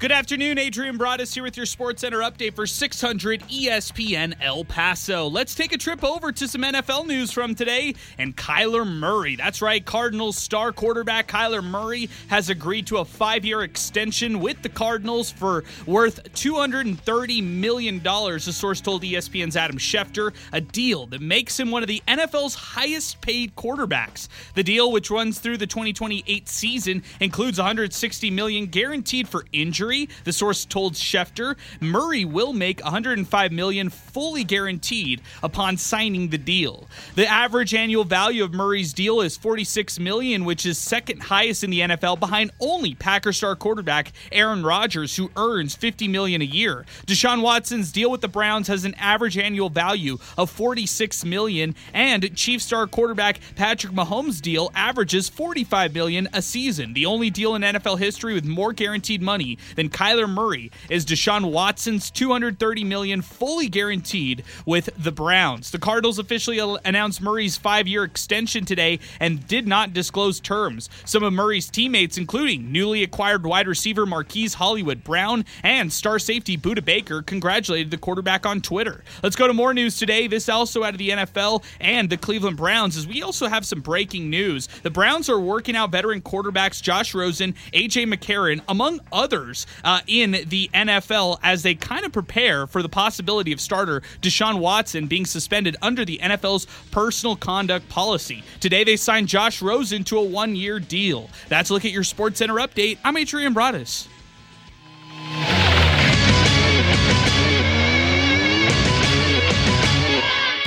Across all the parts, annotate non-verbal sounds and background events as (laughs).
Good afternoon, Adrian Broadus here with your Sports Center update for 600 ESPN El Paso. Let's take a trip over to some NFL news from today and Kyler Murray. That's right, Cardinals star quarterback Kyler Murray has agreed to a five-year extension with the Cardinals for worth $230 million, a source told ESPN's Adam Schefter, a deal that makes him one of the NFL's highest-paid quarterbacks. The deal, which runs through the 2028 season, includes $160 million guaranteed for injury the source told Schefter Murray will make 105 million fully guaranteed upon signing the deal. The average annual value of Murray's deal is 46 million, which is second highest in the NFL behind only Packer star quarterback Aaron Rodgers who earns 50 million a year. Deshaun Watson's deal with the Browns has an average annual value of 46 million and Chief star quarterback Patrick Mahomes' deal averages 45 million a season. The only deal in NFL history with more guaranteed money than Kyler Murray is Deshaun Watson's 230 million fully guaranteed with the Browns. The Cardinals officially announced Murray's 5-year extension today and did not disclose terms. Some of Murray's teammates including newly acquired wide receiver Marquise Hollywood Brown and star safety Budda Baker congratulated the quarterback on Twitter. Let's go to more news today. This also out of the NFL and the Cleveland Browns as we also have some breaking news. The Browns are working out veteran quarterbacks Josh Rosen, AJ McCarron among others uh, in the NFL as they kind of prepare for the possibility of starter Deshaun Watson being suspended under the NFL's personal conduct policy. Today, they signed Josh Rosen to a one year deal. That's a look at your Sports Center update. I'm Adrian Broadus.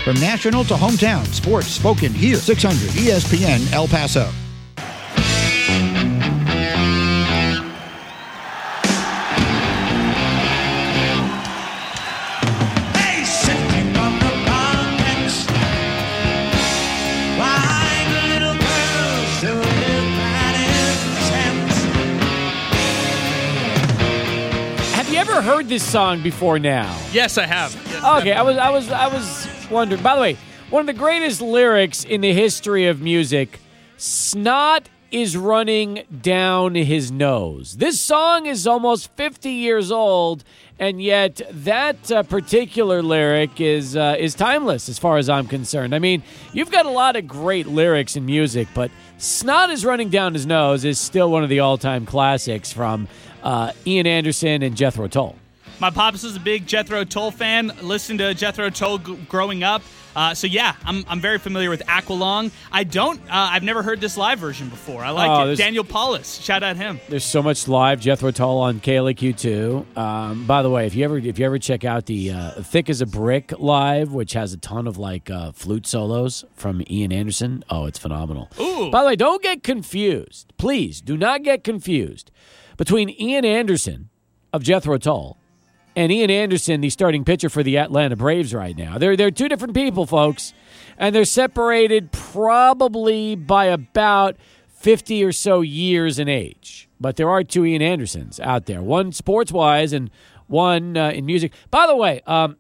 From national to hometown, sports spoken here. 600 ESPN El Paso. Heard this song before now? Yes, I have. Yes, okay. I was I was I was wondering. By the way, one of the greatest lyrics in the history of music, snot is running down his nose. This song is almost 50 years old and yet that uh, particular lyric is uh, is timeless as far as I'm concerned. I mean, you've got a lot of great lyrics in music, but "Snot is running down his nose" is still one of the all-time classics from uh, Ian Anderson and Jethro Tull. My pops was a big Jethro Tull fan. Listened to Jethro Tull g- growing up. Uh, so yeah, I'm, I'm very familiar with Aqualung. I don't. Uh, I've never heard this live version before. I like oh, it. Daniel Paulus, shout out him. There's so much live Jethro Tull on KLAQ too. Um, by the way, if you ever if you ever check out the uh, Thick as a Brick live, which has a ton of like uh, flute solos from Ian Anderson, oh, it's phenomenal. Ooh. By the way, don't get confused. Please do not get confused between Ian Anderson of Jethro Tull and Ian Anderson, the starting pitcher for the Atlanta Braves right now. They're, they're two different people, folks, and they're separated probably by about 50 or so years in age. But there are two Ian Andersons out there, one sports wise and one uh, in music. By the way, um,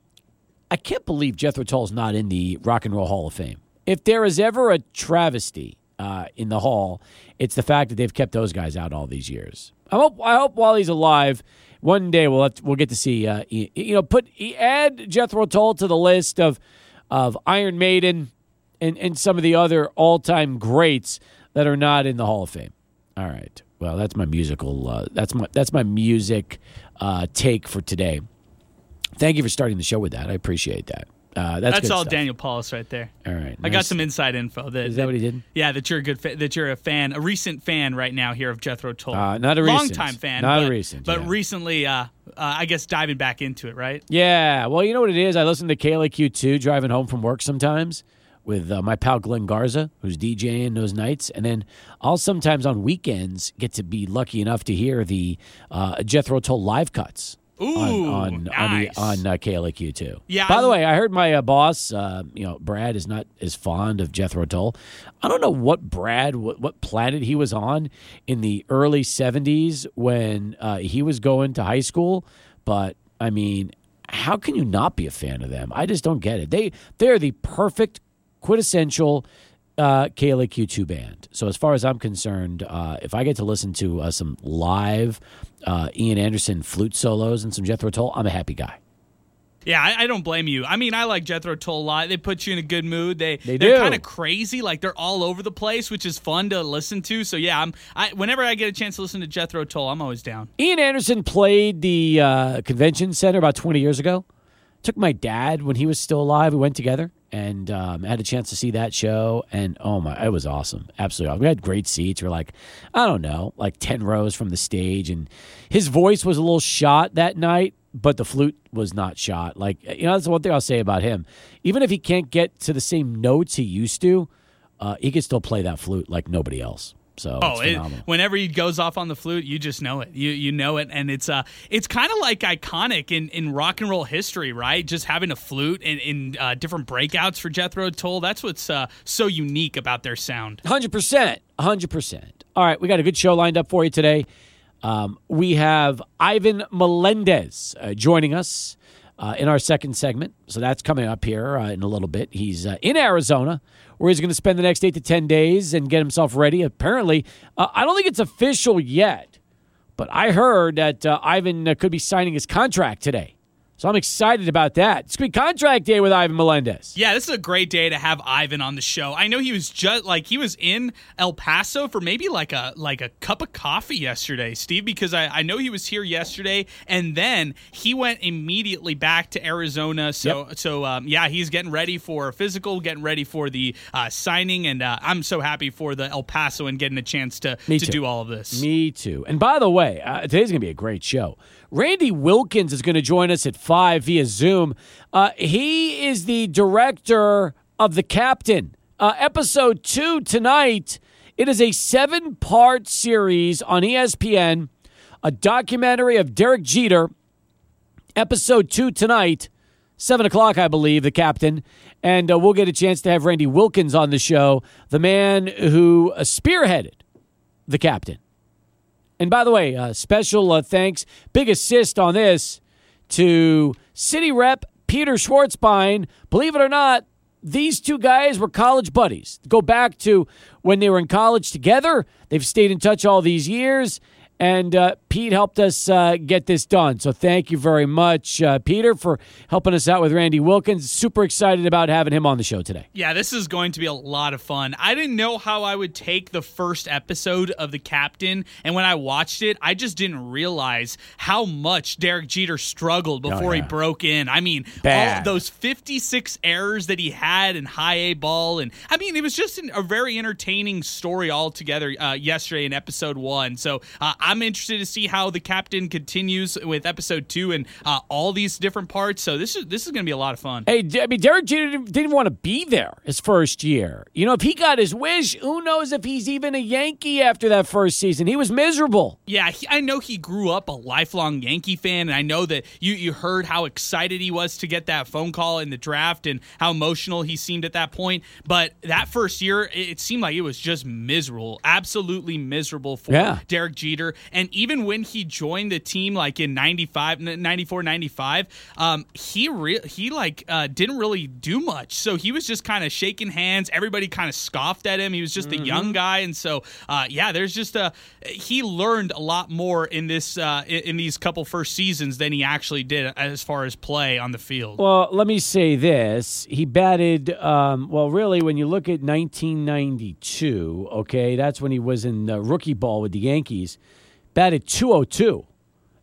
I can't believe Jethro Tull's not in the Rock and Roll Hall of Fame. If there is ever a travesty uh, in the Hall, it's the fact that they've kept those guys out all these years. I hope, I hope while he's alive, one day we'll to, we'll get to see uh, you know put add Jethro Tull to the list of of Iron Maiden and and some of the other all time greats that are not in the Hall of Fame. All right. Well, that's my musical. Uh, that's my that's my music uh, take for today. Thank you for starting the show with that. I appreciate that. Uh, that's, that's all stuff. Daniel Paulus right there. All right, I got some inside info. That, Is that, what he did? Yeah, that you're a good fa- that you're a fan, a recent fan right now here of Jethro Tull. Uh, not a long recent, time fan, not but, a recent, but yeah. recently, uh, uh, I guess diving back into it, right? Yeah. Well, you know what it is. I listen to KLAQ two driving home from work sometimes with uh, my pal Glenn Garza, who's DJing those nights, and then I'll sometimes on weekends get to be lucky enough to hear the uh, Jethro Tull live cuts Ooh, on on nice. on, the, on uh, KLAQ too. Yeah. By the way, I heard my uh, boss, uh, you know, Brad is not as fond of Jethro Tull. I don't know what Brad, what, what planet he was on in the early '70s when uh, he was going to high school, but I mean, how can you not be a fan of them? I just don't get it. They they are the perfect, quintessential uh, KLAQ2 band. So as far as I'm concerned, uh, if I get to listen to uh, some live uh, Ian Anderson flute solos and some Jethro Tull, I'm a happy guy. Yeah, I, I, don't blame you. I mean, I like Jethro Tull a lot. They put you in a good mood. They, they they're kind of crazy, like they're all over the place, which is fun to listen to. So yeah, I'm. I, whenever I get a chance to listen to Jethro Tull, I'm always down. Ian Anderson played the uh, convention center about 20 years ago. Took my dad when he was still alive. We went together and um, had a chance to see that show. And oh my, it was awesome. Absolutely awesome. We had great seats. We are like, I don't know, like 10 rows from the stage. And his voice was a little shot that night but the flute was not shot. Like you know, that's one thing I'll say about him. Even if he can't get to the same notes he used to, uh, he can still play that flute like nobody else. So oh, it, whenever he goes off on the flute, you just know it. You you know it, and it's uh it's kind of like iconic in, in rock and roll history, right? Just having a flute in, in uh, different breakouts for Jethro Tull. That's what's uh, so unique about their sound. Hundred percent, hundred percent. All right, we got a good show lined up for you today. Um, we have Ivan Melendez uh, joining us uh, in our second segment. So that's coming up here uh, in a little bit. He's uh, in Arizona, where he's going to spend the next eight to 10 days and get himself ready. Apparently, uh, I don't think it's official yet, but I heard that uh, Ivan could be signing his contract today. So I'm excited about that. It's going to be contract day with Ivan Melendez. Yeah, this is a great day to have Ivan on the show. I know he was just like he was in El Paso for maybe like a like a cup of coffee yesterday, Steve, because I, I know he was here yesterday and then he went immediately back to Arizona. So yep. so um, yeah, he's getting ready for a physical, getting ready for the uh, signing, and uh, I'm so happy for the El Paso and getting a chance to Me to too. do all of this. Me too. And by the way, uh, today's gonna be a great show. Randy Wilkins is going to join us at 5 via Zoom. Uh, he is the director of The Captain. Uh, episode 2 tonight. It is a seven part series on ESPN, a documentary of Derek Jeter. Episode 2 tonight, 7 o'clock, I believe, The Captain. And uh, we'll get a chance to have Randy Wilkins on the show, the man who spearheaded The Captain. And by the way, uh, special uh, thanks, big assist on this to City Rep Peter Svarzbein. Believe it or not, these two guys were college buddies. Go back to when they were in college together. They've stayed in touch all these years. And uh, Pete helped us uh, get this done. So thank you very much, uh, Peter, for helping us out with Randy Wilkins. Super excited about having him on the show today. Yeah, this is going to be a lot of fun. I didn't know how I would take the first episode of The Captain. And when I watched it, I just didn't realize how much Derek Jeter struggled oh, before oh, yeah. he broke in. I mean, Bad. all those 56 errors that he had in high A ball. And I mean, it was just an, a very entertaining story altogether uh, yesterday in episode one. So uh, I'm interested to see how the captain continues with episode two and uh, all these different parts. So this is this is going to be a lot of fun. Hey, I mean, Derek Jeter didn't want to be there his first year. You know, if he got his wish, who knows if he's even a Yankee after that first season? He was miserable. Yeah, he, I know he grew up a lifelong Yankee fan, and I know that you you heard how excited he was to get that phone call in the draft and how emotional he seemed at that point. But that first year, it seemed like it was just miserable, absolutely miserable for yeah. Derek Jeter. And even when he joined the team, like in 95, 94, 95, um, he re- he like uh, didn't really do much. So he was just kind of shaking hands. Everybody kind of scoffed at him. He was just mm-hmm. a young guy, and so uh, yeah, there's just a he learned a lot more in this uh, in these couple first seasons than he actually did as far as play on the field. Well, let me say this: he batted um, well. Really, when you look at 1992, okay, that's when he was in the rookie ball with the Yankees batted 202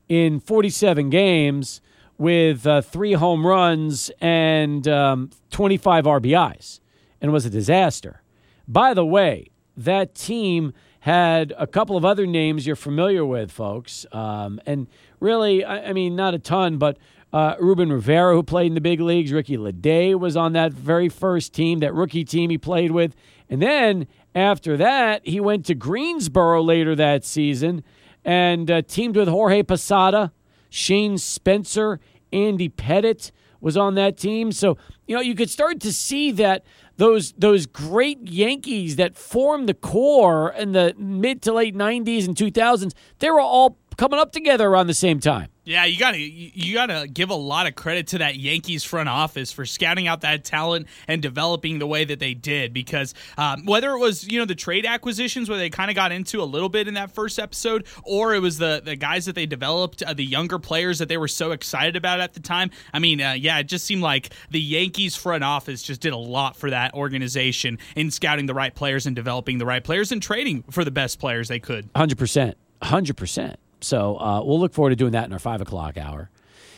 in 47 games with uh, three home runs and um, 25 RBIs, and was a disaster. By the way, that team had a couple of other names you're familiar with, folks. Um, and really, I, I, mean, not a ton, but uh, Ruben Rivera, who played in the big leagues, Ricky Ledee was on that very first team, that rookie team he played with. And then after that, he went to Greensboro later that season and uh, teamed with Jorge Posada, Shane Spencer, Andy Pettitte was on that team. So you know you could start to see that those those great Yankees that formed the core in the mid to late '90s and 2000s, they were all coming up together around the same time. Yeah, you gotta you gotta give a lot of credit to that Yankees front office for scouting out that talent and developing the way that they did. Because um, whether it was you know the trade acquisitions where they kind of got into a little bit in that first episode, or it was the the guys that they developed, uh, the younger players that they were so excited about at the time. I mean, uh, yeah, it just seemed like the Yankees front office just did a lot for that organization in scouting the right players and developing the right players and trading for the best players they could. Hundred percent, hundred percent. So uh, we'll look forward to doing that in our five o'clock hour.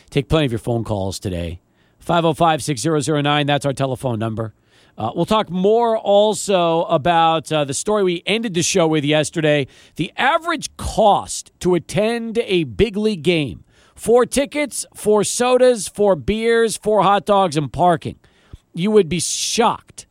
Take plenty of your phone calls today. 505 6009, that's our telephone number. Uh, we'll talk more also about uh, the story we ended the show with yesterday. The average cost to attend a big league game four tickets, four sodas, four beers, four hot dogs, and parking. You would be shocked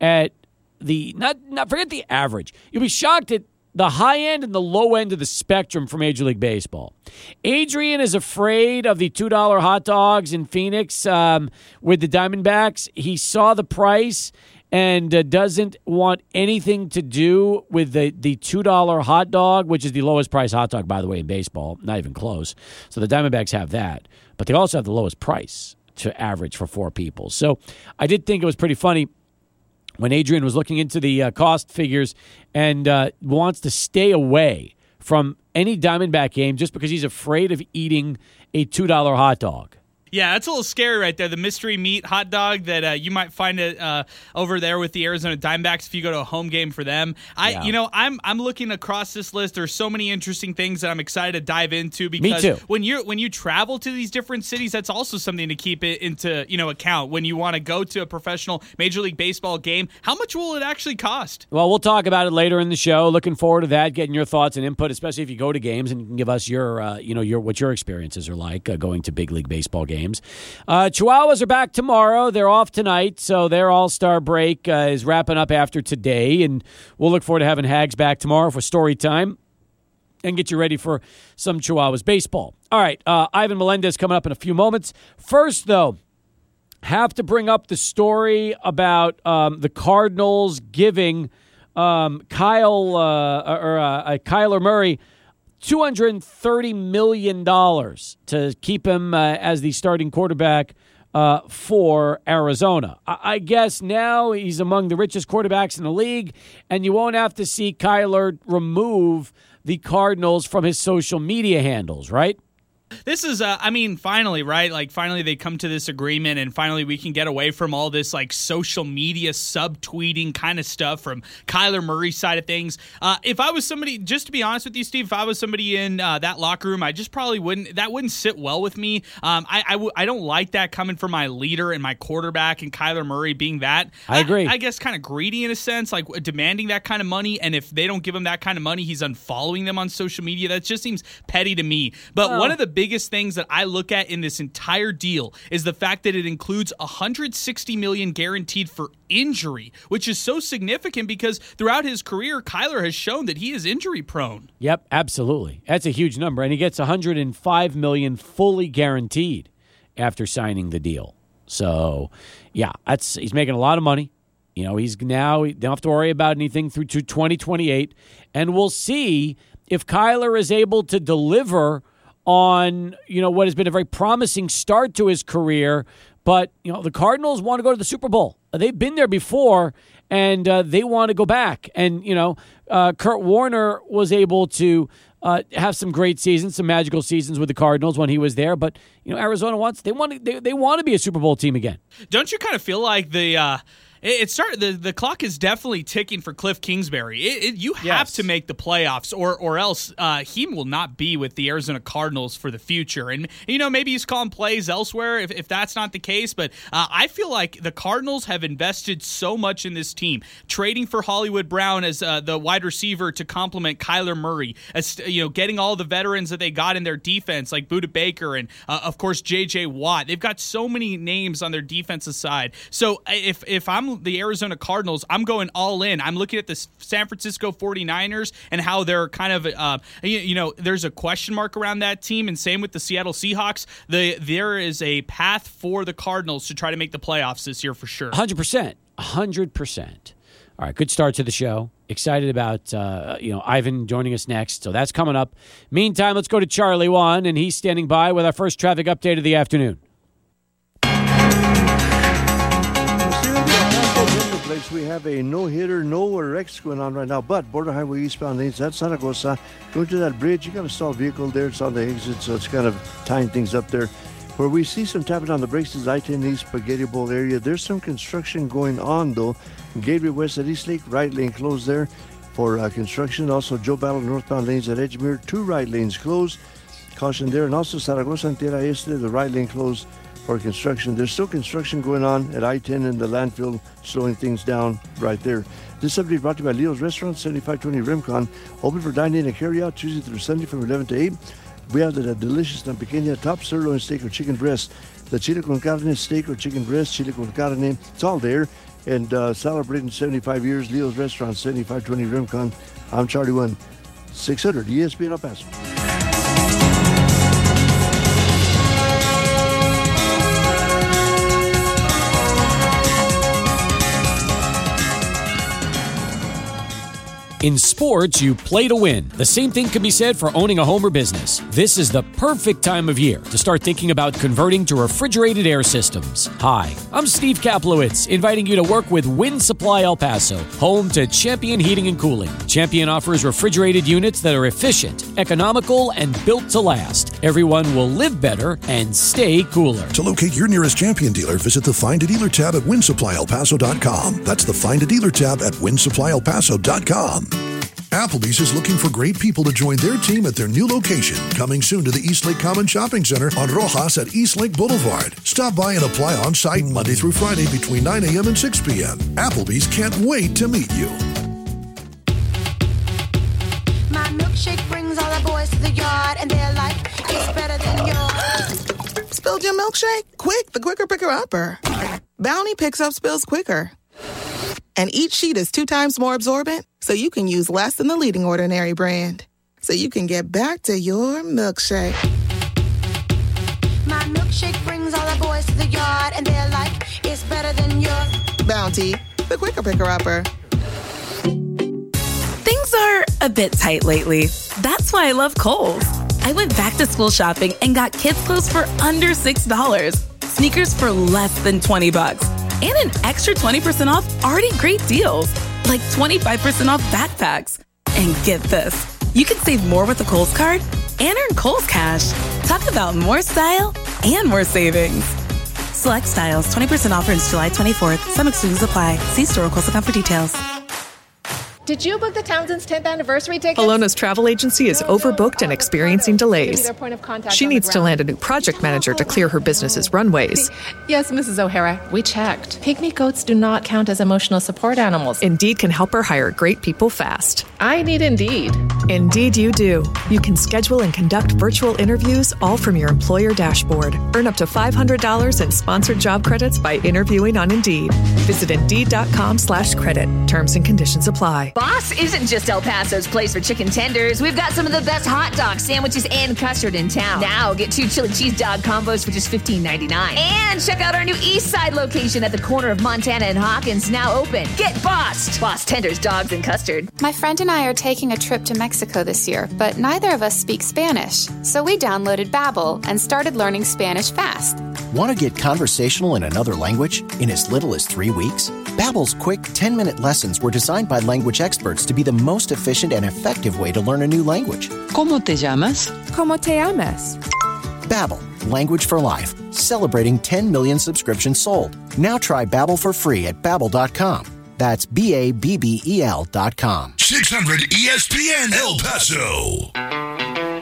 at the, not, not forget the average, you'd be shocked at the high end and the low end of the spectrum for Major League Baseball. Adrian is afraid of the $2 hot dogs in Phoenix um, with the Diamondbacks. He saw the price and uh, doesn't want anything to do with the, the $2 hot dog, which is the lowest price hot dog, by the way, in baseball. Not even close. So the Diamondbacks have that. But they also have the lowest price to average for four people. So I did think it was pretty funny when Adrian was looking into the uh, cost figures and uh, wants to stay away from any Diamondback game just because he's afraid of eating a $2 hot dog. Yeah, that's a little scary right there. The mystery meat hot dog that uh, you might find it uh, over there with the Arizona Diamondbacks if you go to a home game for them. I, Yeah. you know, I'm I'm looking across this list. There's so many interesting things that I'm excited to dive into Me because too. when you when you travel to these different cities, that's also something to keep it into you know account when you want to go to a professional Major League Baseball game. How much will it actually cost? Well, we'll talk about it later in the show. Looking forward to that, getting your thoughts and input, especially if you go to games and you can give us your, uh, you know, your what your experiences are like uh, going to big league baseball games. Uh, Chihuahuas are back tomorrow. They're off tonight, so their All Star break uh, is wrapping up after today, and we'll look forward to having Hags back tomorrow for story time. and get you ready for some Chihuahuas baseball. All right, uh, Ivan Melendez coming up in a few moments. First, though, have to bring up the story about um, the Cardinals giving um, Kyle uh, or uh, uh, Kyler Murray two hundred and thirty million dollars to keep him uh, as the starting quarterback. Uh, for Arizona. I-, I guess now he's among the richest quarterbacks in the league, and you won't have to see Kyler remove the Cardinals from his social media handles, right? This is, uh, I mean, finally, right? Like, finally, they come to this agreement, and finally, we can get away from all this like social media subtweeting kind of stuff from Kyler Murray's side of things. Uh, if I was somebody, just to be honest with you, Steve, if I was somebody in uh, that locker room, I just probably wouldn't. That wouldn't sit well with me. Um, I I, w- I don't like that coming from my leader and my quarterback, and Kyler Murray being that. I agree. I, guess kind of greedy in a sense, like demanding that kind of money, and if they don't give him that kind of money, he's unfollowing them on social media. That just seems petty to me. But Well- one of the biggest things that I look at in this entire deal is the fact that it includes 160 million guaranteed for injury, which is so significant because throughout his career, Kyler has shown that he is injury prone. Yep, absolutely. That's a huge number, and he gets 105 million fully guaranteed after signing the deal. So, yeah, that's he's making a lot of money. You know, he's now don't have to worry about anything through to 2028, and we'll see if Kyler is able to deliver on you know what has been a very promising start to his career. But you know, the Cardinals want to go to the Super Bowl. They've been there before, and uh, they want to go back. And you know, uh, Kurt Warner was able to uh, have some great seasons, some magical seasons with the Cardinals when he was there. But you know, Arizona wants they want to, they, they want to be a Super Bowl team again. Don't you kind of feel like the uh it started the, the clock is definitely ticking for Kliff Kingsbury. It, it, you have Yes. to make the playoffs, or or else uh, he will not be with the Arizona Cardinals for the future. And you know maybe he's calling plays elsewhere if, if that's not the case. But uh, I feel like the Cardinals have invested so much in this team, trading for Hollywood Brown as uh, the wide receiver to complement Kyler Murray, as you know, getting all the veterans that they got in their defense like Budda Baker and uh, of course J.J. Watt. They've got so many names on their defensive side. So if if I'm the Arizona Cardinals, I'm going all in. I'm looking at the San Francisco 49ers and how they're kind of uh, you, you know there's a question mark around that team, and same with the Seattle Seahawks. The there is a path for the Cardinals to try to make the playoffs this year for sure. Hundred percent, hundred percent. All All right, good start to the show. Excited about uh, you know Ivan joining us next, so that's coming up. Meantime, let's go to Charlie Wan, and he's standing by with our first traffic update of the afternoon. Place we have a no hitter, no wrecks going on right now, but Border Highway eastbound lanes, that's Zaragoza. Going to that bridge, you got a stalled vehicle there, it's on the exit, so it's kind of tying things up there. Where we see some tapping on the brakes is I 10 East Spaghetti Bowl area. There's some construction going on though. Gateway West at East Lake, right lane closed there for uh, construction. Also, Joe Battle northbound lanes at Edgemere, two right lanes closed. Caution there. And also, Zaragoza and Tierra Este, the right lane closed for construction. There's still construction going on at I 10 and the landfill, slowing things down right there. This update brought to you by Leo's Restaurant, 7520 Remcon. Open for dining and carry out Tuesday through Sunday from 11 to 8. We have the delicious pequeña top sirloin steak or chicken breast, the chile con carne steak or chicken breast, chile con carne. It's all there. And uh, celebrating 75 years, Leo's Restaurant, 7520 Remcon. I'm Charlie One, 600 ESPN El Paso. In sports, you play to win. The same thing can be said for owning a home or business. This is the perfect time of year to start thinking about converting to refrigerated air systems. Hi, I'm Steve Kaplowitz, inviting you to work with Win Supply El Paso, home to Champion Heating and Cooling. Champion offers refrigerated units that are efficient, economical, and built to last. Everyone will live better and stay cooler. To locate your nearest Champion dealer, visit the Find a Dealer tab at WinSupplyElPaso.com. That's the Find a Dealer tab at WinSupplyElPaso.com. Applebee's is looking for great people to join their team at their new location, coming soon to the Eastlake Common Shopping Center on Rojas at Eastlake Boulevard. Stop by and apply on site Monday through Friday between 9 a.m. and 6 p.m. Applebee's can't wait to meet you. My milkshake brings all the boys to the yard, and they're like, it's better than yours. Spilled your milkshake? Quick, the quicker picker upper. Bounty picks up spills quicker. And each sheet is two times more absorbent, so you can use less than the leading ordinary brand. So you can get back to your milkshake. My milkshake brings all the boys to the yard, and they're like, it's better than yours. Bounty, the quicker picker upper. Things are a bit tight lately. That's why I love Kohl's. I went back to school shopping and got kids' clothes for under $6, sneakers for less than 20 bucks, and an extra 20% off already great deals, like 25% off backpacks. And get this, you can save more with a Kohl's card and earn Kohl's Cash. Talk about more style and more savings. Select styles, 20% off ends July 24th. Some exclusions apply. See store or Kohl's.com for details. Did you book the Townsend's 10th anniversary tickets? Alona's travel agency is overbooked and experiencing delays. Their point of contact She needs to land a new project manager to clear her business's runways. Yes, Mrs. O'Hara, we checked. Pygmy goats do not count as emotional support animals. Indeed can help her hire great people fast. I need Indeed. Indeed, you do. You can schedule and conduct virtual interviews all from your employer dashboard. Earn up to $500 in sponsored job credits by interviewing on Indeed. Visit Indeed.com slash credit. Terms and conditions apply. Boss isn't just El Paso's place for chicken tenders. We've got some of the best hot dogs, sandwiches, and custard in town. Now get two chili cheese dog combos for just $15.99. And check out our new East Side location at the corner of Montana and Hawkins, now open. Get bossed! Boss tenders, dogs, and custard. My friend and I are taking a trip to Mexico this year, but neither of us speak Spanish. So we downloaded Babbel and started learning Spanish fast. Want to get conversational in another language in as little as three weeks? Babbel's quick 10-minute lessons were designed by language experts to be the most efficient and effective way to learn a new language. ¿Cómo te llamas? ¿Cómo te llamas? Babbel, language for life, celebrating 10 million subscriptions sold. Now try Babbel for free at babbel.com. That's B A B B E L dot com. 600 ESPN El Paso.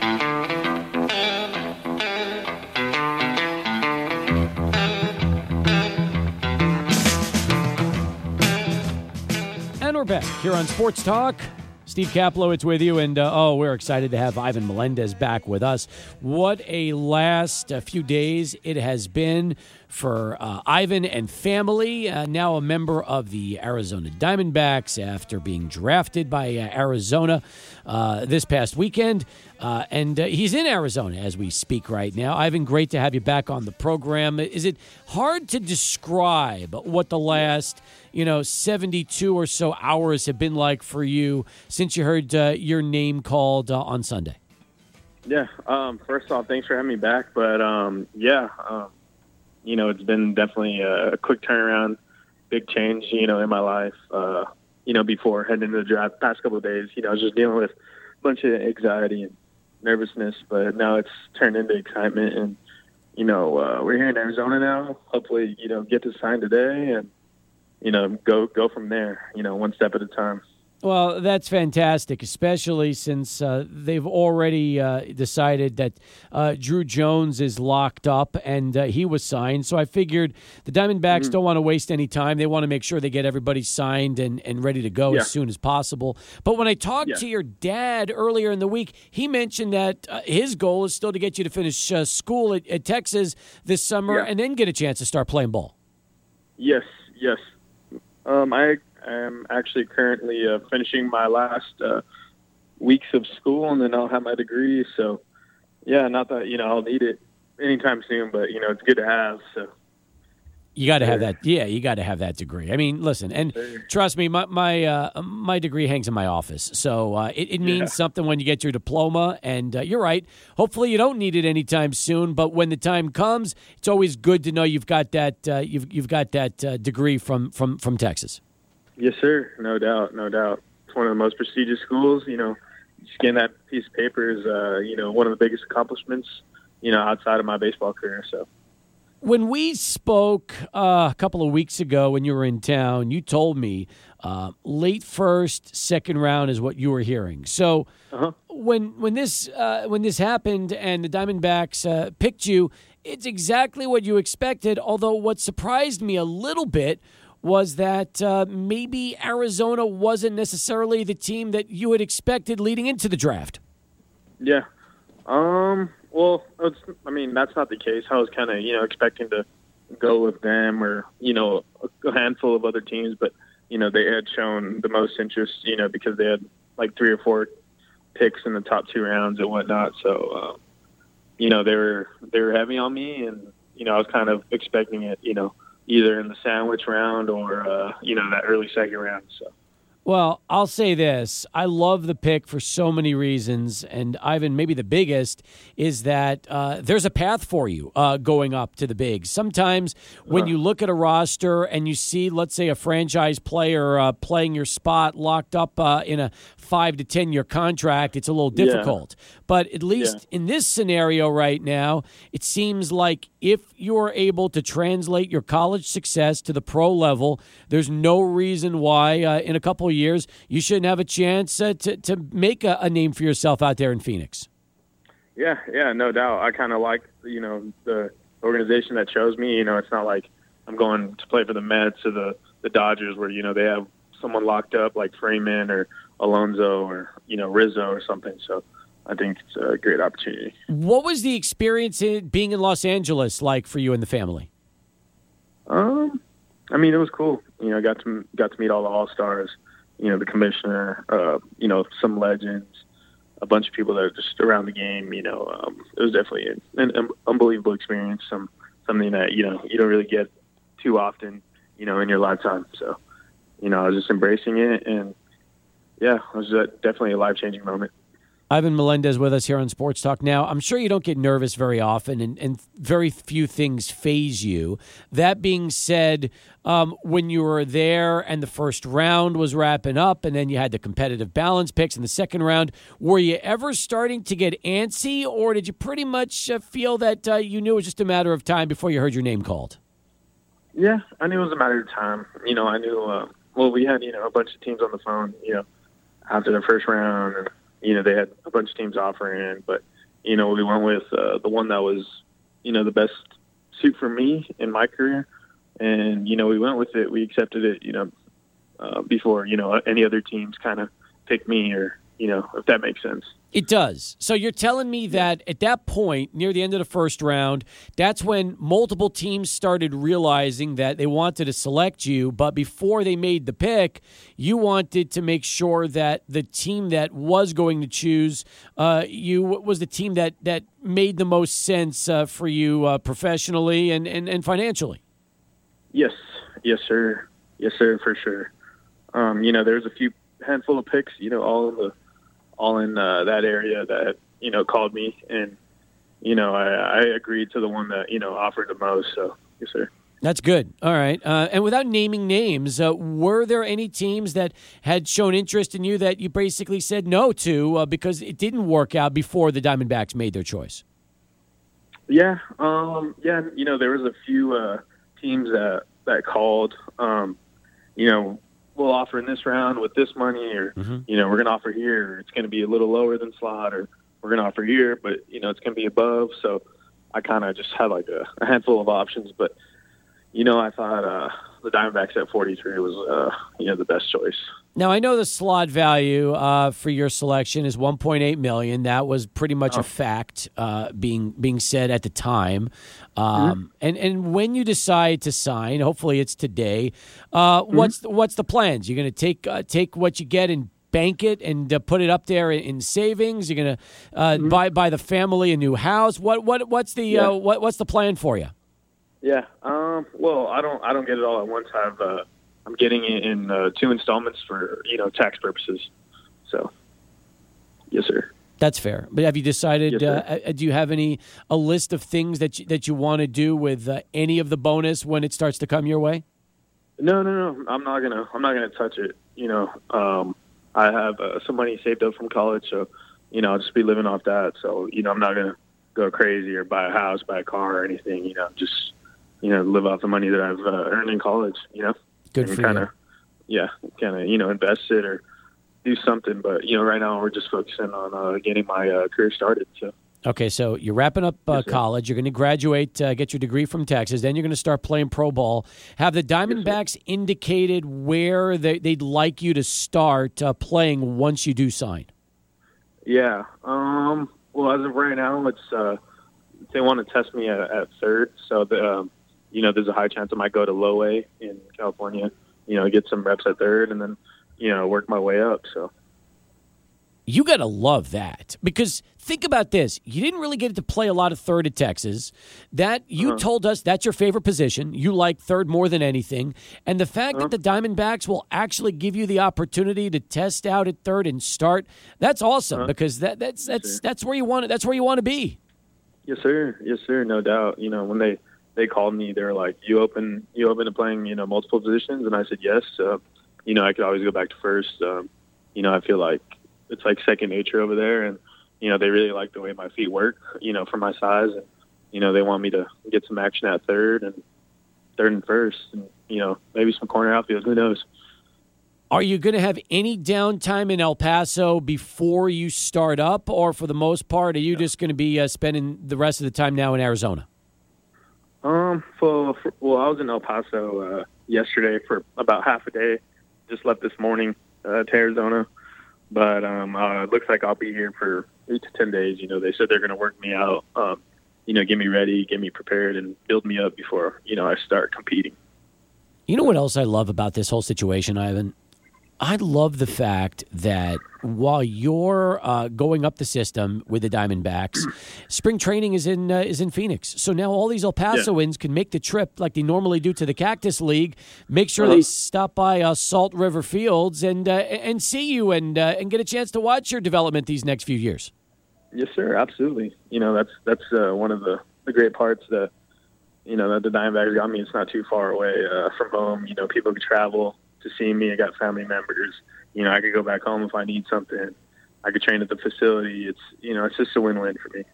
We're back here on Sports Talk. Steve Kaplowitz with you, and uh, oh, we're excited to have Ivan Melendez back with us. What a last uh, few days it has been for uh, Ivan and family. Uh, now a member of the Arizona Diamondbacks after being drafted by uh, Arizona this past weekend. And he's in Arizona as we speak right now. Ivan, great to have you back on the program. Is it hard to describe what the last, you know, 72 or so hours have been like for you since you heard uh, your name called uh, on Sunday? Yeah. Um, first off, thanks for having me back. But um, yeah, um, you know, it's been definitely a quick turnaround, big change, you know, in my life. Uh, you know, before heading into the draft, past couple of days, you know, I was just dealing with a bunch of anxiety and nervousness, but now it's turned into excitement. And you know, uh, we're here in Arizona now. Hopefully, you know, get to sign today, and you know, go go from there. You know, one step at a time. Well, that's fantastic, especially since uh, they've already uh, decided that uh, Druw Jones is locked up and uh, he was signed. So I figured the Diamondbacks Mm-hmm. don't want to waste any time. They want to make sure they get everybody signed and, and ready to go Yeah. as soon as possible. But when I talked Yeah. to your dad earlier in the week, he mentioned that uh, his goal is still to get you to finish uh, school at, at Texas this summer Yeah. and then get a chance to start playing ball. Yes, yes. Um, I am actually currently uh, finishing my last uh, weeks of school, and then I'll have my degree. So, yeah, not that you know I'll need it anytime soon, but you know it's good to have. So, You got to have that. Yeah, you got to have that degree. I mean, listen, and trust me, my my uh, my degree hangs in my office, so uh, it, it means Yeah. something when you get your diploma. And uh, you're right. Hopefully, you don't need it anytime soon. But when the time comes, it's always good to know you've got that uh, you've you've got that uh, degree from from from Texas. yes, sir, no doubt, no doubt. It's one of the most prestigious schools. You know, just getting that piece of paper is uh, you know one of the biggest accomplishments you know outside of my baseball career. So. When we spoke uh, a couple of weeks ago when you were in town, you told me uh, late first, second round is what you were hearing. So when when this uh, when this happened and the Diamondbacks uh, picked you, it's exactly what you expected. Although what surprised me a little bit was that uh, maybe Arizona wasn't necessarily the team that you had expected leading into the draft. Yeah. Um. Well, I mean, that's not the case. I was kind of, you know, expecting to go with them or, you know, a, a handful of other teams, but you know, they had shown the most interest, you know, because they had like three or four picks in the top two rounds and whatnot. So, um, you know, they were they were heavy on me, and you know, I was kind of expecting it, you know, either in the sandwich round or, uh, you know, that early second round. So. Well, I'll say this. I love the pick for so many reasons. And Ivan, maybe the biggest is that uh, there's a path for you uh, going up to the bigs. Sometimes when you look at a roster and you see, let's say, a franchise player uh, playing your spot locked up uh, in a five to 10 year contract, it's a little Yeah. But at least in this scenario right now, it seems like if you're able to translate your college success to the pro level, there's no reason why uh, in a couple of years you shouldn't have a chance uh, to, to make a, a name for yourself out there in Phoenix. Yeah, yeah, no doubt. I kind of like you know the organization that chose me. You know, it's not like I'm going to play for the Mets or the the Dodgers, where you know they have someone locked up like Freeman or Alonso or you know Rizzo or something. So I think it's a great opportunity. What was the experience in being in Los Angeles like for you and the family? Um, I mean, it was cool. You know, I got to got to meet all the all stars. You know, the commissioner. Uh, you know, some legends. A bunch of people that are just around the game. You know, um, it was definitely an, an unbelievable experience. Some something that you know you don't really get too often. You know, in your lifetime. So, you know, I was just embracing it, and yeah, it was definitely a life changing moment. Ivan Melendez with us here on Sports Talk. Now, I'm sure you don't get nervous very often, and, and very few things faze you. That being said, um, when you were there and the first round was wrapping up, and then you had the competitive balance picks in the second round, were you ever starting to get antsy, or did you pretty much uh, feel that uh, you knew it was just a matter of time before you heard your name called? Yeah, I knew it was a matter of time. You know, I knew. Uh, well, we had you know a bunch of teams on the phone. You know, after the first round, and you know they had a bunch of teams offering, but you know we went with uh, the one that was you know the best suit for me in my career, and you know we went with it. We accepted it. You know, uh, before you know any other teams kind of picked me or You know, if that makes sense. It does. So you're telling me that at that point, near the end of the first round, that's when multiple teams started realizing that they wanted to select you, but before they made the pick, you wanted to make sure that the team that was going to choose uh, you was the team that that made the most sense uh, for you uh, professionally and, and, and financially. Yes, yes, sir, yes, sir, for sure. Um, you know, there's a few handful of picks, you know, all in the all in uh, that area that you know called me, and you know I, I agreed to the one that you know offered the most. So yes, sir. That's good. All right. Uh, and without naming names, uh, were there any teams that had shown interest in you that you basically said no to uh, because it didn't work out before the Diamondbacks made their choice? Yeah, um, yeah. You know, there was a few uh, teams that that called. Um, you know, we'll offer in this round with this money, or Mm-hmm. you know, we're going to offer here. It's going to be a little lower than slot, or we're going to offer here, but you know, it's going to be above. So I kind of just had like a, a handful of options, but you know, I thought uh, the Diamondbacks at 43 was uh, you know the best choice. Now I know the slot value uh, for your selection is 1.8 million. That was pretty much a fact uh, being being said at the time. Um, And and when you decide to sign, hopefully it's today. Uh, What's the, what's the plans? You're going to take uh, take what you get and bank it and uh, put it up there in, in savings. You're going to uh, buy buy the family a new house. What what what's the Yeah. uh, what what's the plan for you? Yeah. Um, well, I don't. I don't get it all at once. I've. I'm getting it in uh, two installments for you know tax purposes. So, yes, sir. That's fair. But have you decided? Yes, uh, uh, do you have any a list of things that you, that you want to do with uh, any of the bonus when it starts to come your way? No, no, no. I'm not gonna. I'm not gonna touch it. You know, um, I have uh, some money saved up from college, so you know, I'll just be living off that. So, you know, I'm not gonna go crazy or buy a house, buy a car, or anything. You know, just you know, live off the money that I've uh, earned in college. You know, Good and for kind you. of, yeah, kind of, you know, invest it or do something. But you know, right now we're just focusing on uh, getting my uh, career started. So. Okay, so you're wrapping up uh, college. You're going to graduate, uh, get your degree from Texas. Then you're going to start playing pro ball. Have the Diamondbacks indicated where they, they'd like you to start uh, playing once you do sign? Yeah. Um, well, as of right now, it's uh, they want to test me at, at third, so the, um, you know there's a high chance I might go to low A in California. You know, get some reps at third, and then you know work my way up. So You got to love that because think about this. You didn't really get to play a lot of third at Texas. That you Uh-huh. told us that's your favorite position. You like third more than anything. And the fact Uh-huh. that the Diamondbacks will actually give you the opportunity to test out at third and start, that's awesome Uh-huh. because that that's that's that's where you want it. that's where you want to be. yes, sir. Yes, sir. No doubt. You know, when they they called me, they were like, "You open you open to playing you know multiple positions," and I said yes. Uh, you know, I could always go back to first. Um, you know, I feel like it's like second nature over there, and you know they really like the way my feet work. You know, for my size, and you know they want me to get some action at third and third and first, and you know maybe some corner outfield. Who knows? Are you going to have any downtime in El Paso before you start up, or for the most part, are you just going to be uh, spending the rest of the time now in Arizona? Um, for, for well, I was in El Paso uh, yesterday for about half a day. Just left this morning uh, to Arizona, but um, uh, it looks like I'll be here for eight to ten days. You know, they said they're going to work me out. Um, you know, get me ready, get me prepared, and build me up before you know I start competing. You know what else I love about this whole situation, Ivan? I love the fact that while you're uh, going up the system with the Diamondbacks, (clears throat) spring training is in uh, is in Phoenix. So now all these El Pasoans can make the trip like they normally do to the Cactus League. Make sure they Uh-huh. stop by uh, Salt River Fields and uh, and see you and uh, and get a chance to watch your development these next few years. Yes, sir. Absolutely. You know, that's that's uh, one of the, the great parts that you know that the Diamondbacks got me. It's not too far away uh, from home. You know, people can travel to see me. I got family members. You know, I could go back home if I need something. I could train at the facility. It's you know, it's just a win-win for me.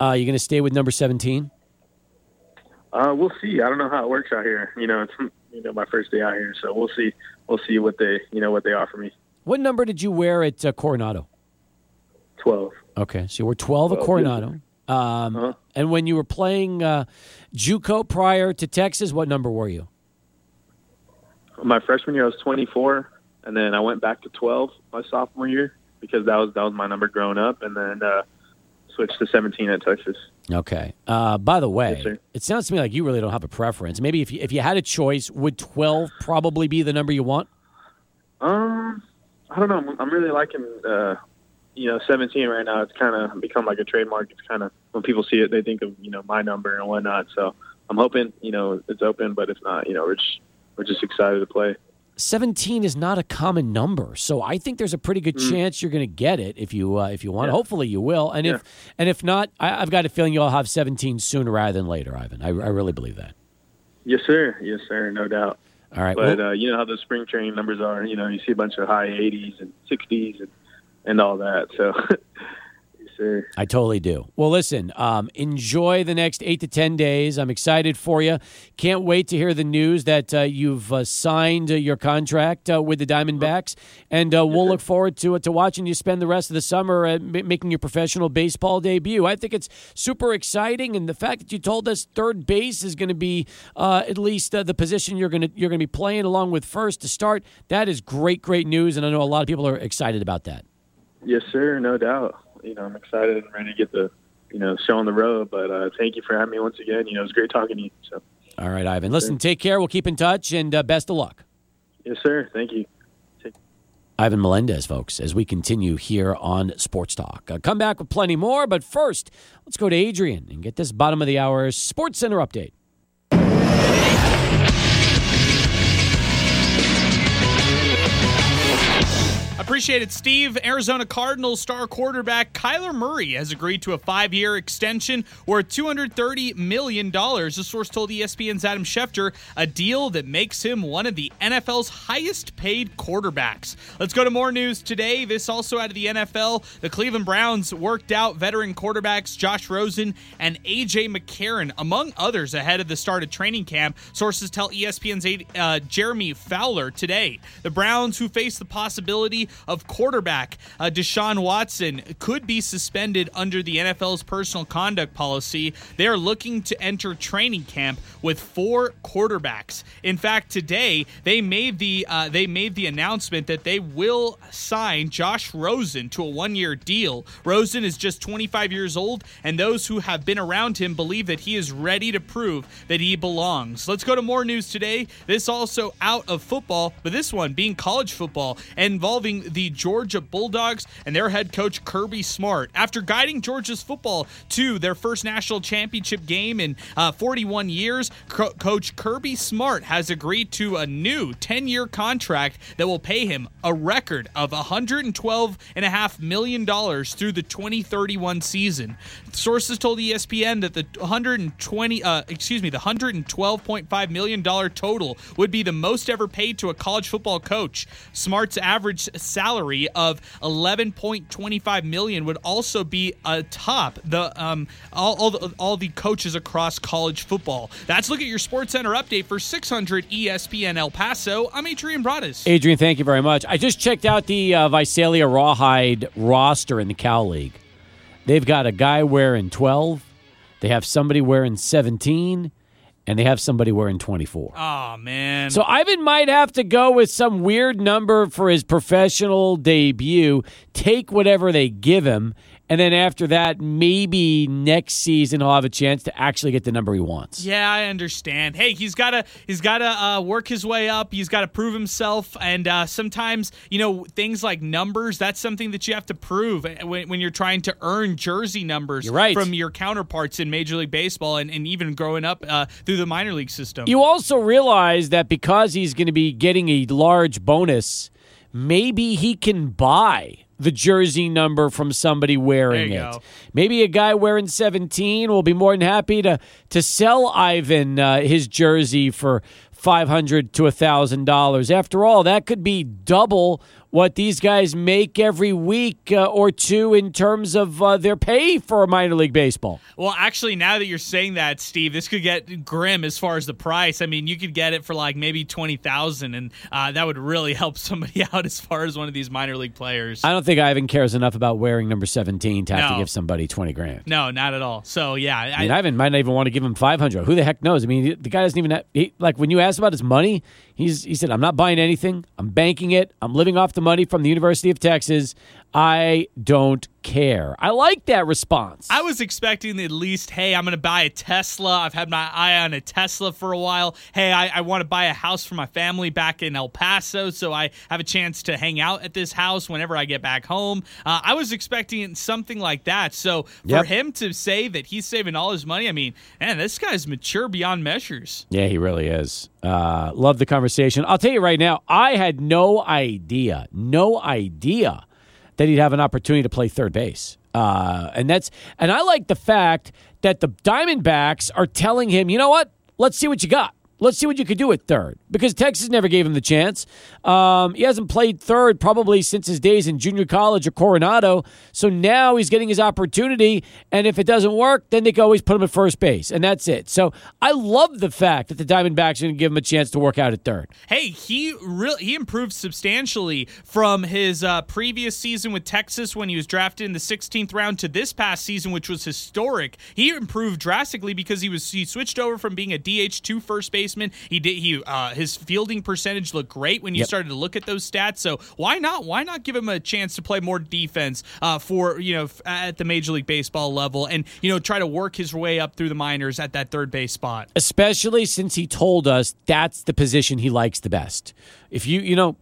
Uh, you going to stay with number seventeen? Uh, we'll see. I don't know how it works out here. You know, it's you know my first day out here, so we'll see. We'll see what they you know what they offer me. What number did you wear at uh, Coronado? Twelve. Okay, so you were 12 at 12, Coronado. Um, And when you were playing uh, JUCO prior to Texas, what number were you? My freshman year, I was 24, and then I went back to 12 my sophomore year, because that was that was my number growing up, and then uh, switched to 17 at Texas. Okay. Uh, by the way, Yes, it sounds to me like you really don't have a preference. Maybe if you, if you had a choice, would 12 probably be the number you want? Um, I don't know. I'm, I'm really liking, uh, you know, 17 right now. It's kind of become like a trademark. It's kind of when people see it, they think of you know my number and whatnot. So I'm hoping you know it's open, but if not, you know, we're just we're just excited to play. 17 is not a common number, so I think there's a pretty good Mm. chance you're going to get it if you uh, if you want. Yeah. Hopefully you will, and if and if not, I, I've got a feeling you'll have 17 sooner rather than later, Ivan. I, I really believe that. Yes, sir. Yes, sir. No doubt. All right. But well- uh, you know how the spring training numbers are. You know, you see a bunch of high 80s and 60s and and all that. So, (laughs) I totally do. Well, listen, um, enjoy the next eight to 10 days. I'm excited for you. Can't wait to hear the news that uh, you've uh, signed uh, your contract uh, with the Diamondbacks. And uh, we'll look forward to, to watching you spend the rest of the summer uh, m- making your professional baseball debut. I think it's super exciting. And the fact that you told us third base is going to be uh, at least uh, the position you're going to you're going to be playing along with first to start, that is great, great news. And I know a lot of people are excited about that. Yes, sir. No doubt. You know, I'm excited and ready to get the you know show on the road. But uh, thank you for having me once again. You know, it was great talking to you. So, All right, Ivan. Listen, take care. We'll keep in touch and uh, best of luck. yes, sir. Thank you. Ivan Melendez, folks, as we continue here on Sports Talk. Uh, come back with plenty more, but first, let's go to Adrian and get this bottom of the hour Sports Center update. Appreciate it, Steve. Arizona Cardinals star quarterback Kyler Murray has agreed to a five year extension worth $230 million. A source told ESPN's Adam Schefter a deal that makes him one of the NFL's highest paid quarterbacks. Let's go to more news today. This also out of the NFL. The Cleveland Browns worked out veteran quarterbacks Josh Rosen and A.J. McCarron, among others, ahead of the start of training camp. Sources tell ESPN's uh, Jeremy Fowler today. The Browns, who face the possibility of quarterback uh, Deshaun Watson, could be suspended under the NFL's personal conduct policy. They are looking to enter training camp with four quarterbacks. In fact, today they made the uh, they made the announcement that they will sign Josh Rosen to a one-year deal. Rosen is just 25 years old, and those who have been around him believe that he is ready to prove that he belongs. Let's go to more news today. This also out of football, but this one being college football involving the Georgia Bulldogs and their head coach Kirby Smart. After guiding Georgia's football to their first national championship game in uh, 41 years, Co- Coach Kirby Smart has agreed to a new 10-year contract that will pay him a record of 112.5 million dollars through the 2031 season. Sources told ESPN that the 120, uh, excuse me, the 112.5 million dollar total would be the most ever paid to a college football coach. Smart's average salary of 11.25 million would also be atop the um all all the, all the coaches across college football. That's look at your Sports Center update for 600 ESPN El Paso. I'm Adrian Broadus. Adrian, thank you very much. I just checked out the uh, Visalia Rawhide roster in the Cal League. They've got a guy wearing 12, they have somebody wearing 17, and they have somebody wearing 24. Oh man. So Ivan might have to go with some weird number for his professional debut, take whatever they give him, and then after that, maybe next season he'll have a chance to actually get the number he wants. Yeah, I understand. Hey, he's got to he's got to uh, work his way up. He's got to prove himself, and uh, sometimes you know things like numbers. That's something that you have to prove eh, when, when you're trying to earn jersey numbers You're right. from your counterparts in Major League Baseball, and, and even growing up uh, through the minor league system. You also realize that because he's going to be getting a large bonus, maybe he can buy the jersey number from somebody wearing it. go. Maybe a guy wearing 17 will be more than happy to to sell Ivan uh, his jersey for 500 to $1,000. After all, that could be double what these guys make every week uh, or two in terms of uh, their pay for minor league baseball. Well, actually, now that you're saying that, Steve, this could get grim as far as the price. I mean, you could get it for like maybe twenty thousand, and uh, that would really (laughs) help somebody out as far as one of these minor league players. I don't think Ivan cares enough about wearing number 17 to have to give somebody 20 grand. no, not at all. So yeah, I mean, Ivan might not even want to give him 500. Who the heck knows? I mean, the guy doesn't even have, he, like when you ask about his money, he's he said, "I'm not buying anything. I'm banking it. I'm living off the money from the University of Texas. I don't care. I like that response. I was expecting at least, hey, I'm going to buy a Tesla. I've had my eye on a Tesla for a while. Hey, I, I want to buy a house for my family back in El Paso so I have a chance to hang out at this house whenever I get back home. Uh, I was expecting something like that. So for Yep. him to say that he's saving all his money, I mean, man, this guy's mature beyond measures. Yeah, he really is. Uh, love the conversation. I'll tell you right now, I had no idea, no idea that he'd have an opportunity to play third base. Uh, and that's and I like the fact that the Diamondbacks are telling him, you know what? Let's see what you got. Let's see what you could do at third because Texas never gave him the chance. Um, he hasn't played third probably since his days in junior college or Coronado. So now he's getting his opportunity. And if it doesn't work, then they can always put him at first base. And that's it. So I love the fact that the Diamondbacks are going to give him a chance to work out at third. Hey, he he improved substantially from his uh, previous season with Texas when he was drafted in the 16th round to this past season, which was historic. He improved drastically because he was he switched over from being a DH to first baseman. He did he uh, his fielding percentage looked great when you Yep. started to look at those stats. So why not why not give him a chance to play more defense uh, for you know at the Major League Baseball level and you know try to work his way up through the minors at that third base spot. especially since he told us that's the position he likes the best. If you, you know,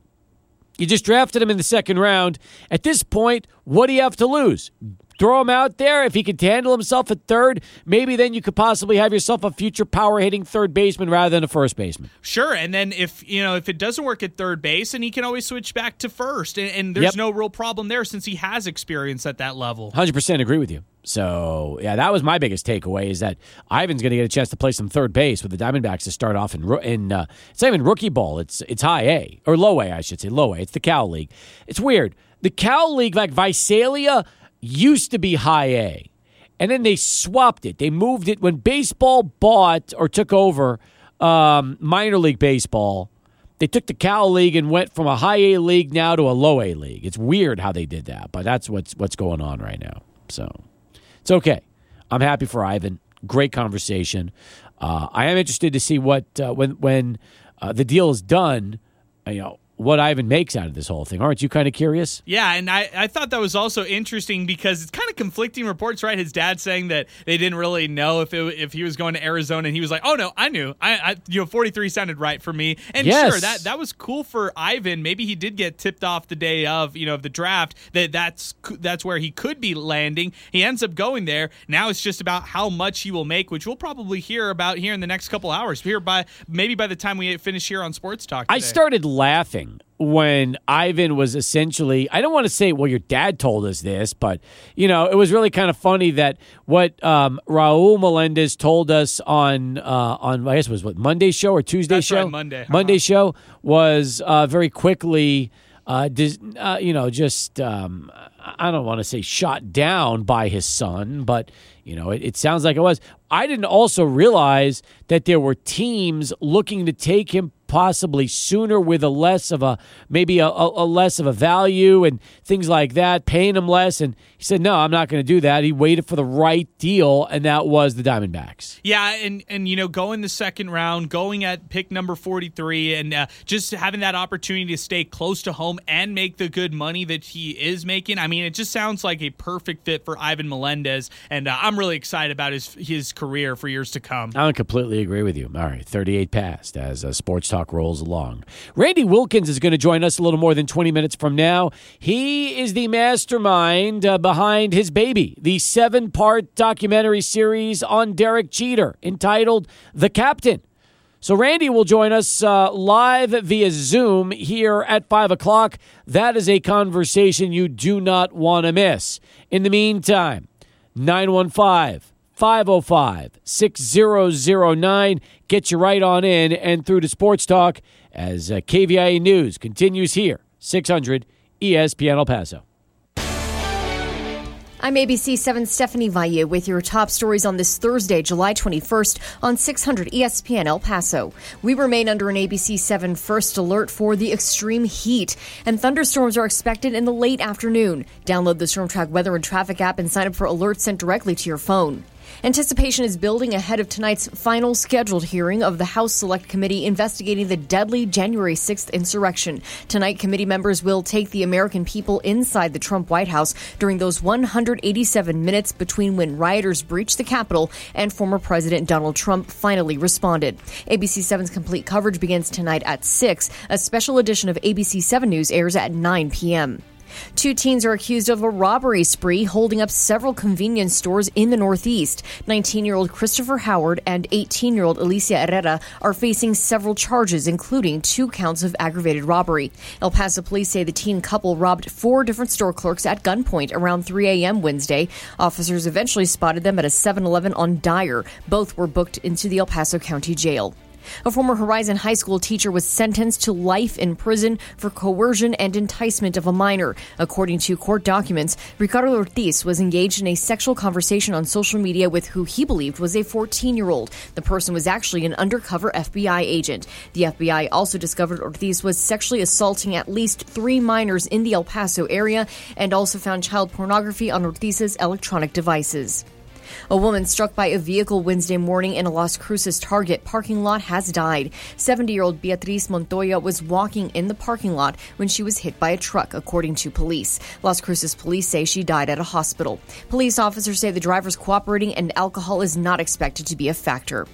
you just drafted him in the second round. At this point, what do you have to lose? Throw him out there. If he could handle himself at third, maybe then you could possibly have yourself a future power hitting third baseman rather than a first baseman. Sure, and then if you know if it doesn't work at third base, and he can always switch back to first, and, and there's Yep. no real problem there since he has experience at that level. 100% agree with you. So, yeah, that was my biggest takeaway is that Ivan's going to get a chance to play some third base with the Diamondbacks to start off in, in uh, it's not even rookie ball. It's it's high A or low A, I should say. Low A. It's the Cal League. It's weird. The Cal League, like Visalia, used to be high A. And then they swapped it. They moved it when baseball bought or took over um, minor league baseball. They took the Cal League and went from a high A league now to a low A league. It's weird how they did that, but that's what's what's going on right now. So it's okay. I'm happy for Ivan. Great conversation. Uh, I am interested to see what uh, when when uh, the deal is done. You know what Ivan makes out of this whole thing. Aren't you kind of curious? Yeah, and I, I thought that was also interesting because it's kind of conflicting reports, right? His dad saying that they didn't really know if it, if he was going to Arizona, and he was like, "Oh no, I knew. I, I you know, 43 sounded right for me." And Yes. sure, that that was cool for Ivan. Maybe he did get tipped off the day of you know of the draft that that's that's where he could be landing. He ends up going there. Now it's just about how much he will make, which we'll probably hear about here in the next couple hours. Here by maybe by the time we finish here on Sports Talk. I started laughing when Ivan was essentially, I don't want to say, well, your dad told us this, but, you know, it was really kind of funny that what um, Raul Melendez told us on, uh, on I guess it was what, Monday's show or Tuesday's That's show? right, Monday. Uh-huh. Monday's show was uh, very quickly, uh, dis, uh, you know, just, um, I don't want to say shot down by his son, but, you know, it, it sounds like it was. I didn't also realize that there were teams looking to take him possibly sooner with a less of a maybe a, a, less of a value and things like that, paying him less. And he said, "No, I'm not going to do that." He waited for the right deal, and that was the Diamondbacks. Yeah, and and you know, going the second round, going at pick number forty three, and uh, just having that opportunity to stay close to home and make the good money that he is making. I mean, it just sounds like a perfect fit for Ivan Melendez, and uh, I'm really excited about his his career for years to come. I completely agree with you. All right, 38 passed as a Sports Talk rolls along. Randy Wilkins is going to join us a little more than 20 minutes from now. He is the mastermind uh, behind his baby, the seven part documentary series on Derek Jeter entitled The Captain. So, Randy will join us uh, live via Zoom here at 5 o'clock. That is a conversation you do not want to miss. In the meantime, 915 505 6009. Get you right on in and through to Sports Talk as uh, KVIA News continues here, 600 ESPN El Paso. I'm ABC 7 Stephanie Valle with your top stories on this Thursday, July 21st on 600 ESPN El Paso. We remain under an ABC 7 first alert for the extreme heat, and thunderstorms are expected in the late afternoon. Download the Storm Track weather and traffic app and sign up for alerts sent directly to your phone. Anticipation is building ahead of tonight's final scheduled hearing of the House Select Committee investigating the deadly January 6th insurrection. Tonight, committee members will take the American people inside the Trump White House during those 187 minutes between when rioters breached the Capitol and former President Donald Trump finally responded. ABC 7's complete coverage begins tonight at 6. A special edition of ABC 7 News airs at 9 p.m. Two teens are accused of a robbery spree holding up several convenience stores in the Northeast. 19 year old Christopher Howard and 18 year old Alicia Herrera are facing several charges, including two counts of aggravated robbery. El Paso police say the teen couple robbed four different store clerks at gunpoint around 3 a.m. Wednesday. Officers eventually spotted them at a 7 Eleven on Dyer. Both were booked into the El Paso County Jail. A former Horizon High School teacher was sentenced to life in prison for coercion and enticement of a minor. According to court documents, Ricardo Ortiz was engaged in a sexual conversation on social media with who he believed was a 14 year old. The person was actually an undercover FBI agent. The FBI also discovered Ortiz was sexually assaulting at least three minors in the El Paso area and also found child pornography on Ortiz's electronic devices. A woman struck by a vehicle Wednesday morning in a Las Cruces Target parking lot has died. 70 year old Beatriz Montoya was walking in the parking lot when she was hit by a truck, according to police. Las Cruces police say she died at a hospital. Police officers say the driver's cooperating and alcohol is not expected to be a factor.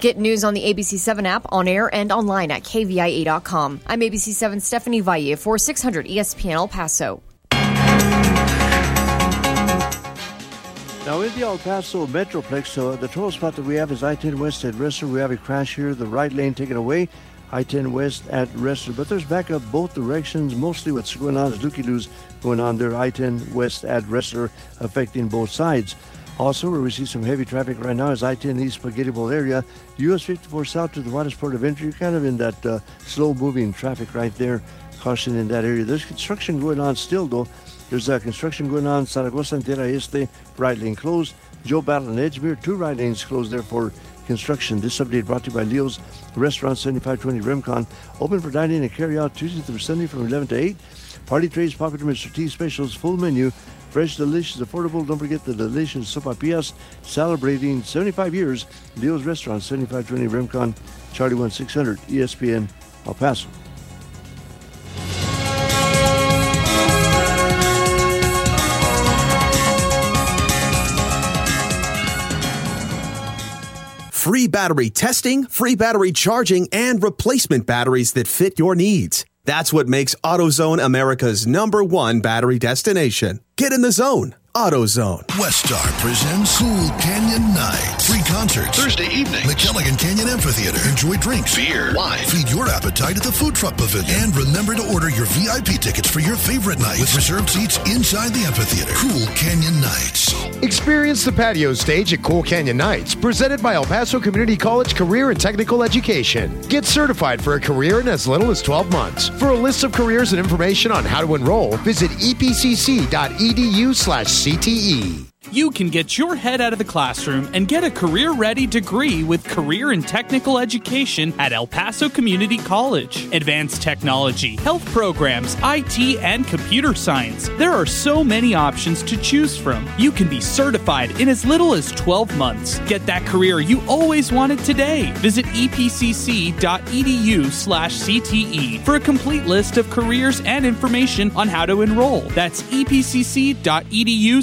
Get news on the ABC7 app, on air, and online at KVIA.com. I'm ABC7 Stephanie Valle for 600 ESPN El Paso. Now, in the El Paso Metroplex, uh, the total spot that we have is I 10 West at Resler. We have a crash here, the right lane taken away. I 10 West at Resler. But there's backup both directions. Mostly what's going on is looky loos going on there. I 10 West at Resler affecting both sides. Also, where we see some heavy traffic right now is I 10 East Spaghetti Bowl area. US 54 South to the widest port of entry. kind of in that uh, slow moving traffic right there. Caution in that area. There's construction going on still, though. There's uh, construction going on Zaragoza and Tierra Este, right lane closed. Joe Battle and Edgemere, two right lanes closed there for construction. This update brought to you by Leo's Restaurant 7520 Remcon. Open for dining and carry out Tuesday through Sunday from 11 to 8. Party trays, popular Mr. T specials, full menu. Fresh, delicious, affordable. Don't forget the delicious sopapillas celebrating 75 years. Leo's Restaurant 7520 Remcon, Charlie 1600 ESPN El Paso. Free battery testing, free battery charging, and replacement batteries that fit your needs. That's what makes AutoZone America's number one battery destination. Get in the zone. AutoZone. WestStar presents Cool Canyon Night. Free concerts. Thursday evening. McKelligon Canyon Amphitheater. Enjoy drinks, beer, wine. Feed your appetite at the Food Truck Pavilion. And remember to order your VIP tickets for your favorite night with reserved seats inside the amphitheater. Cool Canyon Nights. Experience the patio stage at Cool Canyon Nights, presented by El Paso Community College Career and Technical Education. Get certified for a career in as little as 12 months. For a list of careers and information on how to enroll, visit epcc.edu slash CTE. You can get your head out of the classroom and get a career ready degree with career and technical education at El Paso Community College. Advanced technology, health programs, IT, and computer science. There are so many options to choose from. You can be certified in as little as 12 months. Get that career you always wanted today. Visit epcc.edu slash CTE for a complete list of careers and information on how to enroll. That's epcc.edu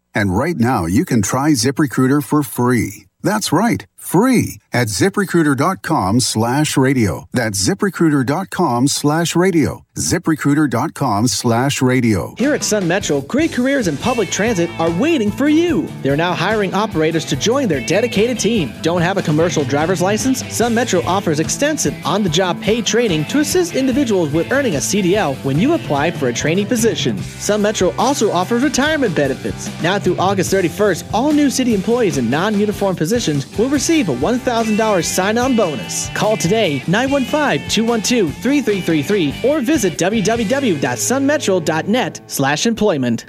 And right now, you can try ZipRecruiter for free. That's right, free at ziprecruiter.com slash radio. That's ziprecruiter.com slash radio. ziprecruiter.com slash radio. Here at Sun Metro, great careers in public transit are waiting for you. They're now hiring operators to join their dedicated team. Don't have a commercial driver's license? Sun Metro offers extensive on the job pay training to assist individuals with earning a CDL when you apply for a training position. Sun Metro also offers retirement benefits. Now through August 31st, all new city employees in non uniform positions will receive a $1,000 sign on bonus. Call today 915 212 3333 or visit www.sunmetro.net slash employment.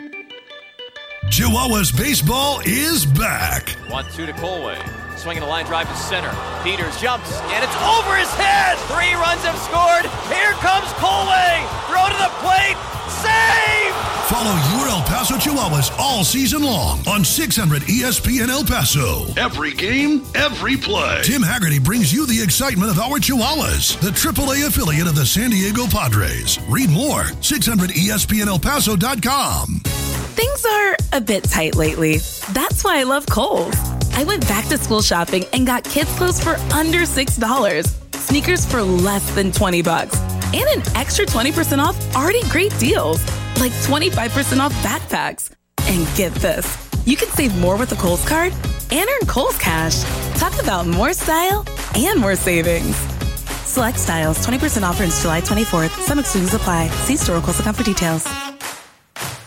Chihuahuas baseball is back. One two to Colway. Swinging a line drive to center. Peters jumps, and it's over his head. Three runs have scored. Here comes Colway. Throw to the plate. Save! Follow your El Paso Chihuahuas all season long on 600 ESPN El Paso. Every game, every play. Tim Hagerty brings you the excitement of our Chihuahuas, the AAA affiliate of the San Diego Padres. Read more, 600ESPNElPaso.com. Things are a bit tight lately. That's why I love Kohl's. I went back to school shopping and got kids' clothes for under $6, sneakers for less than 20 bucks, and an extra 20% off already great deals, like 25% off backpacks. And get this, you can save more with a Kohl's card and earn Kohl's Cash. Talk about more style and more savings. Select styles, 20% offer July 24th. Some exclusions apply. See store or Kohl's.com for details.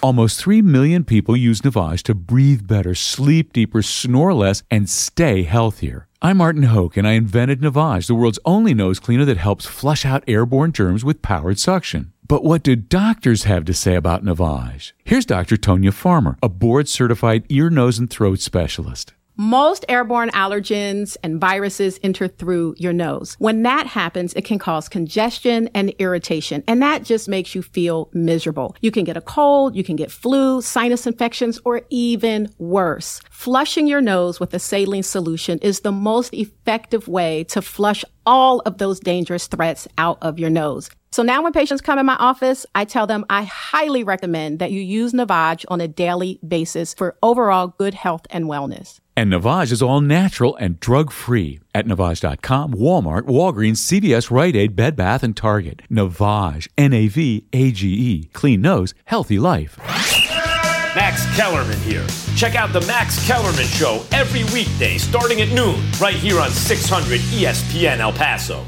Almost 3 million people use Navage to breathe better, sleep deeper, snore less, and stay healthier. I'm Martin Hoke, and I invented Navage, the world's only nose cleaner that helps flush out airborne germs with powered suction. But what do doctors have to say about Navage? Here's Dr. Tonya Farmer, a board certified ear, nose, and throat specialist. Most airborne allergens and viruses enter through your nose. When that happens, it can cause congestion and irritation, and that just makes you feel miserable. You can get a cold, you can get flu, sinus infections, or even worse. Flushing your nose with a saline solution is the most effective way to flush all of those dangerous threats out of your nose. So now when patients come in my office, I tell them I highly recommend that you use Navage on a daily basis for overall good health and wellness. And Navage is all natural and drug free at Navage.com, Walmart, Walgreens, CVS, Rite Aid, Bed Bath, and Target. Navage, N A V A G E. Clean nose, healthy life. Max Kellerman here. Check out the Max Kellerman Show every weekday starting at noon, right here on 600 ESPN El Paso.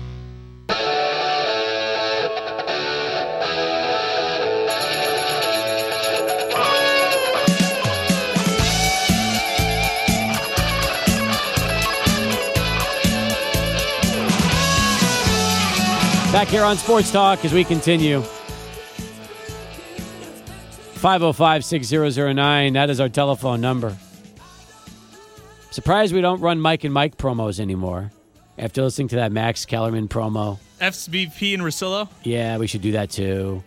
Back here on Sports Talk as we continue. 505 6009. That is our telephone number. Surprised we don't run Mike and Mike promos anymore after listening to that Max Kellerman promo. FSBP and Russillo. Yeah, we should do that too.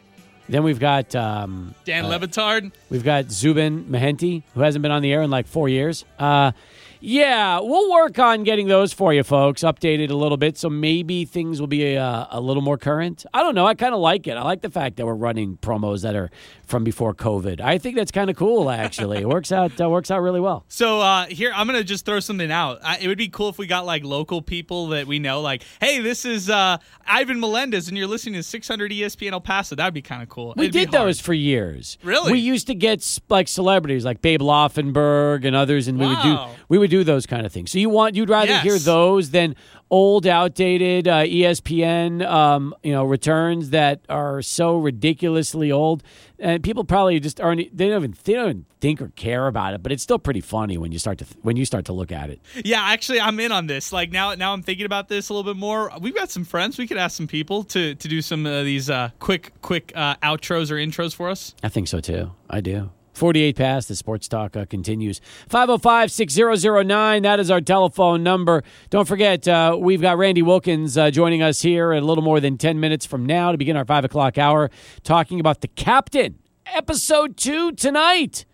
Then we've got um, Dan uh, Le Batard. We've got Zubin Mehenti, who hasn't been on the air in like four years. Uh, yeah, we'll work on getting those for you, folks, updated a little bit, so maybe things will be a, a little more current. I don't know. I kind of like it. I like the fact that we're running promos that are from before COVID. I think that's kind of cool. Actually, it works out uh, works out really well. So uh, here, I'm gonna just throw something out. I, it would be cool if we got like local people that we know, like, hey, this is uh, Ivan Melendez, and you're listening to 600 ESPN El Paso. That'd be kind of cool. We It'd did those for years. Really? We used to get like celebrities like Babe Laufenberg and others, and we would do we would do those kind of things. So you want you'd rather Yes. hear those than old, outdated uh, ESPN, um, you know, returns that are so ridiculously old, and people probably just aren't. They don't even they don't even think or care about it. But it's still pretty funny when you start to when you start to look at it. Yeah, actually, I'm in on this. Like now, now I'm thinking about this a little bit more. We've got some friends. We could ask some people to to do some of these uh, quick, quick uh, outros or intros for us. I think so too. I do. 48 past, the sports talk uh, continues. 505 6009, that is our telephone number. Don't forget, uh, we've got Randy Wilkins uh, joining us here in a little more than 10 minutes from now to begin our 5 o'clock hour, talking about The Captain, episode 2 tonight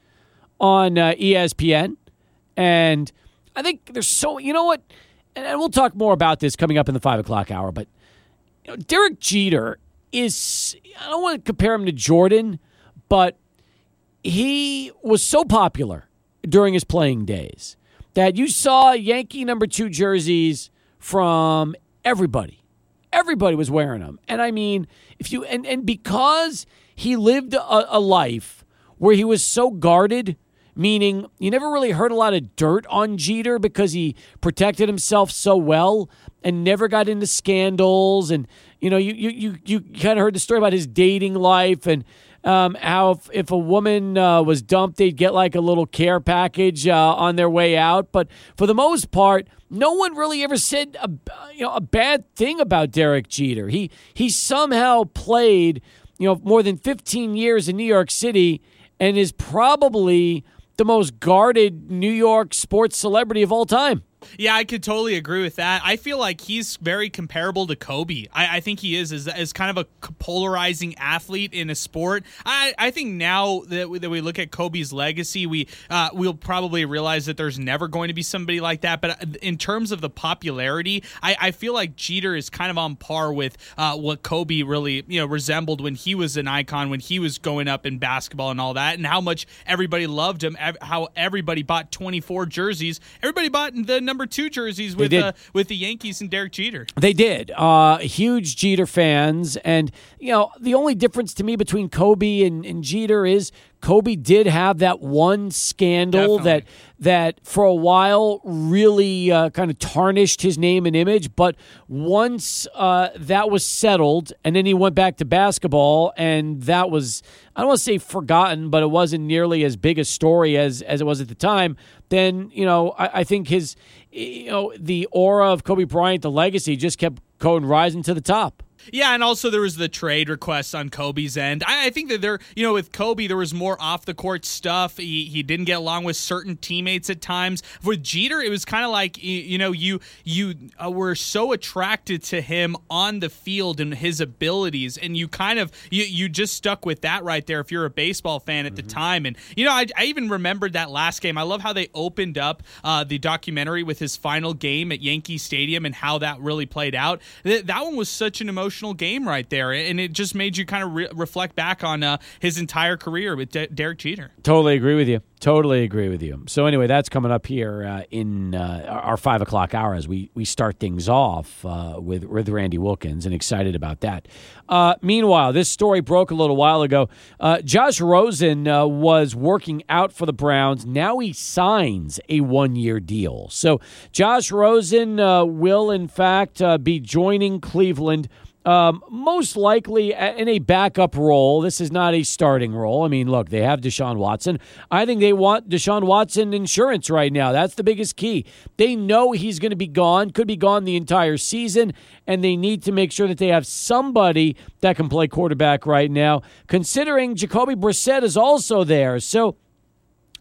on uh, ESPN. And I think there's so, you know what? And, and we'll talk more about this coming up in the 5 o'clock hour, but you know, Derek Jeter is, I don't want to compare him to Jordan, but he was so popular during his playing days that you saw Yankee number two jerseys from everybody. Everybody was wearing them. And I mean, if you and, and because he lived a, a life where he was so guarded, meaning you never really heard a lot of dirt on Jeter because he protected himself so well and never got into scandals. And you know, you you you, you kind of heard the story about his dating life and um, how if, if, a woman uh, was dumped, they'd get like a little care package uh, on their way out. But for the most part, no one really ever said a, you know a bad thing about Derek Jeter. He he somehow played you know more than 15 years in New York City and is probably the most guarded New York sports celebrity of all time. Yeah, I could totally agree with that. I feel like he's very comparable to Kobe. I, I think he is as, as kind of a polarizing athlete in a sport. I, I think now that we, that we look at Kobe's legacy, we uh, we'll probably realize that there's never going to be somebody like that. But uh, in terms of the popularity, I, I feel like Jeter is kind of on par with uh, what Kobe really you know resembled when he was an icon, when he was going up in basketball and all that, and how much everybody loved him, how everybody bought 24 jerseys, everybody bought the number two jerseys with uh, with the Yankees and Derek Jeter. They did. Uh, huge Jeter fans, and you know the only difference to me between Kobe and, and Jeter is Kobe did have that one scandal Definitely. that that for a while really uh, kind of tarnished his name and image. But once uh, that was settled, and then he went back to basketball, and that was I don't want to say forgotten, but it wasn't nearly as big a story as as it was at the time. Then you know I, I think his you know the aura of Kobe Bryant, the legacy, just kept going rising to the top. Yeah, and also there was the trade request on Kobe's end. I, I, think that there, you know, with Kobe, there was more off the court stuff. He, he didn't get along with certain teammates at times. With Jeter, it was kind of like you, you, know you you uh, were so attracted to him on the field and his abilities, and you kind of you you just stuck with that right there. If you're a baseball fan at mm-hmm. the time, and you know, I, I, even remembered that last game. I love how they opened up uh, the documentary with his final game at Yankee Stadium and how that really played out. That, that one was such an emotional emotional game right there, and it just made you kind of re- reflect back on uh, his entire career with De- Derek Jeter. Totally agree with you. Totally agree with you. So anyway, that's coming up here uh, in uh, our five o'clock hour as we we start things off uh, with with Randy Wilkins, and excited about that. Uh, meanwhile, this story broke a little while ago. Uh, Josh Rosen was working out for the Browns. Now he signs a one year deal. So Josh Rosen will in fact be joining Cleveland um, most likely in a backup role. This is not a starting role. I mean, look, they have Deshaun Watson. I think they want Deshaun Watson insurance right now. That's the biggest key. They know he's going to be gone, could be gone the entire season, and they need to make sure that they have somebody that can play quarterback right now, considering Jacoby Brissett is also there. So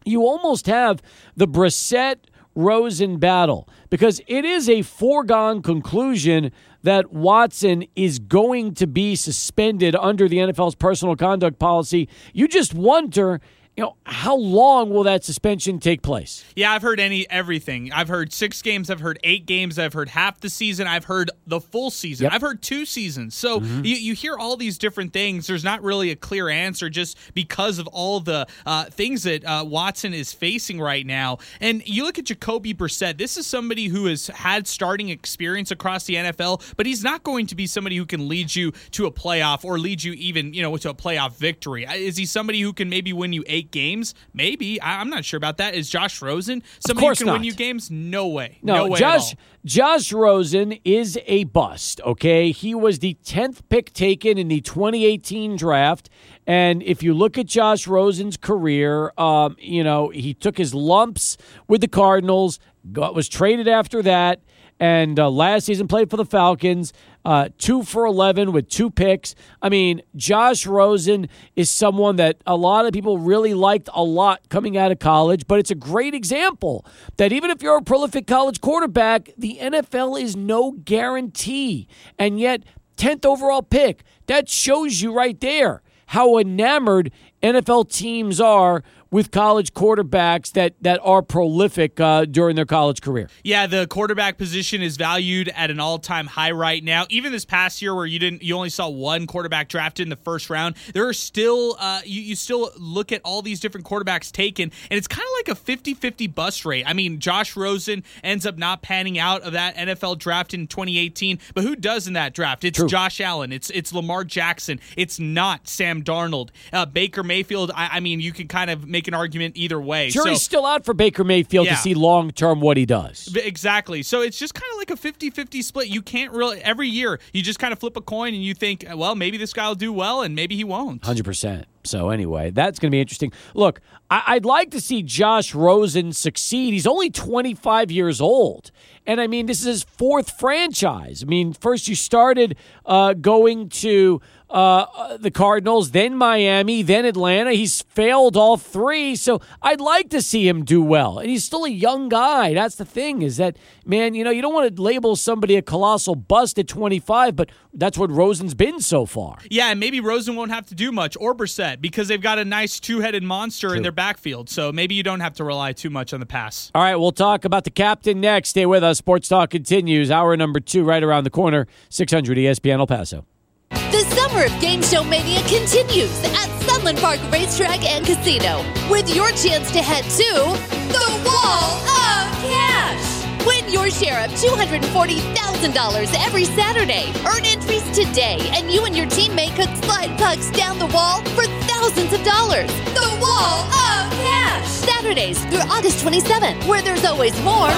you almost have the Brissett Rosen battle because it is a foregone conclusion that Watson is going to be suspended under the NFL's personal conduct policy. You just wonder you know, how long will that suspension take place? Yeah, I've heard any everything. I've heard six games. I've heard eight games. I've heard half the season. I've heard the full season. Yep. I've heard two seasons. So mm-hmm. you, you hear all these different things. There's not really a clear answer just because of all the uh, things that uh, Watson is facing right now. And you look at Jacoby Brissett. This is somebody who has had starting experience across the NFL, but he's not going to be somebody who can lead you to a playoff or lead you even you know to a playoff victory. Is he somebody who can maybe win you eight? Eight games? Maybe. I, am not sure about that. Is Josh Rosen somebody who can not. win you games? No way. No, no way Josh Josh Rosen is a bust, okay? He was the 10th pick taken in the 2018 draft. And if you look at Josh Rosen's career, um, you know, he took his lumps with the Cardinals, got, was traded after that and uh, last season played for the Falcons. Uh, two for 11 with two picks. I mean, Josh Rosen is someone that a lot of people really liked a lot coming out of college, but it's a great example that even if you're a prolific college quarterback, the NFL is no guarantee. And yet, 10th overall pick, that shows you right there how enamored NFL teams are with college quarterbacks that that are prolific uh, during their college career. Yeah, the quarterback position is valued at an all-time high right now. Even this past year, where you didn't, you only saw one quarterback drafted in the first round. There are still, uh, you, you still look at all these different quarterbacks taken, and it's kind of like a 50-50 bust rate. I mean, Josh Rosen ends up not panning out of that NFL draft in 2018, but who does in that draft? It's True. Josh Allen. It's it's Lamar Jackson. It's not Sam Darnold. Uh, Baker Mayfield. I, I mean, you can kind of make an argument either way. Jury's so, still out for Baker Mayfield yeah. to see long term what he does. Exactly. So it's just kind of like a 50 50 split. You can't really, every year, you just kind of flip a coin and you think, well, maybe this guy will do well and maybe he won't. 100%. So anyway, that's going to be interesting. Look, I- would like to see Josh Rosen succeed. He's only 25 years old, and I mean this is his fourth franchise. I mean, first you started uh, going to uh, the Cardinals, then Miami, then Atlanta. He's failed all three, so I'd like to see him do well. And he's still a young guy. That's the thing is that man, you know, you don't want to label somebody a colossal bust at 25, but that's what Rosen's been so far. Yeah, and maybe Rosen won't have to do much or Brissett because they've got a nice two-headed monster True. in their backfield. So maybe you don't have to rely too much on the pass. All right, we'll talk about the captain next. Stay with us. Sports Talk continues. Hour number two right around the corner. 600 ESPN El Paso. The summer of Game Show Mania continues at Sunland Park Racetrack and Casino with your chance to head to the Wall. Win your share of $240,000 every Saturday. Earn entries today, and you and your teammate could slide pucks down the wall for thousands of dollars. The Wall of Cash. Saturdays through August 27th, where there's always more.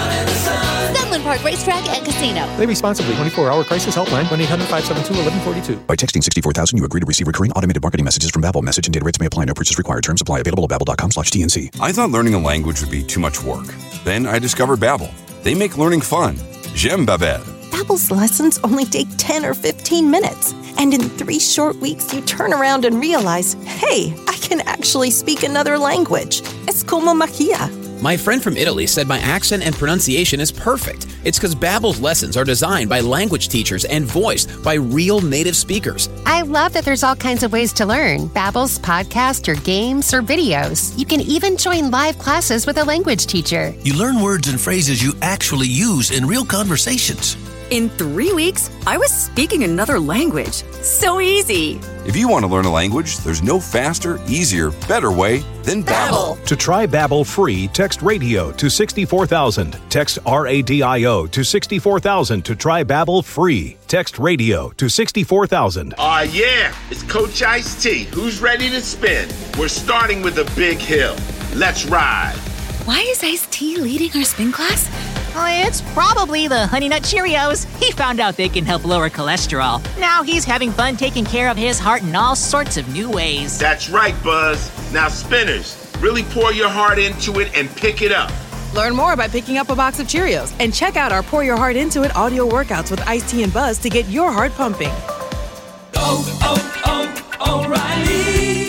Sunland Park Racetrack and Casino. They responsibly. 24-hour crisis helpline. 1-800-572-1142. By texting 64000, you agree to receive recurring automated marketing messages from Babbel. Message and data rates may apply. No purchase required. Terms apply. Available at babbel.com slash TNC. I thought learning a language would be too much work. Then I discovered Babbel. They make learning fun. J'aime Babbel. Babbel's lessons only take 10 or 15 minutes. And in three short weeks, you turn around and realize, hey, I can actually speak another language. Es como magia. My friend from Italy said my accent and pronunciation is perfect. It's because Babbel's lessons are designed by language teachers and voiced by real native speakers. I love that there's all kinds of ways to learn. Babbel's podcast or games or videos. You can even join live classes with a language teacher. You learn words and phrases you actually use in real conversations. In three weeks, I was speaking another language. So easy. If you want to learn a language, there's no faster, easier, better way than Babbel. To try Babbel free, text radio to 64000. Text R A D I O to 64000 to try Babbel free. Text radio to 64000. Ah, uh, yeah, it's Coach Ice T. Who's ready to spin? We're starting with a big hill. Let's ride. Why is Ice T leading our spin class? It's probably the Honey Nut Cheerios. He found out they can help lower cholesterol. Now he's having fun taking care of his heart in all sorts of new ways. That's right, Buzz. Now, spinners, really pour your heart into it and pick it up. Learn more by picking up a box of Cheerios and check out our Pour Your Heart Into It audio workouts with Ice T and Buzz to get your heart pumping. Go, oh, oh, oh O'Reilly!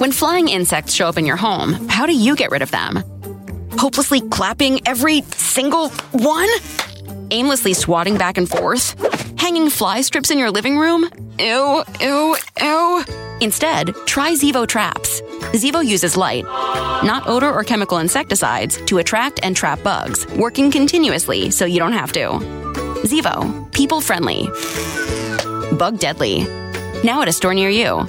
When flying insects show up in your home, how do you get rid of them? Hopelessly clapping every single one? aimlessly swatting back and forth? Hanging fly strips in your living room? Ew, ew, ew. Instead, try Zevo Traps. Zevo uses light, not odor or chemical insecticides, to attract and trap bugs, working continuously so you don't have to. Zevo, people friendly, bug deadly. Now at a store near you.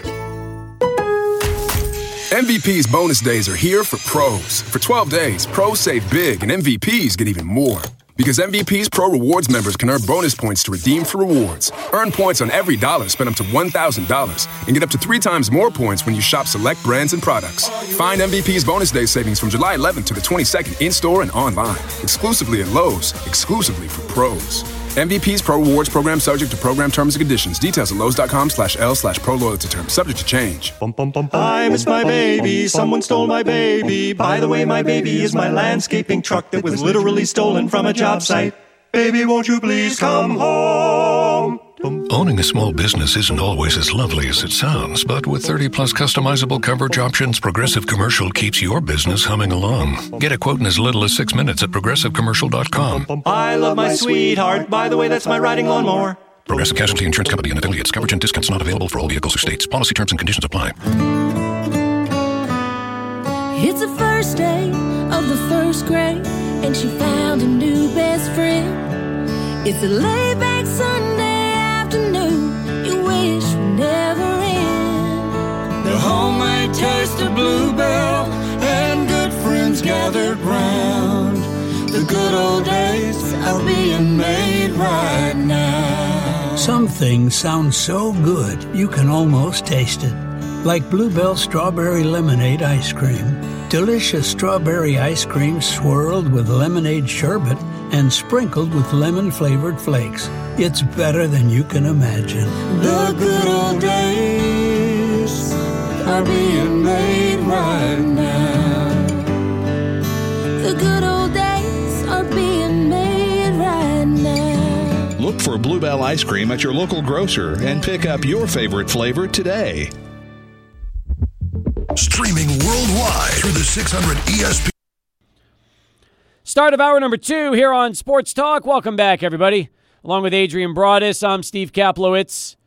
MVP's bonus days are here for pros. For 12 days, pros save big and MVPs get even more. Because MVP's Pro Rewards members can earn bonus points to redeem for rewards. Earn points on every dollar spent up to $1,000 and get up to three times more points when you shop select brands and products. Find MVP's bonus day savings from July 11th to the 22nd in store and online. Exclusively at Lowe's. Exclusively for pros. MVP's Pro Rewards program subject to program terms and conditions. Details at Lowe's.com slash L slash Pro Loyalty terms. Subject to change. I miss my baby. Someone stole my baby. By the way, my baby is my landscaping truck that was literally stolen from a job site. Baby, won't you please come home? Owning a small business isn't always as lovely as it sounds, but with 30 plus customizable coverage options, Progressive Commercial keeps your business humming along. Get a quote in as little as six minutes at progressivecommercial.com. I love my sweetheart. By the way, that's my riding lawnmower. Progressive Casualty Insurance Company and affiliates. Coverage and discounts not available for all vehicles or states. Policy terms and conditions apply. It's the first day of the first grade, and she found a new best friend. It's a laid homemade taste of bluebell and good friends gathered round. The good old days are being made right now. Some things sound so good you can almost taste it. Like Bluebell Strawberry Lemonade Ice Cream. Delicious strawberry ice cream swirled with lemonade sherbet and sprinkled with lemon flavored flakes. It's better than you can imagine. The good old days are being made right now. The good old days are being made right now. Look for Bluebell ice cream at your local grocer and pick up your favorite flavor today. Streaming worldwide through the 600 ESP. Start of hour number two here on Sports Talk. Welcome back, everybody. Along with Adrian Broadus, I'm Steve Kaplowitz.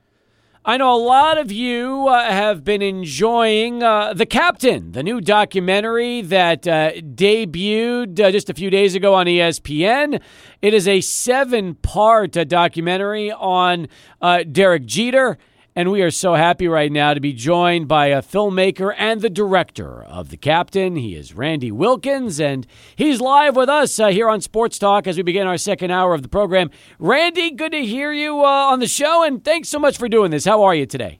I know a lot of you uh, have been enjoying uh, The Captain, the new documentary that uh, debuted uh, just a few days ago on ESPN. It is a seven part uh, documentary on uh, Derek Jeter. And we are so happy right now to be joined by a filmmaker and the director of The Captain. He is Randy Wilkins, and he's live with us uh, here on Sports Talk as we begin our second hour of the program. Randy, good to hear you uh, on the show, and thanks so much for doing this. How are you today?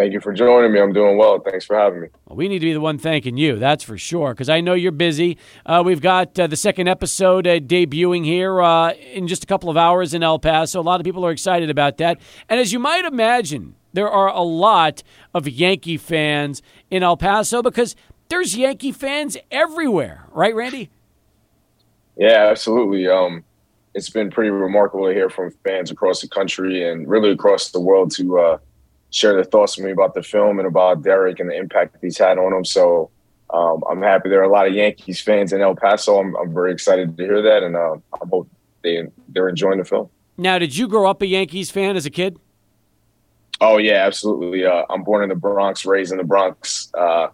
Thank you for joining me. I'm doing well. Thanks for having me. Well, we need to be the one thanking you, that's for sure, because I know you're busy. Uh, we've got uh, the second episode uh, debuting here uh, in just a couple of hours in El Paso. A lot of people are excited about that. And as you might imagine, there are a lot of Yankee fans in El Paso because there's Yankee fans everywhere, right, Randy? Yeah, absolutely. Um, it's been pretty remarkable to hear from fans across the country and really across the world to uh, share their thoughts with me about the film and about Derek and the impact that he's had on them. So um, I'm happy there are a lot of Yankees fans in El Paso. I'm, I'm very excited to hear that, and uh, I hope they they're enjoying the film. Now, did you grow up a Yankees fan as a kid? Oh yeah, absolutely. Uh, I'm born in the Bronx, raised in the Bronx. Uh,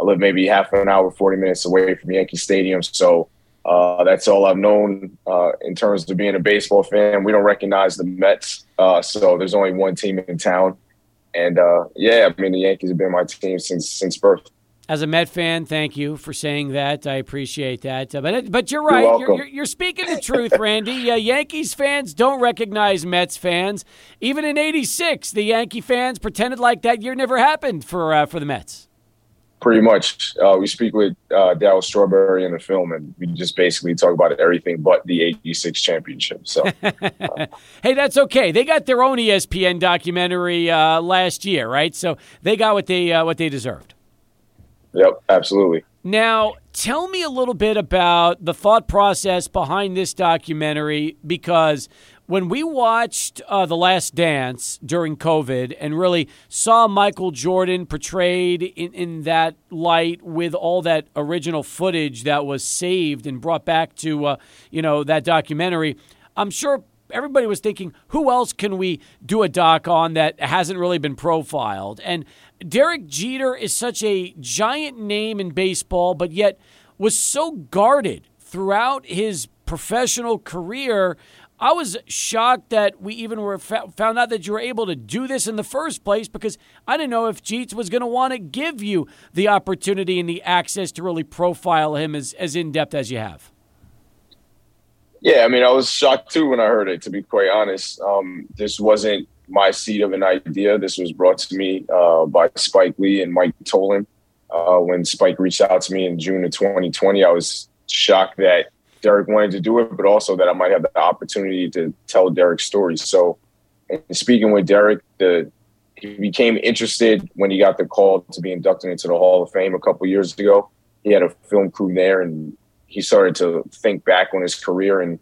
I live maybe half an hour, 40 minutes away from Yankee Stadium, so uh, that's all I've known uh, in terms of being a baseball fan. We don't recognize the Mets, uh, so there's only one team in town. And uh, yeah, I mean the Yankees have been my team since since birth. As a Met fan, thank you for saying that. I appreciate that. Uh, but but you're right. You're, you're, you're, you're speaking the truth, Randy. Uh, Yankees fans don't recognize Mets fans. Even in '86, the Yankee fans pretended like that year never happened for uh, for the Mets. Pretty much, uh, we speak with uh, Darryl Strawberry in the film, and we just basically talk about everything but the '86 championship. So, (laughs) hey, that's okay. They got their own ESPN documentary uh, last year, right? So they got what they uh, what they deserved. yep, absolutely. Now, tell me a little bit about the thought process behind this documentary because when we watched uh, The Last Dance during COVID and really saw Michael Jordan portrayed in, in that light with all that original footage that was saved and brought back to, uh, you know, that documentary, I'm sure everybody was thinking, who else can we do a doc on that hasn't really been profiled? And Derek Jeter is such a giant name in baseball, but yet was so guarded throughout his professional career. I was shocked that we even were found out that you were able to do this in the first place because I didn't know if Jeets was going to want to give you the opportunity and the access to really profile him as, as in depth as you have. Yeah, I mean, I was shocked too when I heard it. To be quite honest, um, this wasn't my seed of an idea. This was brought to me uh, by Spike Lee and Mike Tollin. Uh, when Spike reached out to me in June of 2020, I was shocked that Derek wanted to do it, but also that I might have the opportunity to tell Derek's story. So, speaking with Derek, the he became interested when he got the call to be inducted into the Hall of Fame a couple years ago. He had a film crew there, and he started to think back on his career. And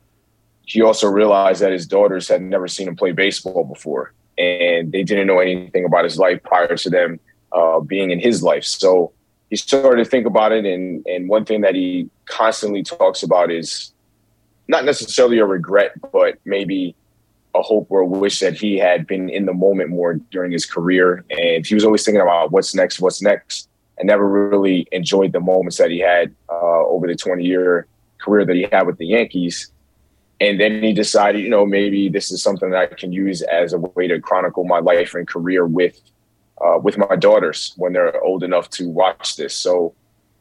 he also realized that his daughters had never seen him play baseball before, and they didn't know anything about his life prior to them uh, being in his life. So he started to think about it, and and one thing that he constantly talks about is not necessarily a regret, but maybe a hope or a wish that he had been in the moment more during his career. And he was always thinking about what's next, what's next, and never really enjoyed the moments that he had uh, over the 20 year career that he had with the Yankees. And then he decided, you know, maybe this is something that I can use as a way to chronicle my life and career with uh, with my daughters when they're old enough to watch this. So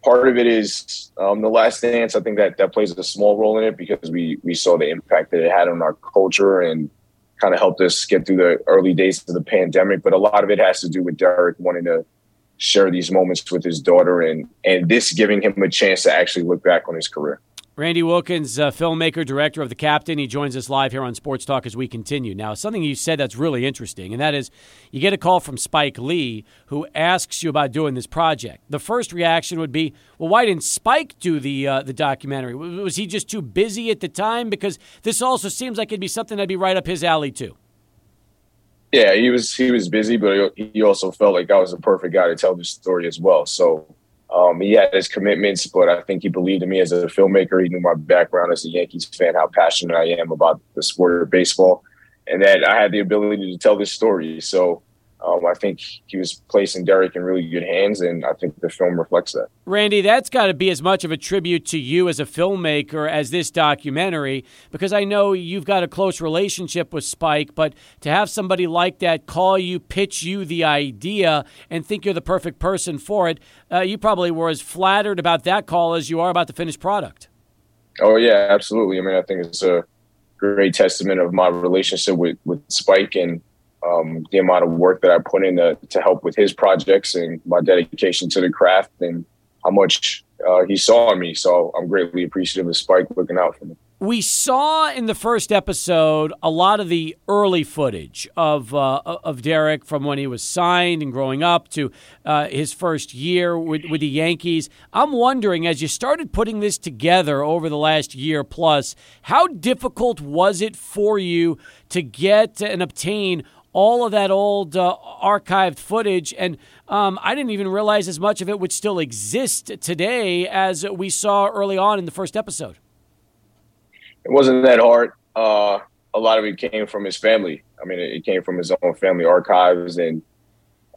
part of it is um, the last dance. I think that that plays a small role in it because we we saw the impact that it had on our culture and kind of helped us get through the early days of the pandemic. But a lot of it has to do with Derek wanting to share these moments with his daughter and and this giving him a chance to actually look back on his career. Randy Wilkins, uh, filmmaker, director of The Captain. He joins us live here on Sports Talk as we continue. Now, something you said that's really interesting, and that is you get a call from Spike Lee who asks you about doing this project. The first reaction would be, well, why didn't Spike do the, uh, the documentary? Was he just too busy at the time? Because this also seems like it'd be something that'd be right up his alley, too. Yeah, he was he was busy, but he also felt like I was the perfect guy to tell this story as well. So um, he had his commitments, but I think he believed in me as a filmmaker. He knew my background as a Yankees fan, how passionate I am about the sport of baseball, and that I had the ability to tell this story. So um, I think he was placing Derek in really good hands, and I think the film reflects that. Randy, that's got to be as much of a tribute to you as a filmmaker as this documentary, because I know you've got a close relationship with Spike, but to have somebody like that call you, pitch you the idea, and think you're the perfect person for it, uh, you probably were as flattered about that call as you are about the finished product. Oh, yeah, absolutely. I mean, I think it's a great testament of my relationship with, with Spike and um, the amount of work that I put in to, to, help with his projects and my dedication to the craft and how much uh, he saw in me. So I'm greatly appreciative of Spike looking out for me. We saw in the first episode a lot of the early footage of uh, of Derek from when he was signed and growing up to uh, his first year with, with the Yankees. I'm wondering, as you started putting this together over the last year plus, how difficult was it for you to get and obtain all of that old uh, archived footage. And um, I didn't even realize as much of it would still exist today as we saw early on in the first episode. It wasn't that hard. Uh, a lot of it came from his family. I mean, it came from his own family archives, and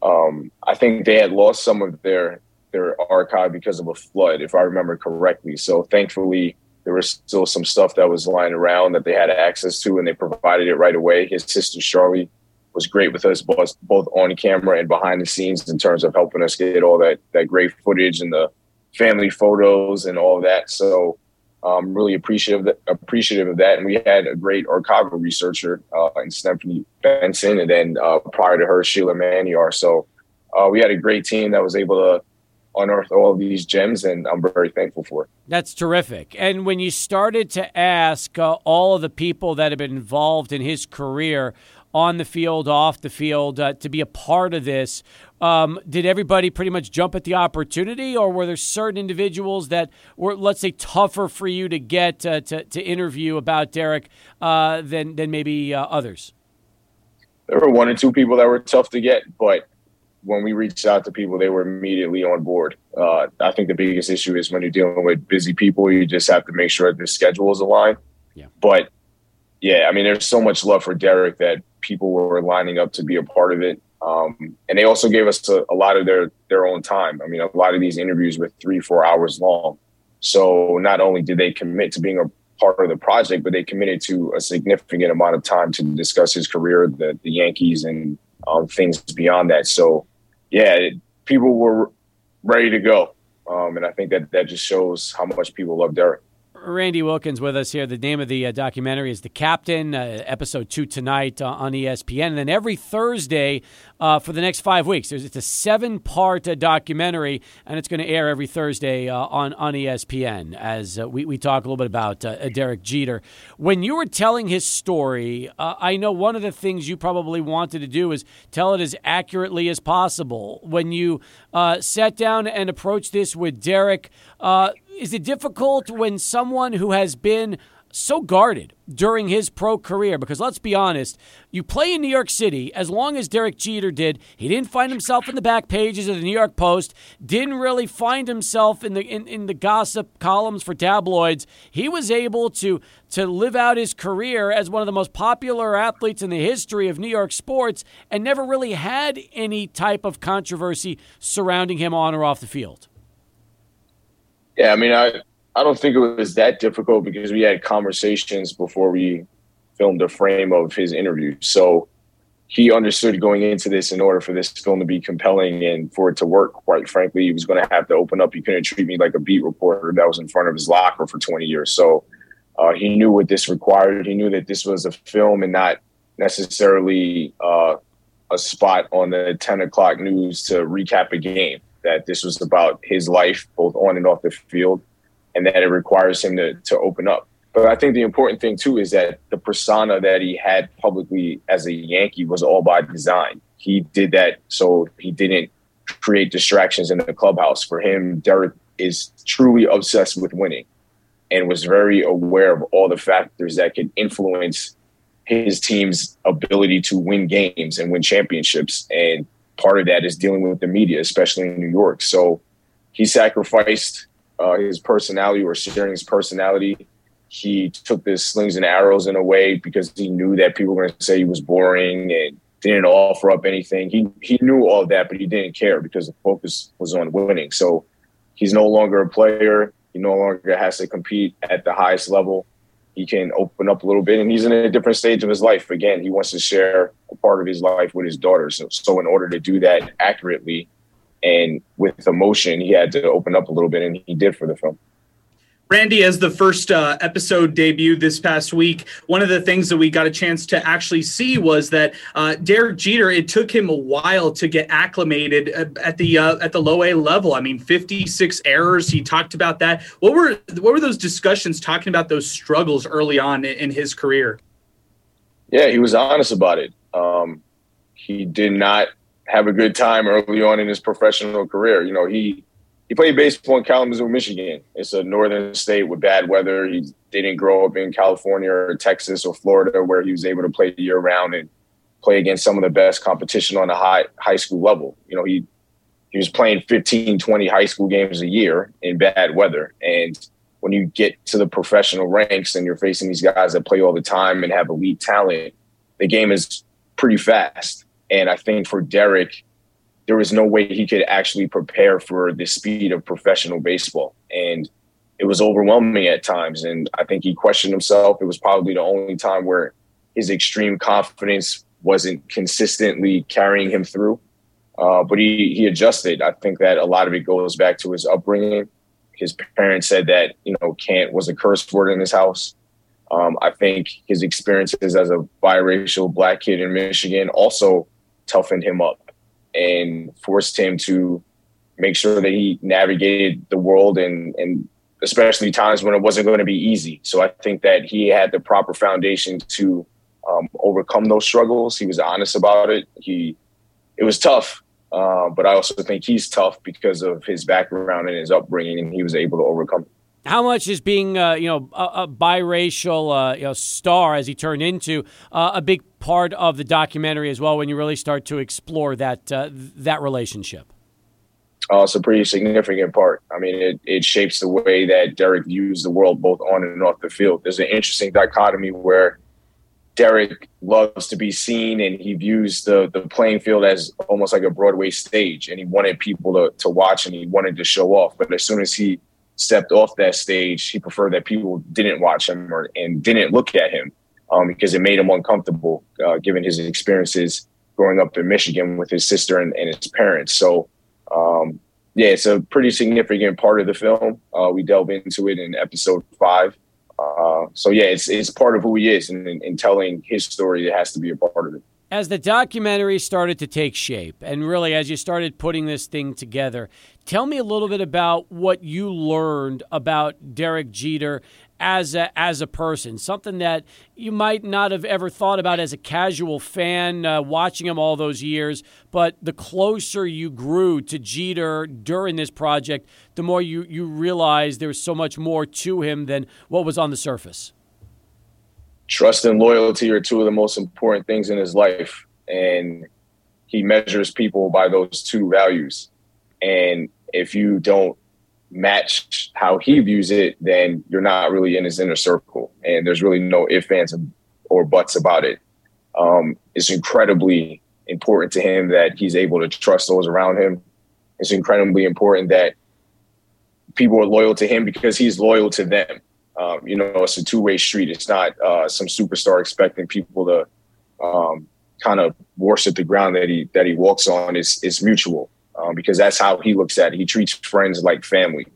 um, I think they had lost some of their their archive because of a flood, if I remember correctly. So thankfully, there was still some stuff that was lying around that they had access to, and they provided it right away. His sister Sharlee was great with us both both on camera and behind the scenes in terms of helping us get all that that great footage and the family photos and all that. So I'm um, really appreciative appreciative of that. And we had a great archival researcher uh, in Stephanie Benson, and then uh, prior to her, Sheila Maniar. So uh, we had a great team that was able to unearth all of these gems, and I'm very thankful for it. That's terrific. And when you started to ask uh, all of the people that have been involved in his career on the field, off the field, uh, to be a part of this. Um, did everybody pretty much jump at the opportunity, or were there certain individuals that were, let's say, tougher for you to get uh, to, to interview about Derek uh, than than maybe uh, others? There were one or two people that were tough to get, but when we reached out to people, they were immediately on board. Uh, I think the biggest issue is when you're dealing with busy people, you just have to make sure the schedules align. Yeah. But yeah, I mean, there's so much love for Derek that people were lining up to be a part of it. Um, and they also gave us a, a, lot of their their own time. I mean, a lot of these interviews were three, four hours long. So not only did they commit to being a part of the project, but they committed to a significant amount of time to discuss his career, the, the Yankees, and um, things beyond that. So, yeah, it, people were ready to go, um, and I think that that just shows how much people love Derek. Randy Wilkins with us here. The name of the uh, documentary is The Captain, uh, episode two tonight uh, on ESPN. And then every Thursday uh, for the next five weeks, it's a seven part uh, documentary, and it's going to air every Thursday uh, on, on ESPN as we, we talk a little bit about Derek Jeter. When you were telling his story, I know one of the things you probably wanted to do is tell it as accurately as possible. When you sat down and approached this with Derek, Uh, is it difficult when someone who has been so guarded during his pro career because let's be honest, you play in New York City as long as Derek Jeter did. He didn't find himself in the back pages of the New York Post, didn't really find himself in the in, in the gossip columns for tabloids. He was able to to live out his career as one of the most popular athletes in the history of New York sports and never really had any type of controversy surrounding him on or off the field. Yeah, I mean, I I don't think it was that difficult because we had conversations before we filmed a frame of his interview. So he understood going into this in order for this film to be compelling and for it to work, quite frankly, he was going to have to open up. He couldn't treat me like a beat reporter that was in front of his locker for 20 years. So uh, he knew what this required. He knew that this was a film and not necessarily uh, a spot on the 10 o'clock news to recap a game that this was about his life, both on and off the field, and that it requires him to, to open up. But I think the important thing too is that the persona that he had publicly as a Yankee was all by design. He did that so he didn't create distractions in the clubhouse. For him, Derek is truly obsessed with winning and was very aware of all the factors that could influence his team's ability to win games and win championships. And part of that is dealing with the media, especially in New York. So he sacrificed uh, his personality or sharing his personality. He took the slings and arrows in a way because he knew that people were going to say he was boring and didn't offer up anything. He he knew all that, but he didn't care because the focus was on winning. So he's no longer a player. He no longer has to compete at the highest level he can open up a little bit and he's in a different stage of his life. Again he wants to share a part of his life with his daughter. So, so in order to do that accurately and with emotion he had to open up a little bit and he did for the film Randy, as the first uh, episode debuted this past week, one of the things that we got a chance to actually see was that uh, Derek Jeter. It took him a while to get acclimated uh, at the uh, at the low A level. I mean, fifty six errors. He talked about that. What were what were those discussions talking about those struggles early on in his career? Yeah, he was honest about it. Um, he did not have a good time early on in his professional career. You know, he he played baseball in Kalamazoo, Michigan. It's a northern state with bad weather. He didn't grow up in California or Texas or Florida where he was able to play year round and play against some of the best competition on the high high school level. You know, he he was playing 15, 20 high school games a year in bad weather. And when you get to the professional ranks and you're facing these guys that play all the time and have elite talent, the game is pretty fast. And I think for Derek, there was no way he could actually prepare for the speed of professional baseball. And it was overwhelming at times. And I think he questioned himself. It was probably the only time where his extreme confidence wasn't consistently carrying him through. Uh, but he, he adjusted. I think that a lot of it goes back to his upbringing. His parents said that, you know, can't was a curse word in his house. Um, I think his experiences as a biracial black kid in Michigan also toughened him up and forced him to make sure that he navigated the world and and especially times when it wasn't going to be easy. So I think that he had the proper foundation to um, overcome those struggles. He was honest about it. He it was tough, uh, but I also think he's tough because of his background and his upbringing, and he was able to overcome. How much is being, uh, you know, a, a biracial uh, you know, star as he turned into uh, a big part of the documentary as well? When you really start to explore that uh, that relationship. Oh, it's a pretty significant part. I mean, it, it shapes the way that Derek views the world, both on and off the field. There's an interesting dichotomy where Derek loves to be seen and he views the the playing field as almost like a Broadway stage, and he wanted people to to watch and he wanted to show off. But as soon as he stepped off that stage, he preferred that people didn't watch him or and didn't look at him um, because it made him uncomfortable, uh, given his experiences growing up in Michigan with his sister and, and his parents. So um, yeah, it's a pretty significant part of the film. Uh, we delve into it in episode five. Uh, so yeah, it's it's part of who he is, and in telling his story, it has to be a part of it. As the documentary started to take shape, and really as you started putting this thing together, tell me a little bit about what you learned about Derek Jeter as a, as a person, something that you might not have ever thought about as a casual fan uh, watching him all those years. But the closer you grew to Jeter during this project, the more you, you realized there was so much more to him than what was on the surface. Trust and loyalty are two of the most important things in his life. And he measures people by those two values. And if you don't match how he views it, then you're not really in his inner circle. And there's really no ifs, ands, or buts about it. Um, it's incredibly important to him that he's able to trust those around him. It's incredibly important that people are loyal to him because he's loyal to them. Um, you know, it's a two way street. It's not uh, some superstar expecting people to um, kind of worship the ground that he that he walks on. It's it's mutual um, because that's how he looks at it. He treats friends like family,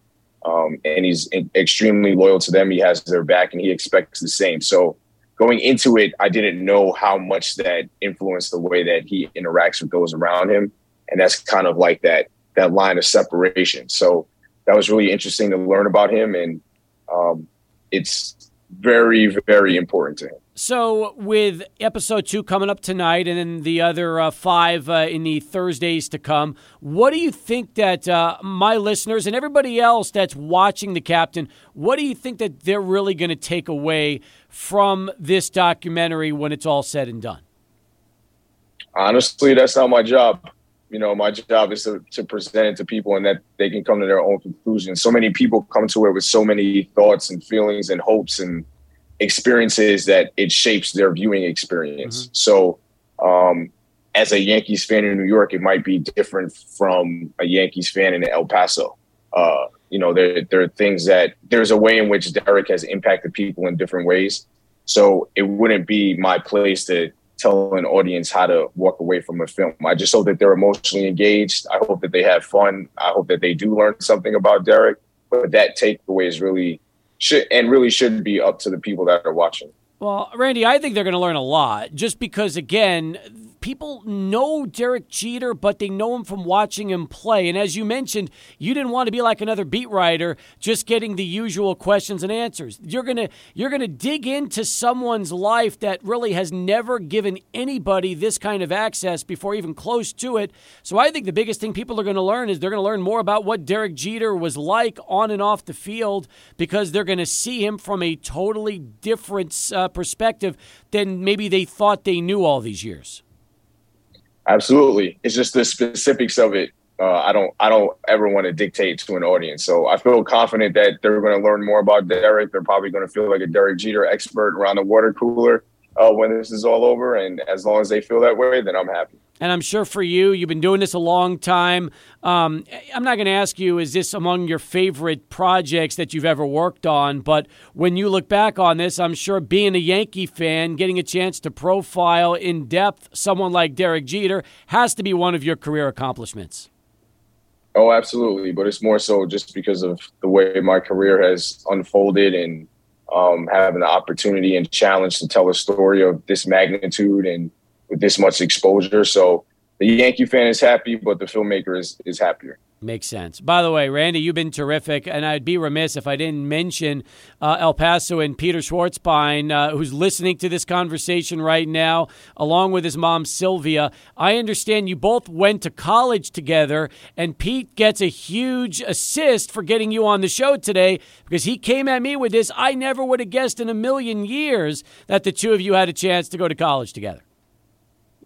um, and he's extremely loyal to them. He has their back, and he expects the same. So going into it, I didn't know how much that influenced the way that he interacts with those around him, and that's kind of like that that line of separation. So that was really interesting to learn about him, and um, it's very very important to him. So, with episode two coming up tonight and then the other uh, five uh, in the Thursdays to come, what do you think that uh, my listeners and everybody else that's watching The Captain, what do you think that they're really going to take away from this documentary when it's all said and done? Honestly, that's not my job. You know, my job is to, to present it to people and that they can come to their own conclusions. So many people come to it with so many thoughts and feelings and hopes and experiences that it shapes their viewing experience. Mm-hmm. So, um, as a Yankees fan in New York, it might be different from a Yankees fan in El Paso. Uh, you know, there, there are things that there's a way in which Derek has impacted people in different ways. So it wouldn't be my place to tell an audience how to walk away from a film. I just hope that they're emotionally engaged. I hope that they have fun. I hope that they do learn something about Derek. But that takeaway is really should and really should be up to the people that are watching. Well, Randy, I think they're going to learn a lot just because, again, people know Derek Jeter, but they know him from watching him play. And as you mentioned, you didn't want to be like another beat writer, just getting the usual questions and answers. You're gonna you're gonna dig into someone's life that really has never given anybody this kind of access before, even close to it. So I think the biggest thing people are going to learn is they're going to learn more about what Derek Jeter was like on and off the field because they're going to see him from a totally different uh, perspective than maybe they thought they knew all these years. Absolutely. It's just the specifics of it. Uh, I don't. I don't ever want to dictate to an audience. So I feel confident that they're going to learn more about Derek. They're probably going to feel like a Derek Jeter expert around the water cooler uh, when this is all over. And as long as they feel that way, then I'm happy and I'm sure for you, you've been doing this a long time. Um, I'm not going to ask you, is this among your favorite projects that you've ever worked on? But when you look back on this, I'm sure being a Yankee fan, getting a chance to profile in depth someone like Derek Jeter has to be one of your career accomplishments. Oh, absolutely. But it's more so just because of the way my career has unfolded and um, having the opportunity and challenge to tell a story of this magnitude and with this much exposure. So the Yankee fan is happy, but the filmmaker is is happier. Makes sense. By the way, Randy, you've been terrific, and I'd be remiss if I didn't mention uh, El Paso and Peter Svarzbein, uh, who's listening to this conversation right now, along with his mom Sylvia. I understand you both went to college together, and Pete gets a huge assist for getting you on the show today because he came at me with this. I never would have guessed in a million years that the two of you had a chance to go to college together.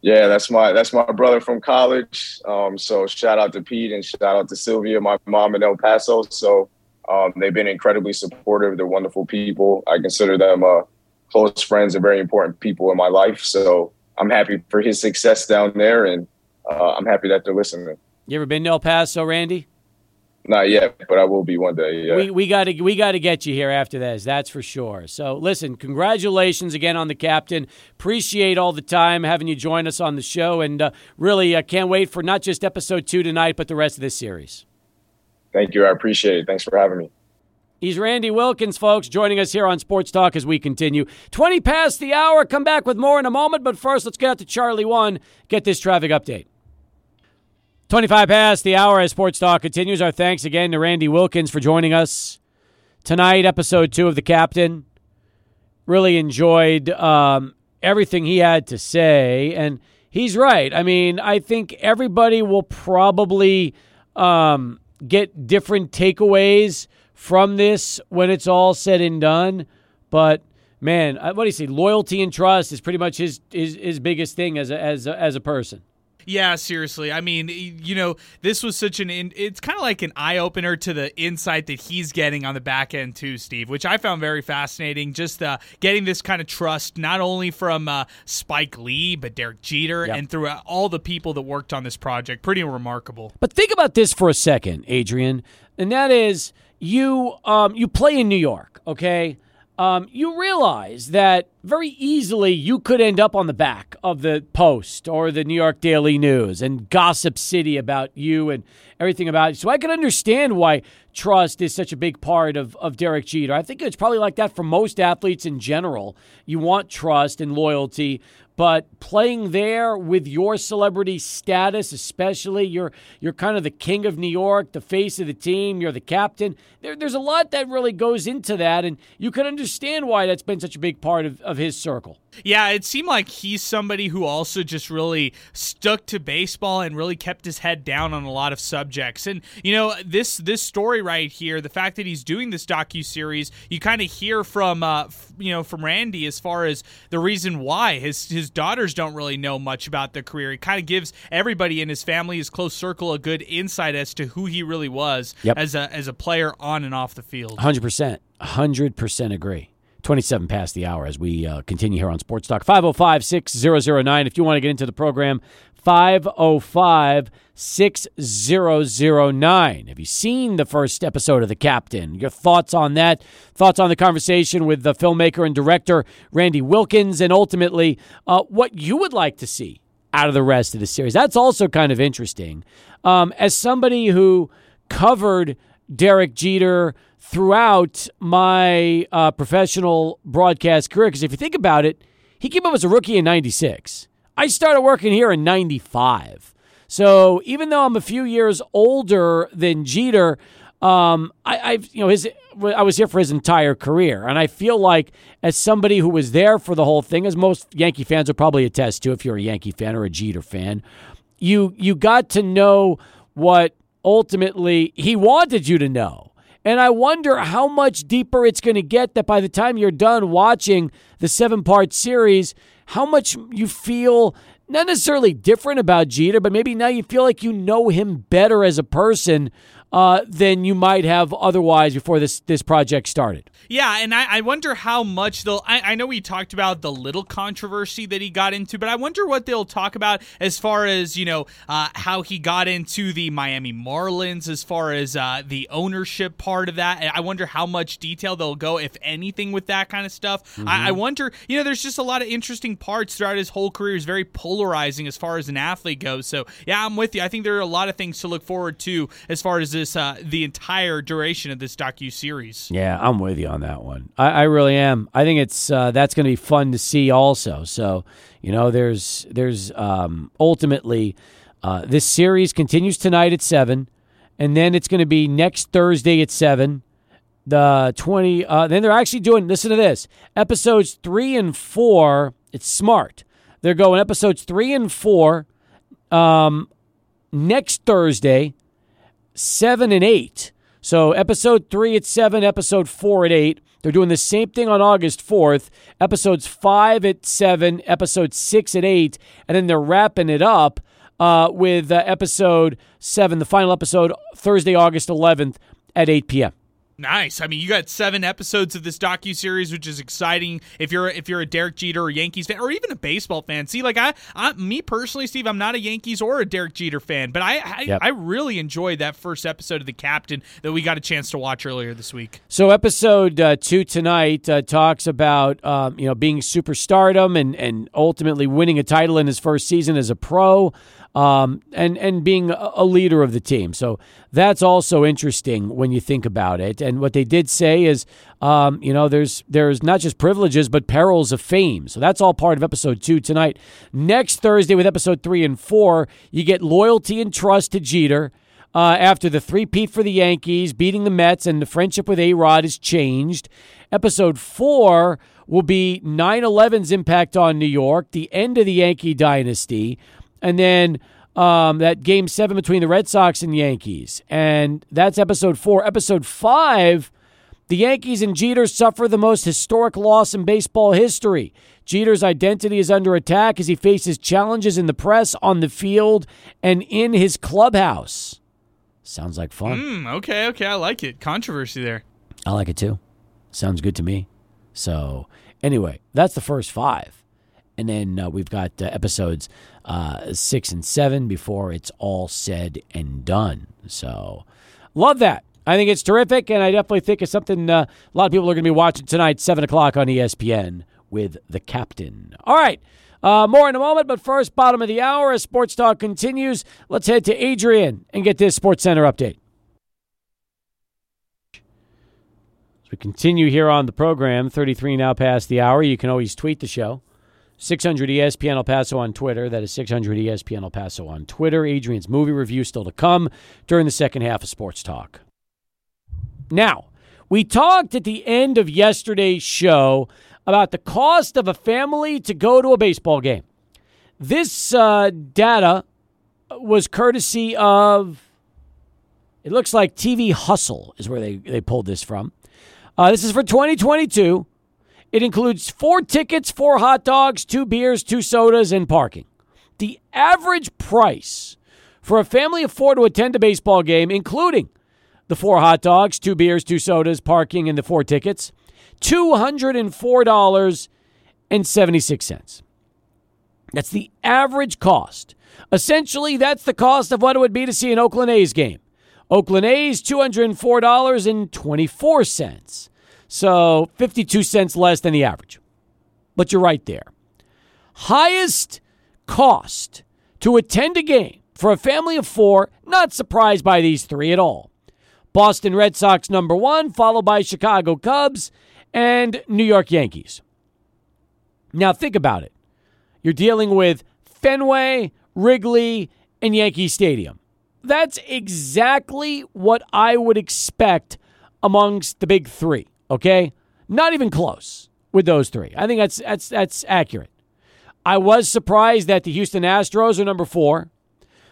Yeah, that's my that's my brother from college. Um, so shout out to Pete and shout out to Sylvia, my mom in El Paso. So um, they've been incredibly supportive. They're wonderful people. I consider them uh, close friends and very important people in my life. So I'm happy for his success down there, and uh, I'm happy that they're listening. You ever been to El Paso, Randy? Not yet, but I will be one day. Yeah. We we got to we got to get you here after this. That's for sure. So listen, congratulations again on the captain. Appreciate all the time having you join us on the show, and uh, really uh, can't wait for not just episode two tonight, but the rest of this series. Thank you. I appreciate it. Thanks for having me. He's Randy Wilkins, folks, joining us here on Sports Talk as we continue. 20 past the hour. Come back with more in a moment, but first, let's get out to Charlie 1, get this traffic update. 25 past the hour as Sports Talk continues. Our thanks again to Randy Wilkins for joining us tonight, episode two of The Captain. Really enjoyed um, everything he had to say, and he's right. I mean, I think everybody will probably um, get different takeaways from this when it's all said and done. But man, what do you say? Loyalty and trust is pretty much his his, his biggest thing as a, as a, as a person. Yeah, seriously. I mean, you know, this was such an it's kind of like an eye opener to the insight that he's getting on the back end too, Steve, which I found very fascinating. Just uh, getting this kind of trust not only from uh, Spike Lee but Derek Jeter yep. and throughout all the people that worked on this project. Pretty remarkable. But think about this for a second, Adrian, and that is you um, you play in New York, okay? Um, you realize that very easily you could end up on the back of the Post or the New York Daily News and Gossip City about you and everything about you. So I can understand why trust is such a big part of, of Derek Jeter. I think it's probably like that for most athletes in general. You want trust and loyalty, but playing there with your celebrity status, especially you're you're kind of the king of New York, the face of the team, you're the captain. There, there's a lot that really goes into that, and you can understand why that's been such a big part of, of his circle. Yeah, it seemed like he's somebody who also just really stuck to baseball and really kept his head down on a lot of subjects. And you know, this this story right here, the fact that he's doing this docu series, you kind of hear from uh, you know from Randy as far as the reason why his his daughters don't really know much about the career. He kind of gives everybody in his family, his close circle, a good insight as to who he really was yep. as a as a player on and off the field. Hundred percent, hundred percent agree. 27 past the hour as we uh, continue here on Sports Talk. 505 6009. If you want to get into the program, 505 6009. Have you seen the first episode of The Captain? Your thoughts on that? Thoughts on the conversation with the filmmaker and director Randy Wilkins, and ultimately uh, what you would like to see out of the rest of the series? That's also kind of interesting. Um, as somebody who covered Derek Jeter throughout my uh, professional broadcast career, because if you think about it, he came up as a rookie in 96. I started working here in 95. So even though I'm a few years older than Jeter, um, I, have you know his I was here for his entire career, and I feel like as somebody who was there for the whole thing, as most Yankee fans would probably attest to, if you're a Yankee fan or a Jeter fan, you you got to know what ultimately he wanted you to know. And I wonder how much deeper it's going to get that by the time you're done watching the seven part series, how much you feel not necessarily different about Jeter, but maybe now you feel like you know him better as a person uh, than you might have otherwise before this this project started. Yeah, and I, I wonder how much they'll. I, I know we talked about the little controversy that he got into, but I wonder what they'll talk about as far as you know uh, how he got into the Miami Marlins, as far as uh, the ownership part of that. I wonder how much detail they'll go, if anything, with that kind of stuff. Mm-hmm. I, I wonder. You know, there's just a lot of interesting parts throughout his whole career. He's very polarizing as far as an athlete goes. So yeah, I'm with you. I think there are a lot of things to look forward to as far as this uh, the entire duration of this docu series. Yeah, I'm with you on that one. I, I really am. I think it's uh, that's going to be fun to see also. So you know, there's there's um, ultimately uh, this series continues tonight at seven, and then it's going to be next Thursday at seven. The twenty. Uh, then they're actually doing. Listen to this. Episodes three and four. It's smart. They're going episodes three and four. Um, next Thursday, seven and eight. So episode three at seven, episode four at eight. They're doing the same thing on August 4th, episodes five at seven, episode six at eight, and then they're wrapping it up uh, with uh, episode seven, the final episode, Thursday, August 11th at 8 p.m. Nice. I mean, you got seven episodes of this docu series, which is exciting. If you're if you're a Derek Jeter or Yankees fan, or even a baseball fan, see, like I, I me personally, Steve, I'm not a Yankees or a Derek Jeter fan, but I I, yep. I really enjoyed that first episode of the Captain that we got a chance to watch earlier this week. So, episode uh, two tonight uh, talks about um, you know being superstardom and and ultimately winning a title in his first season as a pro. Um, and and being a leader of the team. So that's also interesting when you think about it. And what they did say is, um, you know, there's there's not just privileges but perils of fame. So that's all part of episode two tonight. Next Thursday with episode three and four, you get loyalty and trust to Jeter. Uh, after the three-peat for the Yankees, beating the Mets, and the friendship with A Rod is changed. Episode four will be 9 11's impact on New York, the end of the Yankee dynasty, and then um, that game seven between the Red Sox and Yankees. And that's episode four. Episode five. The Yankees and Jeter suffer the most historic loss in baseball history. Jeter's identity is under attack as he faces challenges in the press, on the field, and in his clubhouse. Sounds like fun. Mm, okay, okay, I like it. Controversy there. I like it too. Sounds good to me. So, anyway, that's the first five. And then uh, we've got uh, episodes uh, six and seven before it's all said and done. So, love that. I think it's terrific. And I definitely think it's something uh, a lot of people are going to be watching tonight, 7 o'clock on ESPN with the captain. All right. Uh, more in a moment, but first, bottom of the hour as Sports Talk continues. Let's head to Adrian and get this Sports Center update. As we continue here on the program, 33 now past the hour, you can always tweet the show. 600 ESPN El Paso on Twitter. That is 600 ESPN El Paso on Twitter. Adrian's movie review still to come during the second half of Sports Talk. Now, we talked at the end of yesterday's show about the cost of a family to go to a baseball game. This uh, data was courtesy of, it looks like TV Hustle is where they, they pulled this from. Uh, this is for 2022. It includes four tickets, four hot dogs, two beers, two sodas, and parking. The average price for a family of four to attend a baseball game, including the four hot dogs, two beers, two sodas, parking, and the four tickets, $204.76. That's the average cost. Essentially, that's the cost of what it would be to see an Oakland A's game. Oakland A's, $204.24. So 52 cents less than the average. But you're right there. Highest cost to attend a game for a family of four, not surprised by these three at all. Boston Red Sox number one, followed by Chicago Cubs and New York Yankees. Now, think about it. You're dealing with Fenway, Wrigley, and Yankee Stadium. That's exactly what I would expect amongst the big three, okay? Not even close with those three. I think that's, that's, that's accurate. I was surprised that the Houston Astros are number four,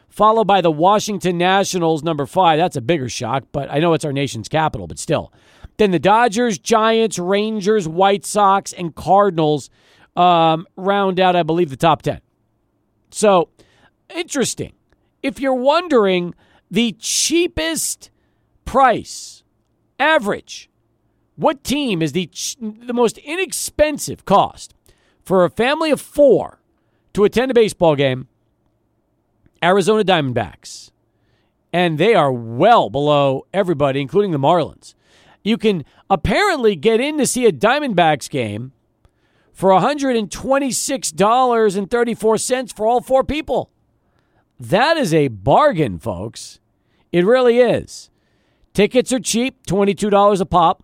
followed by the Washington Nationals, number five. That's a bigger shock, but I know it's our nation's capital, but still. Then the Dodgers, Giants, Rangers, White Sox, and Cardinals um, round out, I believe, the top 10. So, interesting. If you're wondering, the cheapest price, average, what team is the, ch- the most inexpensive cost for a family of four to attend a baseball game? Arizona Diamondbacks. And they are well below everybody, including the Marlins. You can apparently get in to see a Diamondbacks game for $126.34 for all four people. That is a bargain, folks. It really is. Tickets are cheap, $22 a pop.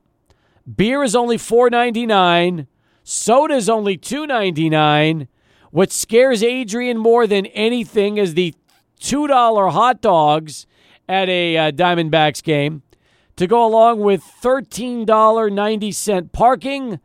Beer is only $4.99. Soda is only $2.99. What scares Adrian more than anything is the $2 hot dogs at a uh, Diamondbacks game to go along with $13.90 parking,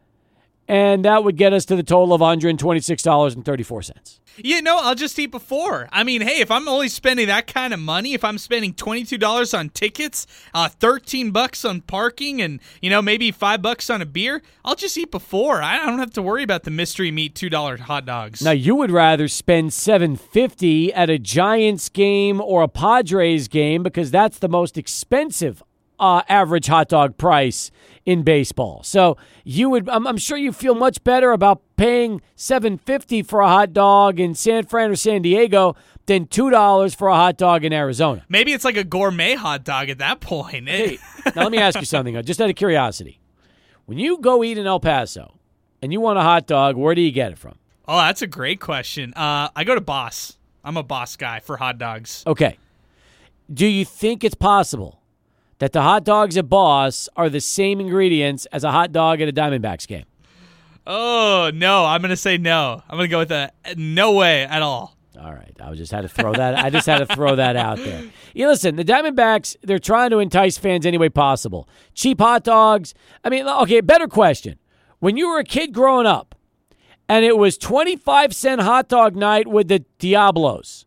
and that would get us to the total of $126.34. You know, I'll just eat before. I mean, hey, if I'm only spending that kind of money, if I'm spending $22 on tickets, uh, 13 bucks on parking, and, you know, maybe 5 bucks on a beer, I'll just eat before. I don't have to worry about the mystery meat $2 hot dogs. Now, you would rather spend 750 at a Giants game or a Padres game because that's the most expensive uh, average hot dog price in baseball. So you would, I'm, I'm, sure you feel much better about paying 750 for a hot dog in San Fran or San Diego than two dollars for a hot dog in Arizona. Maybe it's like a gourmet hot dog at that point. Hey, now let me ask you (laughs) something, just out of curiosity. When you go eat in El Paso and you want a hot dog, where do you get it from? Oh, that's a great question. Uh, I go to Boss. I'm a boss guy for hot dogs. Okay. Do you think it's possible that the hot dogs at Boss are the same ingredients as a hot dog at a Diamondbacks game? Oh no, I'm gonna say no. I'm gonna go with a no way at all. All right, I just had to throw that. I just had to throw that out there. You listen, the Diamondbacks they're trying to entice fans any way possible. Cheap hot dogs. I mean, okay. Better question: When you were a kid growing up, and it was twenty five cent hot dog night with the Diablos,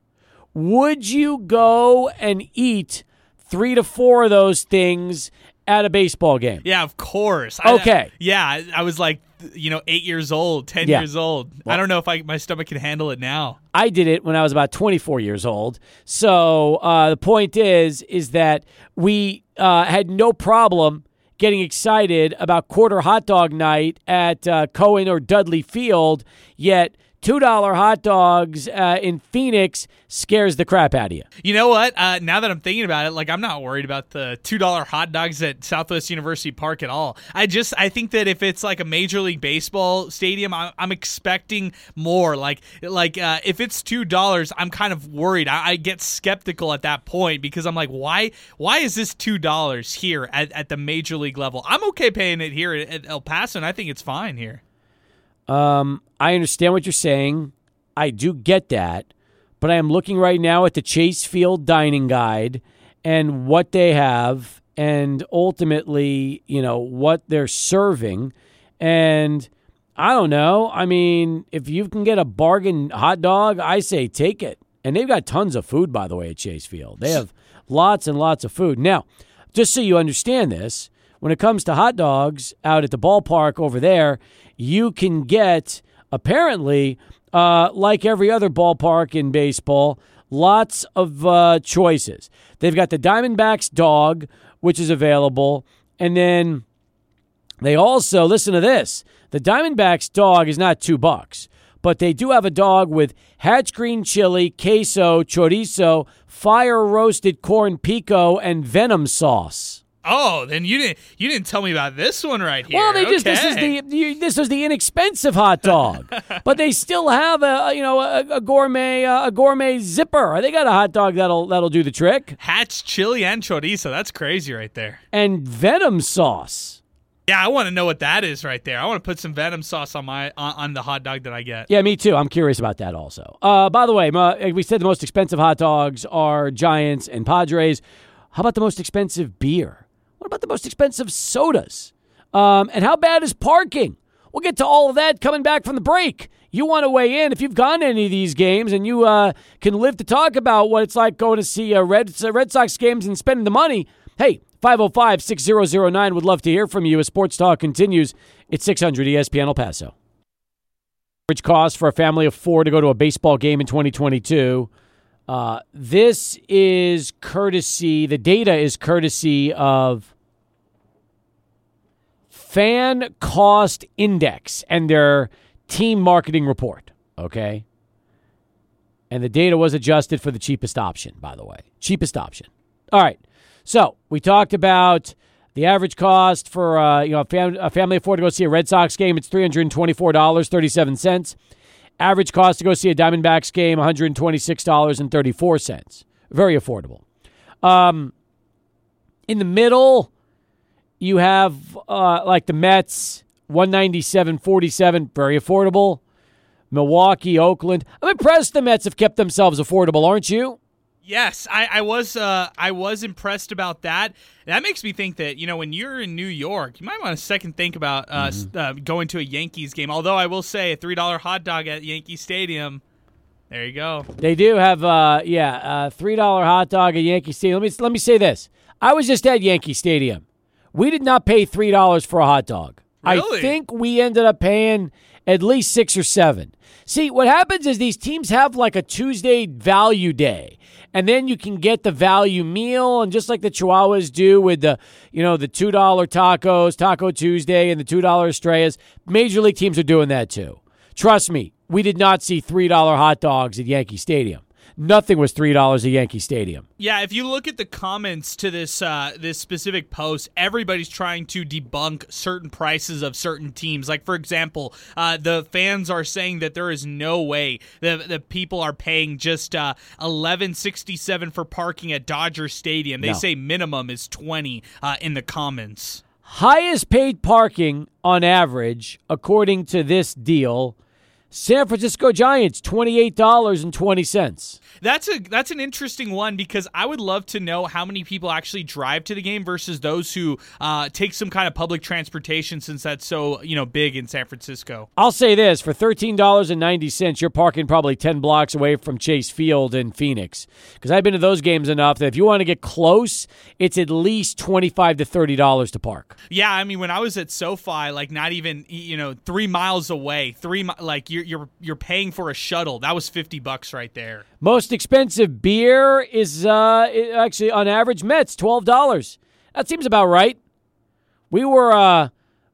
would you go and eat three to four of those things at a baseball game? Yeah, of course. I- Okay. yeah, I- I was like, you know, eight years old, ten Yeah. years old. I don't know if I, my stomach can handle it now. I did it when I was about 24 years old. So uh, the point is, is that we uh, had no problem getting excited about quarter hot dog night at uh, Cohen or Dudley Field. Yet two dollar hot dogs uh, in Phoenix scares the crap out of you. You know what? Uh, now that I'm thinking about it, like I'm not worried about the two dollar hot dogs at Southwest University Park at all. I just I think that if it's like a Major League Baseball stadium, I, I'm expecting more. Like like uh, if it's two dollars, I'm kind of worried. I, I get skeptical at that point because I'm like, why why is this two dollars here at, at the Major League level? I'm okay paying it here at, at El Paso, and I think it's fine here. Um, I understand what you're saying. I do get that, but I am looking right now at the Chase Field dining guide and what they have, and ultimately, you know, what they're serving. And I don't know. I mean, if you can get a bargain hot dog, I say take it. And they've got tons of food, by the way, at Chase Field. They have lots and lots of food. Now, just so you understand this, when it comes to hot dogs out at the ballpark over there, you can get apparently, uh, like every other ballpark in baseball, lots of uh, choices. They've got the Diamondbacks dog, which is available, and then they also listen to this. The Diamondbacks dog is not two bucks, but they do have a dog with hatch green chili, queso, chorizo, fire roasted corn pico, and venom sauce. Oh, then you didn't you didn't tell me about this one right here. Well, they just this is the you, this was the inexpensive hot dog, (laughs) but they still have a you know a, a gourmet uh, a gourmet zipper. They got a hot dog that'll that'll do the trick, Hatch chili and chorizo. That's crazy right there. and venom sauce. Yeah, I want to know what that is right there. I want to put some venom sauce on my on, on the hot dog that I get. Yeah, me too. I'm curious about that also. Uh, by the way, ma- we said the most expensive hot dogs are Giants and Padres. How about the most expensive beer? What about the most expensive sodas? Um, and how bad is parking? We'll get to all of that coming back from the break. You want to weigh in if you've gone to any of these games and you uh, can live to talk about what it's like going to see uh, Red, uh, Red Sox games and spending the money. Hey, 505 6009 would love to hear from you as Sports Talk continues. It's 600 ESPN El Paso. Average cost for a family of four to go to a baseball game in 2022. Uh, this is courtesy, the data is courtesy of Fan Cost Index and their team marketing report. Okay. And the data was adjusted for the cheapest option, by the way. Cheapest option. All right. So we talked about the average cost for uh, you know a, fam- a family of four to go see a Red Sox game. It's three hundred twenty four dollars thirty seven cents. Average cost to go see a Diamondbacks game one hundred twenty six dollars and thirty four cents. Very affordable. Um, in the middle, you have uh, like the Mets one ninety seven forty seven. Very affordable. Milwaukee, Oakland. I'm impressed the Mets have kept themselves affordable, aren't you? Yes, I, I was uh, I was impressed about that. That makes me think that you know when you're in New York, you might want to second think about uh, Mm-hmm. uh, going to a Yankees game. Although I will say a three dollar hot dog at Yankee Stadium. There you go. They do have, uh, yeah, uh, three dollar hot dog at Yankee Stadium. Let me let me say this: I was just at Yankee Stadium. We did not pay three dollars for a hot dog. I think we ended up paying at least six or seven. See, what happens is these teams have like a Tuesday value day, and then you can get the value meal, and just like the Chihuahuas do with the, you know, the two dollar tacos, Taco Tuesday, and the two dollar estrellas. Major league teams are doing that too. Trust me, we did not see $3 hot dogs at Yankee Stadium. Nothing was three dollars at Yankee Stadium. Yeah, if you look at the comments to this uh, this specific post, everybody's trying to debunk certain prices of certain teams. Like for example, uh, the fans are saying that there is no way that the people are paying just uh, eleven sixty seven for parking at Dodger Stadium. They No. say minimum is twenty uh, in the comments. Highest paid parking on average, according to this deal, San Francisco Giants twenty eight dollars and twenty cents. That's a that's an interesting one because I would love to know how many people actually drive to the game versus those who uh, take some kind of public transportation since that's so you know big in San Francisco. I'll say this for thirteen dollars and ninety cents, you're parking probably ten blocks away from Chase Field in Phoenix. Because I've been to those games enough that if you want to get close, it's at least twenty five to thirty dollars to park. Yeah, I mean when I was at SoFi, like not even you know three miles away, three mi- like you're you're you're paying for a shuttle. That was fifty bucks right there. Most expensive beer is uh, actually on average Mets twelve dollars. That seems about right. We were uh,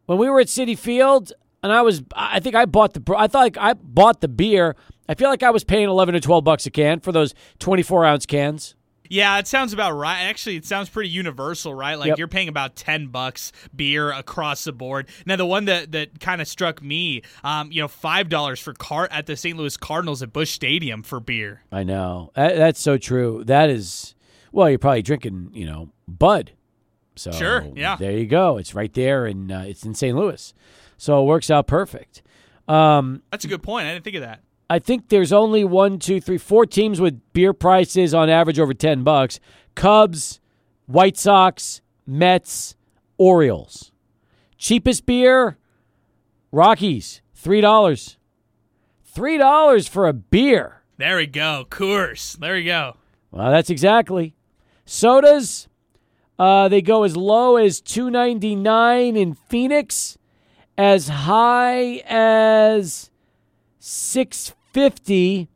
when we were at Citi Field, and I was I think I bought the I thought like I bought the beer. I feel like I was paying eleven or twelve bucks a can for those twenty four ounce cans. Yeah, it sounds about right. Actually, it sounds pretty universal, right? Like Yep. you're paying about ten bucks beer across the board. Now, the one that that kind of struck me, um, you know, five dollars for car at the St. Louis Cardinals at Busch Stadium for beer. I know That- that's so true. That is well, you're probably drinking you know Bud. So Sure, yeah. there you go. It's right there, and uh, it's in St. Louis, so it works out perfect. Um, That's a good point. I didn't think of that. I think there's only one, two, three, four teams with beer prices on average over ten bucks: Cubs, White Sox, Mets, Orioles. Cheapest beer, Rockies, three dollars. Three dollars for a beer. There we go. Coors. There we go. Well, that's exactly. Sodas, uh, they go as low as two ninety nine in Phoenix, as high as six fifty,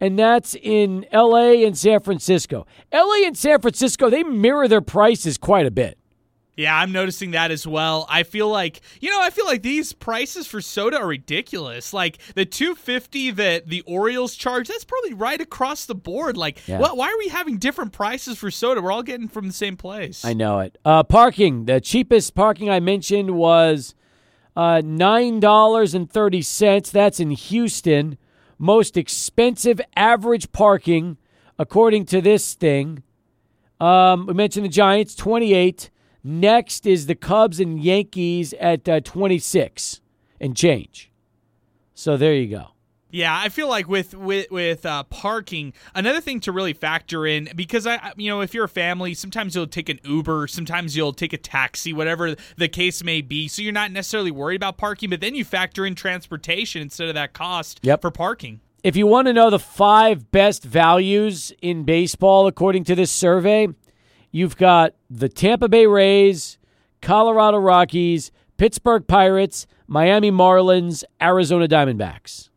and that's in L.A. and San Francisco. L.A. and San Francisco they mirror their prices quite a bit. Yeah, I'm noticing that as well. I feel like, you know, I feel like these prices for soda are ridiculous. Like the 250 that the Orioles charge, that's probably right across the board. Like, Yeah. wh- why are we having different prices for soda? We're all getting from the same place. I know it. Uh, parking. The cheapest parking I mentioned was uh, nine dollars and thirty cents. That's in Houston. Most expensive average parking, according to this thing. Um, we mentioned the Giants, twenty-eight. Next is the Cubs and Yankees at uh, twenty-six and change. So there you go. Yeah, I feel like with with with uh, parking, another thing to really factor in because I, you know, if you're a family, sometimes you'll take an Uber, sometimes you'll take a taxi, whatever the case may be. So you're not necessarily worried about parking, but then you factor in transportation instead of that cost Yep. for parking. If you want to know the five best values in baseball, according to this survey, you've got the Tampa Bay Rays, Colorado Rockies, Pittsburgh Pirates, Miami Marlins, Arizona Diamondbacks.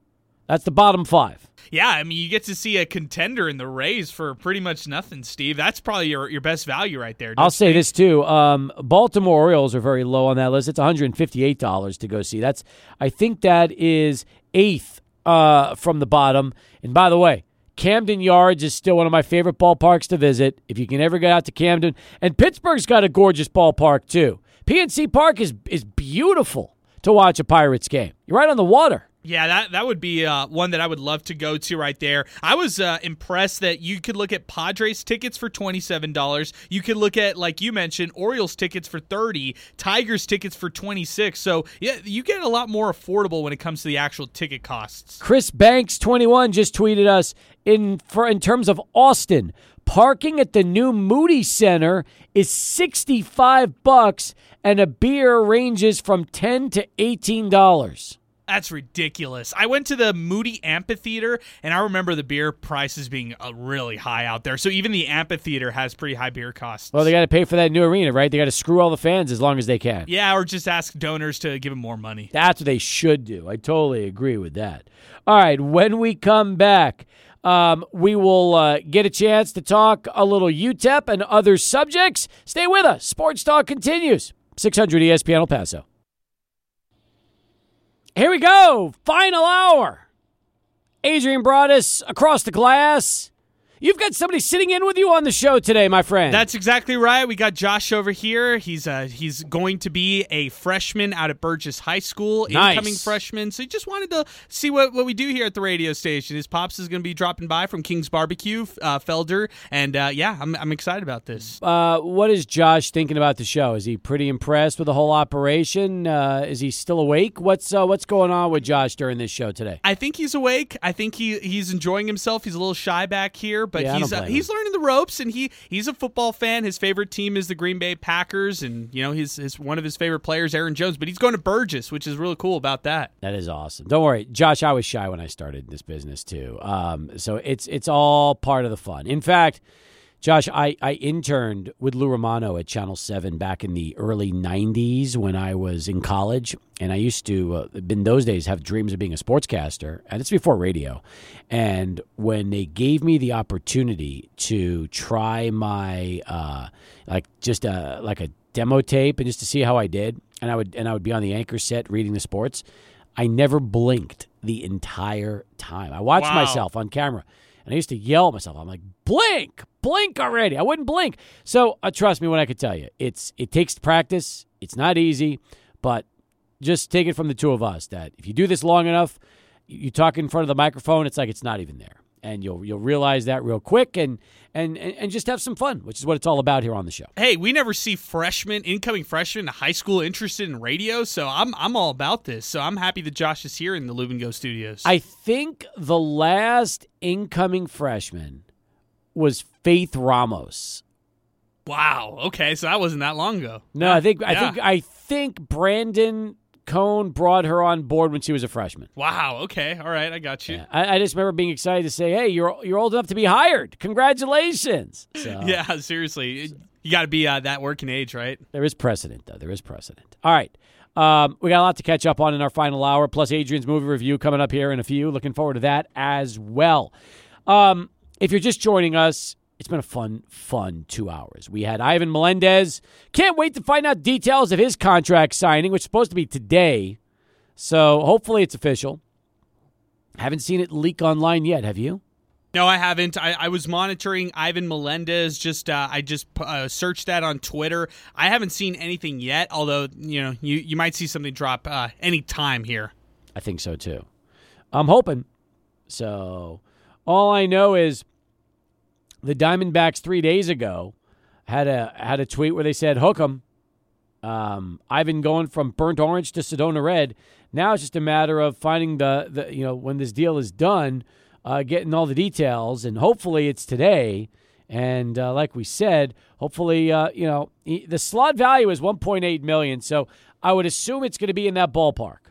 That's the bottom five. Yeah, I mean, you get to see a contender in the Rays for pretty much nothing, Steve. That's probably your, your best value right there. I'll say you this too. Um, Baltimore Orioles are very low on that list. It's $158 to go see. That's I think that is eighth uh, from the bottom. And by the way, Camden Yards is still one of my favorite ballparks to visit. If you can ever get out to Camden, and Pittsburgh's got a gorgeous ballpark too. PNC Park is is beautiful to watch a Pirates game. You're right on the water. Yeah, that that would be uh, one that I would love to go to right there. I was uh, impressed that you could look at Padres tickets for twenty seven dollars. You could look at, like you mentioned, Orioles tickets for thirty, Tigers tickets for twenty six. So yeah, you get a lot more affordable when it comes to the actual ticket costs. Chris Banks 21 just tweeted us in for in terms of Austin, parking at the new Moody Center is 65 bucks and a beer ranges from 10 to 18 dollars. That's ridiculous. I went to the Moody Amphitheater, and I remember the beer prices being uh, really high out there. So even the amphitheater has pretty high beer costs. Well, they got to pay for that new arena, right? They got to screw all the fans as long as they can. yeah, or just ask donors to give them more money. That's what they should do. I totally agree with that. All right, when we come back, um, we will uh, get a chance to talk a little UTEP and other subjects. Stay with us. Sports Talk continues. 600 ESPN El Paso. Here we go. Final hour. Adrian brought us across the glass. You've got somebody sitting in with you on the show today, my friend. That's exactly right. We got Josh over here. He's uh he's going to be a freshman out at Burgess High School, Nice. incoming freshman. So he just wanted to see what, what we do here at the radio station. His pops is going to be dropping by from King's Barbecue, uh, Felder, and uh, yeah, I'm I'm excited about this. Uh, what is Josh thinking about the show? Is he pretty impressed with the whole operation? Uh, is he still awake? What's uh, what's going on with Josh during this show today? I think he's awake. I think he he's enjoying himself. He's a little shy back here, but Yeah, he's uh, he's learning the ropes, and he he's a football fan. His favorite team is the Green Bay Packers, and you know his his one of his favorite players, Aaron Jones. But he's going to Burgess, which is really cool about that. That is awesome. Don't worry, Josh. I was shy when I started this business too. Um, so it's it's all part of the fun. In fact, Josh, I, I interned with Lou Romano at Channel Seven back in the early '90s when I was in college, and I used to uh, in those days have dreams of being a sportscaster, and it's before radio. And when they gave me the opportunity to try my uh, like just a like a demo tape and just to see how I did, and I would and I would be on the anchor set reading the sports. I never blinked the entire time. I watched Wow. myself on camera, and I used to yell at myself. I'm like, blink, blink already. I wouldn't blink. So uh, trust me when I could tell you, it's it takes practice. It's not easy, but just take it from the two of us that if you do this long enough, you you talk in front of the microphone, it's like it's not even there, and you'll you'll realize that real quick, and and and, just have some fun, which is what it's all about here on the show. Hey, we never see freshmen, incoming freshmen, in high school interested in radio, so I'm I'm all about this. So I'm happy that Josh is here in the Lubin Go Studios. I think the last incoming freshman was Faith Ramos. wow. Okay, so that wasn't that long ago. No, I think I think I think Brandon Cohn brought her on board when she was a freshman. Wow. Okay. All right. I got you. I, I just remember being excited to say, "Hey, you're you're old enough to be hired. Congratulations!" So (laughs) Yeah. Seriously, you got to be uh, that working age, right? there is precedent, though. There is precedent. All right, um, we got a lot to catch up on in our final hour. Plus, Adrian's movie review coming up here in a few. Looking forward to that as well. Um, if you're just joining us, it's been a fun, fun two hours. We had Ivan Melendez. Can't wait to find out details of his contract signing, which is supposed to be today. So hopefully it's official. Haven't seen it leak online yet, have you? No, I haven't. I, I was monitoring Ivan Melendez. Just uh, I just uh, searched that on Twitter. I haven't seen anything yet. Although you know, you you might see something drop uh, any time here. I think so too. I'm hoping. So all I know is the Diamondbacks three days ago had a had a tweet where they said hook 'em. Um, been going from burnt orange to Sedona red. Now it's just a matter of finding the, the you know when this deal is done, uh, getting all the details, and hopefully it's today. And uh, like we said, hopefully uh, you know the slot value is 1.8 million, so I would assume it's going to be in that ballpark.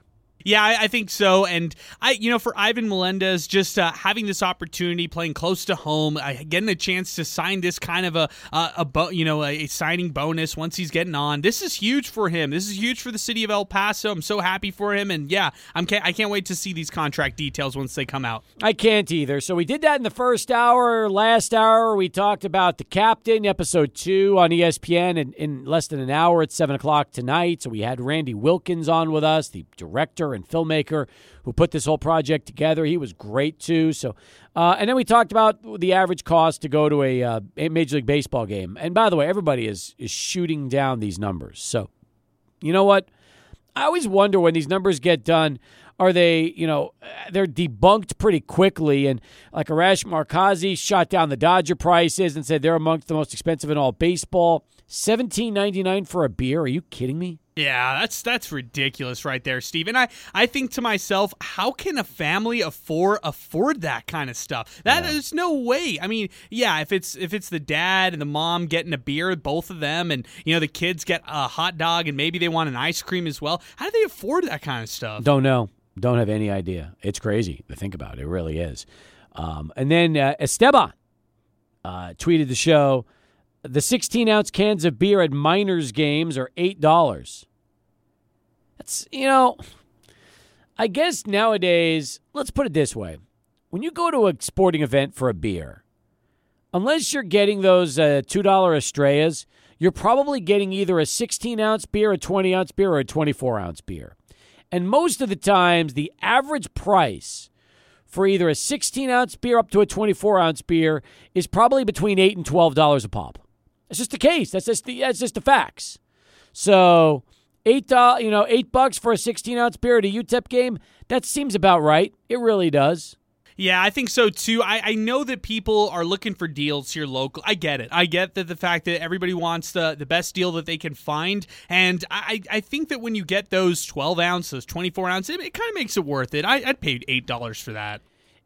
Yeah, I, I think so. And I, you know, for Ivan Melendez, just uh, having this opportunity, playing close to home, uh, getting a chance to sign this kind of a, a, bo- you know, a, a signing bonus once he's getting on. This is huge for him. This is huge for the city of El Paso. I'm so happy for him, and yeah, I'm I can't wait to see these contract details once they come out. I can't either. So we did that in the first hour. Last hour, we talked about the captain, episode two on ESPN, in, in less than an hour at seven o'clock tonight. So we had Randy Wilkins on with us, the director and filmmaker who put this whole project together. He was great too. So, uh, and then we talked about the average cost to go to a, uh, a Major League Baseball game. And by the way, everybody is is shooting down these numbers. So, you know what? I always wonder when these numbers get done, are they, you know, they're debunked pretty quickly. And like Arash Markazi shot down the Dodger prices and said they're amongst the most expensive in all baseball. Seventeen ninety nine for a beer? Are you kidding me? Yeah, that's that's ridiculous right there, Steve. And I, I think to myself, how can a family afford afford that kind of stuff? That there's no way. I mean, yeah, if it's if it's the dad and the mom getting a beer, both of them, and you know the kids get a hot dog and maybe they want an ice cream as well. How do they afford that kind of stuff? Don't know. Don't have any idea. It's crazy to think about. It really is. Um, and then uh, Esteban uh, tweeted the show. The 16 ounce cans of beer at minors games are eight dollars. That's you know, I guess nowadays. Let's put it this way: when you go to a sporting event for a beer, unless you're getting those uh, two dollar Estrellas, you're probably getting either a 16 ounce beer, a 20 ounce beer, or a 24 ounce beer. And most of the times, the average price for either a 16 ounce beer up to a 24 ounce beer is probably between eight and twelve dollars a pop. That's just the case. That's just the that's just the facts. So eight you know, eight bucks for a 16 ounce beer at a UTEP game. That seems about right. It really does. Yeah, I think so too. I, I know that people are looking for deals here local. I get it. I get that the fact that everybody wants the, the best deal that they can find. And I, I think that when you get those 12 ounce, those 24 ounce, it, it kind of makes it worth it. I, I'd pay $8 for that.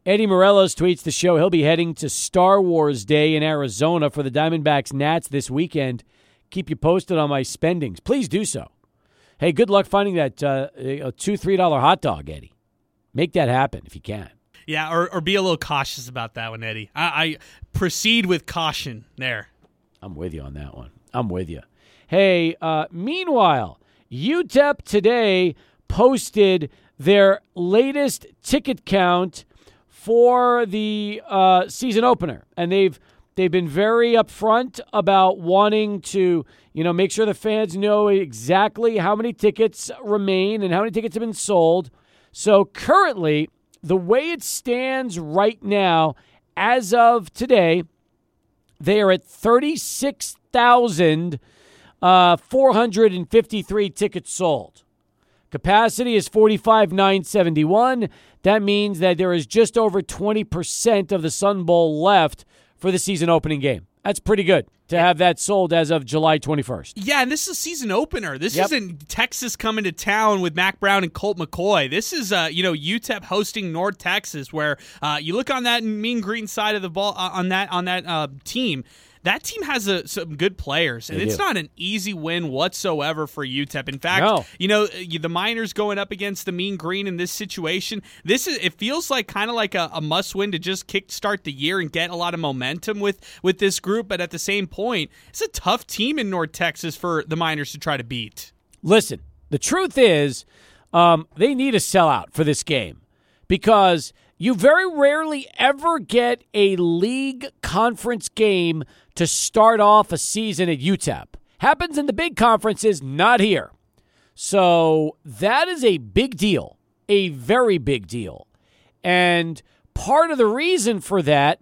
Eddie Morelos tweets the show. He'll be heading to Star Wars Day in Arizona for the Diamondbacks Nats this weekend. Keep you posted on my spendings. Please do so. Hey, good luck finding that uh, a two, $3 hot dog, Eddie. Make that happen if you can. Yeah, or, or be a little cautious about that one, Eddie. I, I proceed with caution there. I'm with you on that one. I'm with you. Hey, uh, meanwhile, UTEP today posted their latest ticket count for the uh, season opener, and they've they've been very upfront about wanting to you know make sure the fans know exactly how many tickets remain and how many tickets have been sold. So currently, the way it stands right now, as of today, they are at 36,453 uh, tickets sold. Capacity is 45,971. That means that there is just over 20% of the Sun Bowl left for the season opening game. That's pretty good to have that sold as of July 21st. Yeah, and this is a season opener. This yep. isn't Texas coming to town with Mack Brown and Colt McCoy. This is, uh, you know, UTEP hosting North Texas, where uh, you look on that mean green side of the ball uh, on that on that uh, team that team has a, some good players, and they it's do. not an easy win whatsoever for UTEP. In fact, no. you know the Miners going up against the Mean Green in this situation. This is it feels like kind of like a, a must win to just kickstart the year and get a lot of momentum with with this group. But at the same point, it's a tough team in North Texas for the Miners to try to beat. Listen, the truth is, um, they need a sellout for this game because you very rarely ever get a league conference game to start off a season at UTEP. Happens in the big conferences, not here. So that is a big deal, a very big deal. And part of the reason for that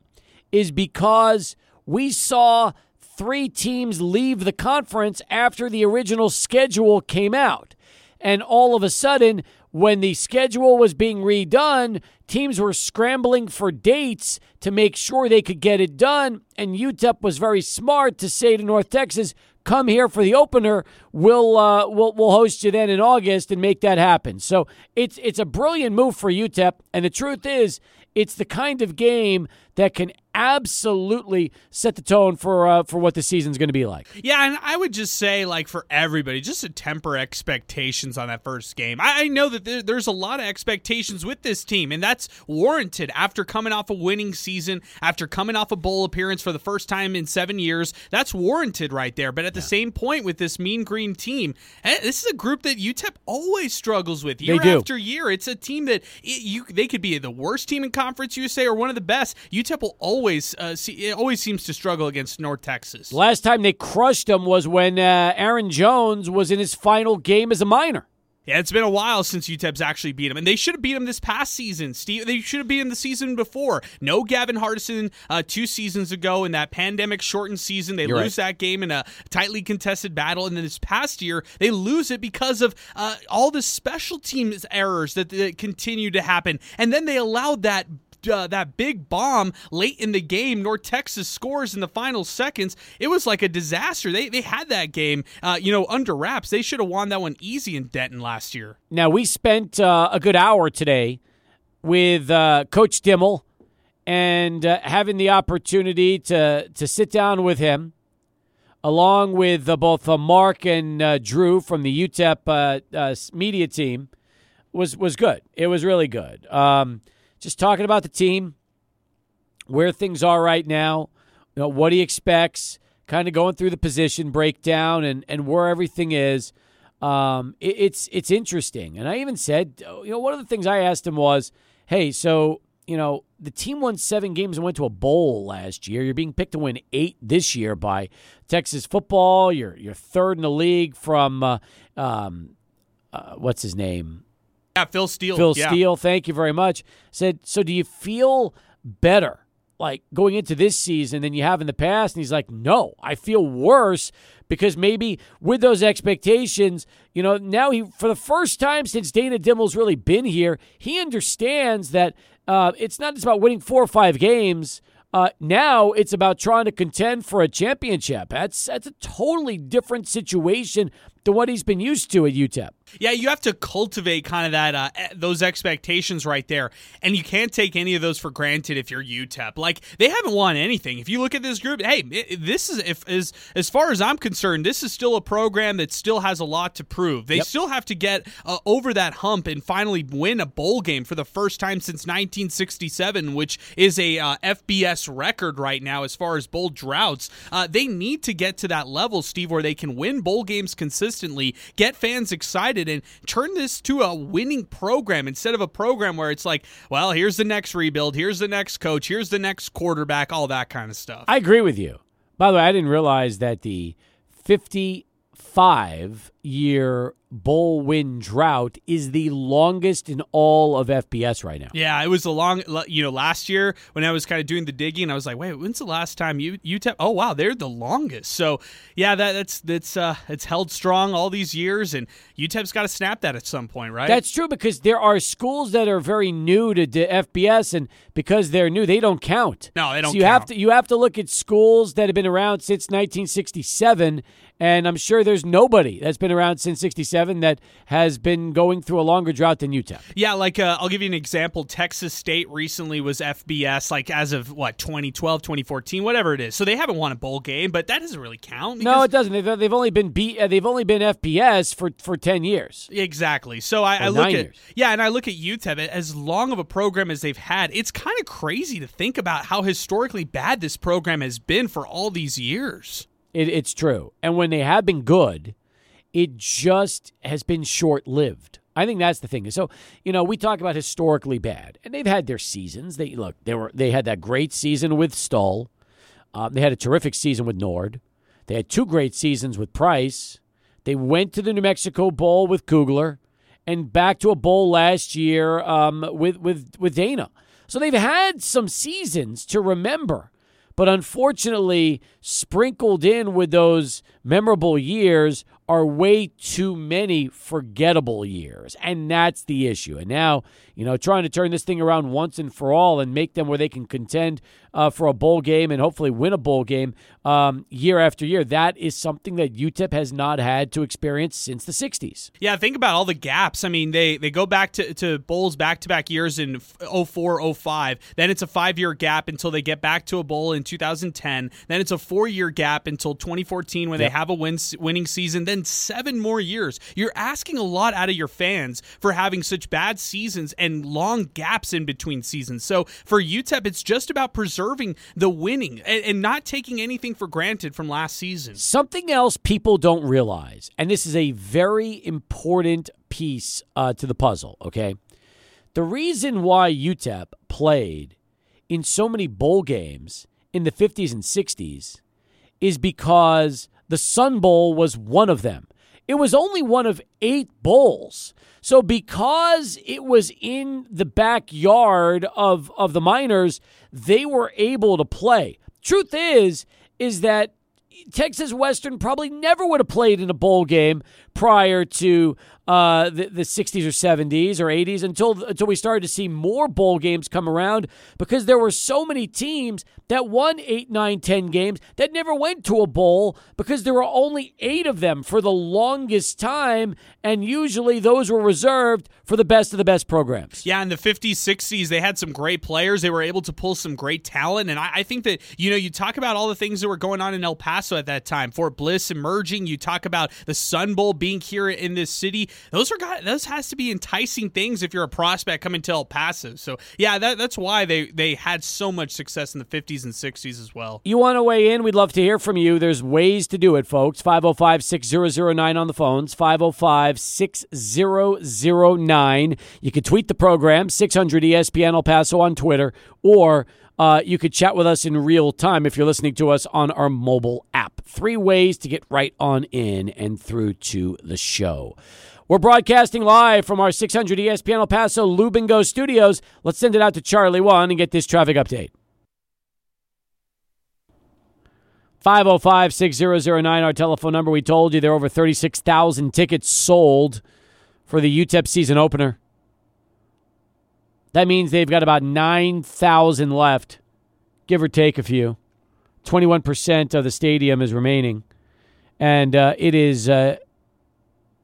is because we saw three teams leave the conference after the original schedule came out. And all of a sudden, when the schedule was being redone, teams were scrambling for dates to make sure they could get it done. And UTEP was very smart to say to North Texas, come here for the opener. We'll uh, we'll we'll host you then in August and make that happen. So it's it's a brilliant move for UTEP. And the truth is, it's the kind of game that can absolutely set the tone for uh, for what the season's going to be like. Yeah, and I would just say, like for everybody, just to temper expectations on that first game. I, I know that there, there's a lot of expectations with this team, and that's warranted after coming off a winning season, after coming off a bowl appearance for the first time in seven years. That's warranted right there. But at the yeah. same point, with this Mean Green team, eh, this is a group that UTEP always struggles with year after year. It's a team that it, you they could be the worst team in Conference USA or one of the best. UTEP will always uh, see, it always seems to struggle against North Texas. Last time they crushed them was when uh, Aaron Jones was in his final game as a minor. Yeah, it's been a while since UTEP's actually beat him, and they should have beat him this past season. Steve, they should have beat him the season before. No Gavin Hardison uh, two seasons ago in that pandemic shortened season. They You're lose right. that game in a tightly contested battle, and then this past year they lose it because of uh, all the special teams errors that, that continue to happen, and then they allowed that uh, that big bomb late in the game. North Texas scores in the final seconds. It was like a disaster. They they had that game, uh, you know, under wraps. They should have won that one easy in Denton last year. Now we spent uh, a good hour today with uh, Coach Dimel and uh, having the opportunity to to sit down with him. Along with uh, both Mark and Drew from the UTEP media team, was was good. It was really good. Um, just talking about the team, where things are right now, you know, what he expects, kind of going through the position breakdown and, and where everything is. Um, it, it's it's interesting. And I even said, you know, one of the things I asked him was, hey, so, you know, the team won seven games and went to a bowl last year. You're being picked to win eight this year by Texas football. You're, you're third in the league from, uh, um, uh, what's his name? Yeah, Phil Steele. Phil yeah. Steele, thank you very much. Said, so do you feel better like going into this season than you have in the past? And he's like, no, I feel worse because maybe with those expectations, you know, now he, for the first time since Dana Dimel's really been here, he understands that uh, it's not just about winning four or five games. Uh, now it's about trying to contend for a championship. That's that's a totally different situation than what he's been used to at UTEP. Yeah, you have to cultivate kind of that uh, those expectations right there, and you can't take any of those for granted if you're UTEP. Like they haven't won anything. If you look at this group, hey, it, this is if as as far as I'm concerned, this is still a program that still has a lot to prove. They Yep. still have to get uh, over that hump and finally win a bowl game for the first time since 1967, which is a uh, FBS record right now as far as bowl droughts. Uh, they need to get to that level, Steve, where they can win bowl games consistently, get fans excited, and turn this to a winning program instead of a program where it's like, well, here's the next rebuild, here's the next coach, here's the next quarterback, all that kind of stuff. I agree with you. By the way, I didn't realize that the 55 year bowl win drought is the longest in all of FBS right now. Yeah, it was a long, you know, last year when I was kind of doing the digging, I was like, wait, when's the last time you UTEP? Oh wow, they're the longest. So yeah, that, that's that's uh, it's held strong all these years, and UTEP's got to snap that at some point, right? That's true because there are schools that are very new to, to FBS, and because they're new, they don't count. No, they don't So you have to you have to look at schools that have been around since 1967, and I'm sure there's nobody that's been around since '67 that has been going through a longer drought than UTEP. Yeah, like uh, I'll give you an example. Texas State recently was FBS, like as of what 2012, 2014, whatever it is. So they haven't won a bowl game, but that doesn't really count. No, it doesn't. They've, they've only been beat. Uh, they've only been FBS for for ten years. Exactly. So I, I look at years. yeah, and I look at UTEP as long of a program as they've had. It's kind of crazy to think about how historically bad this program has been for all these years. It, it's true. And when they have been good, it just has been short lived. I think that's the thing. So, you know, we talk about historically bad, and they've had their seasons. They look, they were they had that great season with Stull. Um, they had a terrific season with Nord. They had two great seasons with Price. They went to the New Mexico Bowl with Kugler, and back to a bowl last year um, with with with Dana. So they've had some seasons to remember. But unfortunately, sprinkled in with those memorable years are way too many forgettable years. And that's the issue. And now, you know, trying to turn this thing around once and for all and make them where they can contend uh, for a bowl game and hopefully win a bowl game um, year after year, that is something that UTEP has not had to experience since the 60s. Yeah, think about all the gaps. I mean, they they go back to, to bowls back to back years in 04, 05. Then it's a five year gap until they get back to a bowl in 2010. Then it's a four year gap until 2014 when Yep. they have a win, winning season. Then seven more years. You're asking a lot out of your fans for having such bad seasons and long gaps in between seasons. So for UTEP, it's just about preserving the winning and, and not taking anything for granted from last season. Something else people don't realize, and this is a very important piece uh, to the puzzle, okay? The reason why UTEP played in so many bowl games in the 50s and 60s is because the Sun Bowl was one of them. It was only one of eight bowls. So because it was in the backyard of, of the miners, they were able to play. Truth is, is that Texas Western probably never would have played in a bowl game prior to uh, the, the 60s or 70s or 80s until until we started to see more bowl games come around because there were so many teams that won 8, 9, 10 games that never went to a bowl because there were only eight of them for the longest time, and usually those were reserved for the best of the best programs. Yeah, in the 50s, 60s, they had some great players. They were able to pull some great talent. And I, I think that, you know, you talk about all the things that were going on in El Paso at that time. Fort Bliss emerging. You talk about the Sun Bowl being here in this city. Those are got, those has to be enticing things if you're a prospect coming to El Paso. So, yeah, that, that's why they, they had so much success in the 50s and 60s as well. You want to weigh in? We'd love to hear from you. There's ways to do it, folks. 505 6009 on the phones, 505 6009. You can tweet the program, 600 ESPN El Paso on Twitter, or uh, you could chat with us in real time if you're listening to us on our mobile app. Three ways to get right on in and through to the show. We're broadcasting live from our 600 ESPN El Paso Lubingo studios. Let's send it out to Charlie One and get this traffic update. 505 6009, our telephone number. We told you there are over 36,000 tickets sold for the UTEP season opener. That means they've got about 9,000 left, give or take a few. 21% of the stadium is remaining. And uh, it is uh,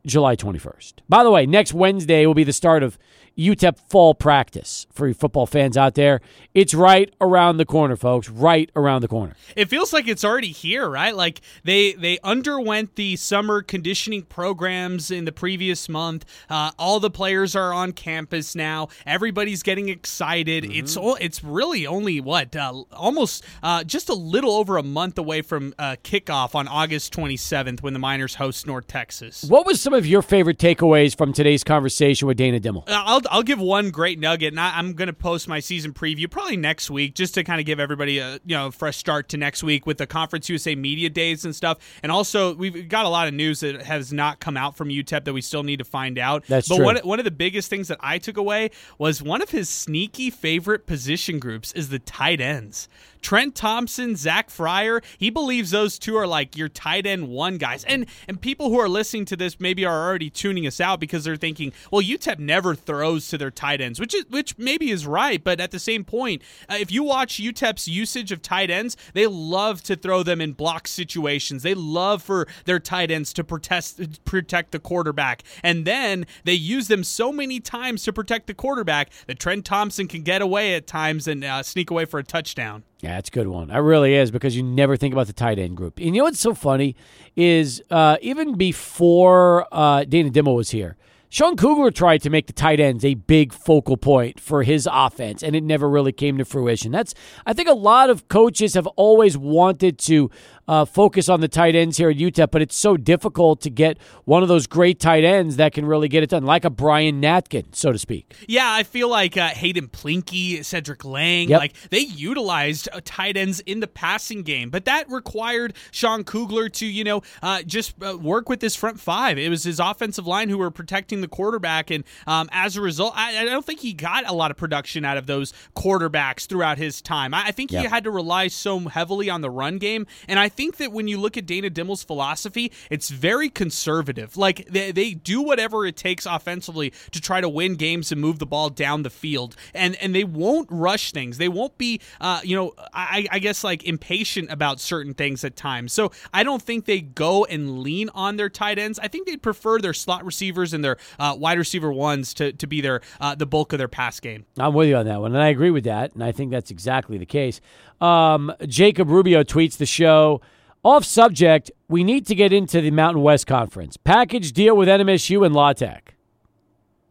July 21st. By the way, next Wednesday will be the start of UTEP fall practice for you football fans out there. It's right around the corner, folks. Right around the corner. It feels like it's already here, right? Like they they underwent the summer conditioning programs in the previous month. Uh, all the players are on campus now. Everybody's getting excited. Mm-hmm. It's it's really only what uh, almost uh, just a little over a month away from uh, kickoff on August 27th when the Miners host North Texas. What was some of your favorite takeaways from today's conversation with Dana Dimel? Uh, I'll I'll give one great nugget, and I, I'm going to post my season preview probably next week, just to kind of give everybody a you know fresh start to next week with the Conference USA media days and stuff. And also, we've got a lot of news that has not come out from UTEP that we still need to find out. That's but true. one one of the biggest things that I took away was one of his sneaky favorite position groups is the tight ends. Trent Thompson, Zach Fryer, he believes those two are like your tight end one guys. And and people who are listening to this maybe are already tuning us out because they're thinking, well, UTEP never throws to their tight ends, which is which maybe is right, but at the same point, uh, if you watch UTEP's usage of tight ends, they love to throw them in block situations. They love for their tight ends to protest protect the quarterback, and then they use them so many times to protect the quarterback that Trent Thompson can get away at times and uh, sneak away for a touchdown. Yeah, it's a good one. It really is because you never think about the tight end group. And you know what's so funny is uh, even before uh, Dana Dimel was here, Sean Kugler tried to make the tight ends a big focal point for his offense, and it never really came to fruition. That's I think a lot of coaches have always wanted to uh, focus on the tight ends here at UTEP, but it's so difficult to get one of those great tight ends that can really get it done, like a Brian Natkin, so to speak. Yeah, I feel like uh, Hayden Plinke, Cedric Lang, Yep. like they utilized uh, tight ends in the passing game, but that required Sean Kugler to, you know, uh, just uh, work with his front five. It was his offensive line who were protecting the quarterback, and um, as a result, I, I don't think he got a lot of production out of those quarterbacks throughout his time. I, I think he had to rely so heavily on the run game, and I think that when you look at Dana Dimel's philosophy, it's very conservative. Like they, they do whatever it takes offensively to try to win games and move the ball down the field, and and they won't rush things. They won't be, uh, you know, I, I guess like impatient about certain things at times. So I don't think they go and lean on their tight ends. I think they'd prefer their slot receivers and their uh, wide receiver ones to to be their uh, the bulk of their pass game. I'm with you on that one, and I agree with that, and I think that's exactly the case. Um, Jacob Rubio tweets the show. Off subject, we need to get into the Mountain West Conference. Package deal with NMSU and La Tech.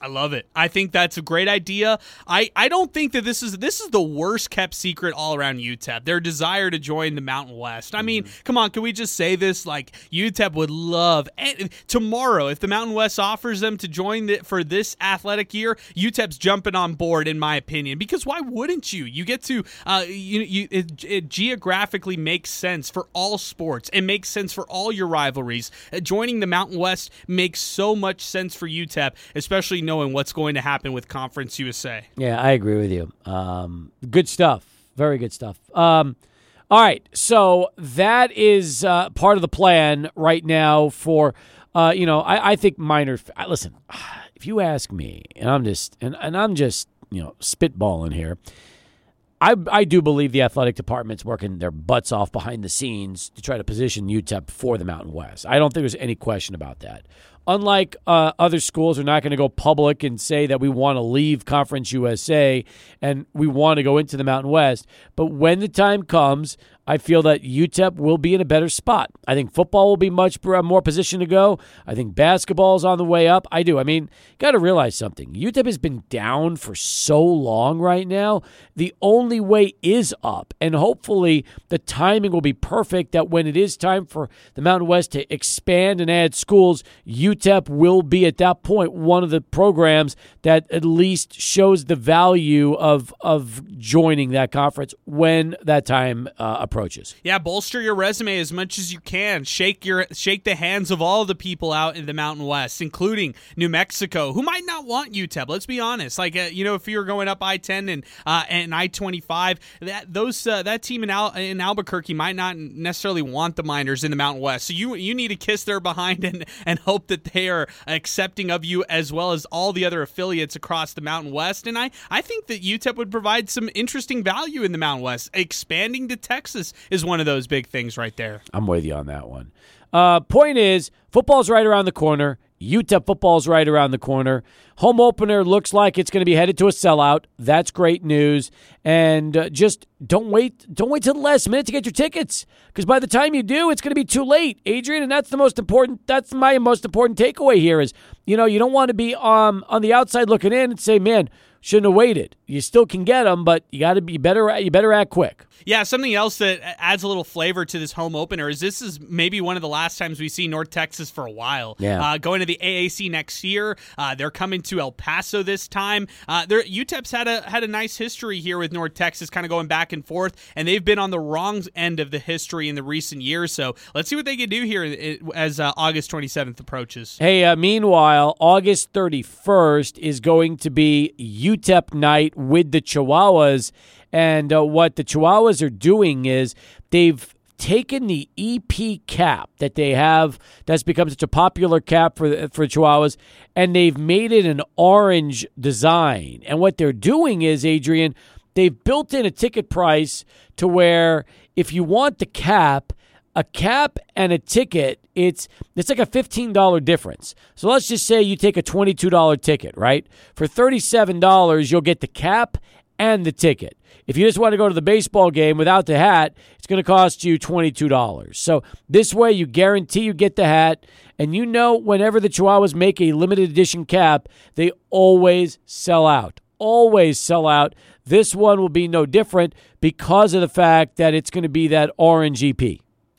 I love it. I think that's a great idea. I, I don't think that this is this is the worst kept secret all around UTEP. Their desire to join the Mountain West. I mean, come on, can we just say this? Like UTEP would love and tomorrow if the Mountain West offers them to join the, for this athletic year, UTEP's jumping on board in my opinion. Because why wouldn't you? You get to uh, you you it, it geographically makes sense for all sports. It makes sense for all your rivalries. Uh, joining the Mountain West makes so much sense for UTEP, especially knowing what's going to happen with Conference USA. Yeah, I agree with you. Um, good stuff. Very good stuff. Um, all right, so that is uh, part of the plan right now for, uh, you know, I, I think minor. Listen, (sighs) if you ask me, and I'm just, and, and I'm just, you know, spitballing here. I, I do believe the athletic department's working their butts off behind the scenes to try to position UTEP for the Mountain West. I don't think there's any question about that. Unlike uh, other schools, are not going to go public and say that we want to leave Conference USA and we want to go into the Mountain West. But when the time comes, I feel that UTEP will be in a better spot. I think football will be much more positioned to go. I think basketball is on the way up. I do. I mean, got to realize something. UTEP has been down for so long right now. The only way is up. And hopefully the timing will be perfect that when it is time for the Mountain West to expand and add schools, UTEP will be at that point one of the programs that at least shows the value of of joining that conference when that time uh, approaches. Approaches. Yeah, bolster your resume as much as you can. Shake your shake the hands of all the people out in the Mountain West, including New Mexico, who might not want UTEP. Let's be honest. Like uh, you know, if you're going up I-10 and uh, and I-25, that those uh, that team in Al- in Albuquerque might not necessarily want the Miners in the Mountain West. So you you need to kiss their behind and and hope that they are accepting of you as well as all the other affiliates across the Mountain West. And I I think that UTEP would provide some interesting value in the Mountain West. Expanding to Texas is one of those big things right there. I'm with you on that one. Uh, point is, football's right around the corner. UTEP football's right around the corner. Home opener looks like it's going to be headed to a sellout. That's great news. And uh, just don't wait. Don't wait till the last minute to get your tickets, because by the time you do, it's going to be too late, Adrian. And that's the most important. That's my most important takeaway here is, you know, you don't want to be um, on the outside looking in and say, man, shouldn't have waited. You still can get them, but you got to be better. You better act quick. Yeah, something else that adds a little flavor to this home opener is this is maybe one of the last times we see North Texas for a while. Yeah. Uh, going to the AAC next year, uh, they're coming to El Paso this time. Uh, UTEP's had a had a nice history here with North Texas, kind of going back and forth, and they've been on the wrong end of the history in the recent years. So let's see what they can do here as uh, August 27th approaches. Hey, uh, meanwhile, August 31st is going to be UTEP night with the Chihuahuas. And uh, what the Chihuahuas are doing is they've taken the EP cap that they have that's become such a popular cap for for Chihuahuas and they've made it an orange design. And what they're doing is Adrian, they've built in a ticket price to where if you want the cap, a cap and a ticket, it's it's like a $15 difference. So let's just say you take a $22 ticket, right? For $37, you'll get the cap and the ticket. If you just want to go to the baseball game without the hat, it's going to cost you $22. So this way, you guarantee you get the hat. And you know, whenever the Chihuahuas make a limited edition cap, they always sell out. Always sell out. This one will be no different because of the fact that it's going to be that orange EP.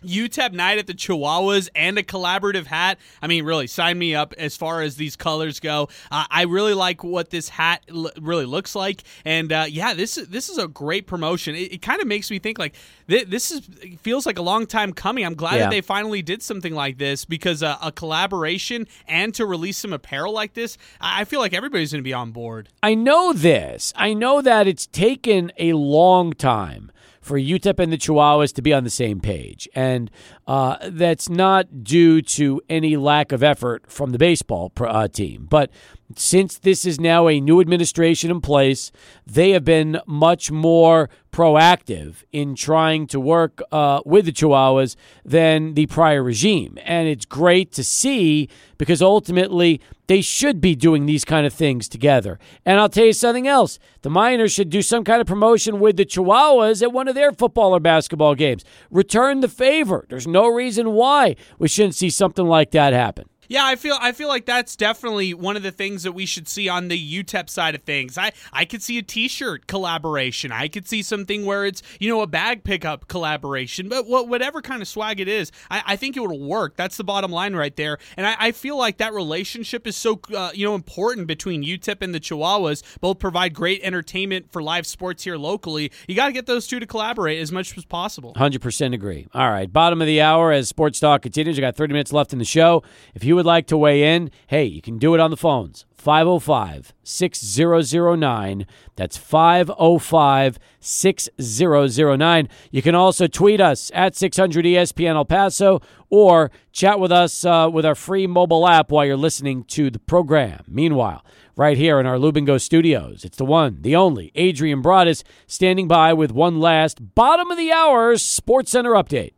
UTEP night at the Chihuahuas and a collaborative hat. I mean, really, sign me up as far as these colors go. Uh, I really like what this hat l- really looks like, and uh, yeah, this this is a great promotion. It, it kind of makes me think like th- this is feels like a long time coming. I'm glad Yeah. that they finally did something like this because uh, a collaboration and to release some apparel like this, I I feel like everybody's going to be on board. I know this. I know that it's taken a long time for UTEP and the Chihuahuas to be on the same page. And uh, that's not due to any lack of effort from the baseball uh, team. But since this is now a new administration in place, they have been much more proactive in trying to work uh, with the Chihuahuas than the prior regime. And it's great to see because ultimately they should be doing these kind of things together. And I'll tell you something else the Miners should do some kind of promotion with the Chihuahuas at one of their football or basketball games. Return the favor. There's no reason why we shouldn't see something like that happen. Yeah, I feel I feel like that's definitely one of the things that we should see on the UTEP side of things. I I could see a T-shirt collaboration. I could see something where it's you know a bag pickup collaboration. But what whatever kind of swag it is, I, I think it would work. That's the bottom line right there. And I, I feel like that relationship is so uh, you know important between UTEP and the Chihuahuas. Both provide great entertainment for live sports here locally. You got to get those two to collaborate as much as possible. 100% agree. All right, bottom of the hour as Sports Talk continues. We got 30 minutes left in the show. If you would like to weigh in, hey, you can do it on the phones. 505 6009. That's 505 6009. You can also tweet us at 600 ESPN El Paso or chat with us uh, with our free mobile app while you're listening to the program. Meanwhile, right here in our Lubingo studios, it's the one, the only, Adrian Broadus, standing by with one last bottom of the hour Sports Center update.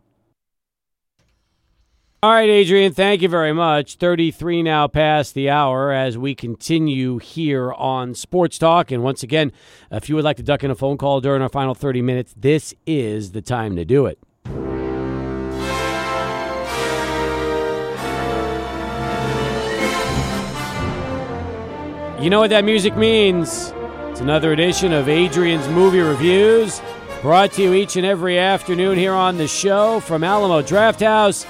All right, Adrian, thank you very much. 33 now past the hour as we continue here on Sports Talk. And once again, if you would like to duck in a phone call during our final 30 minutes, this is the time to do it. You know what that music means? It's another edition of Adrian's Movie Reviews, brought to you each and every afternoon here on the show from Alamo Drafthouse.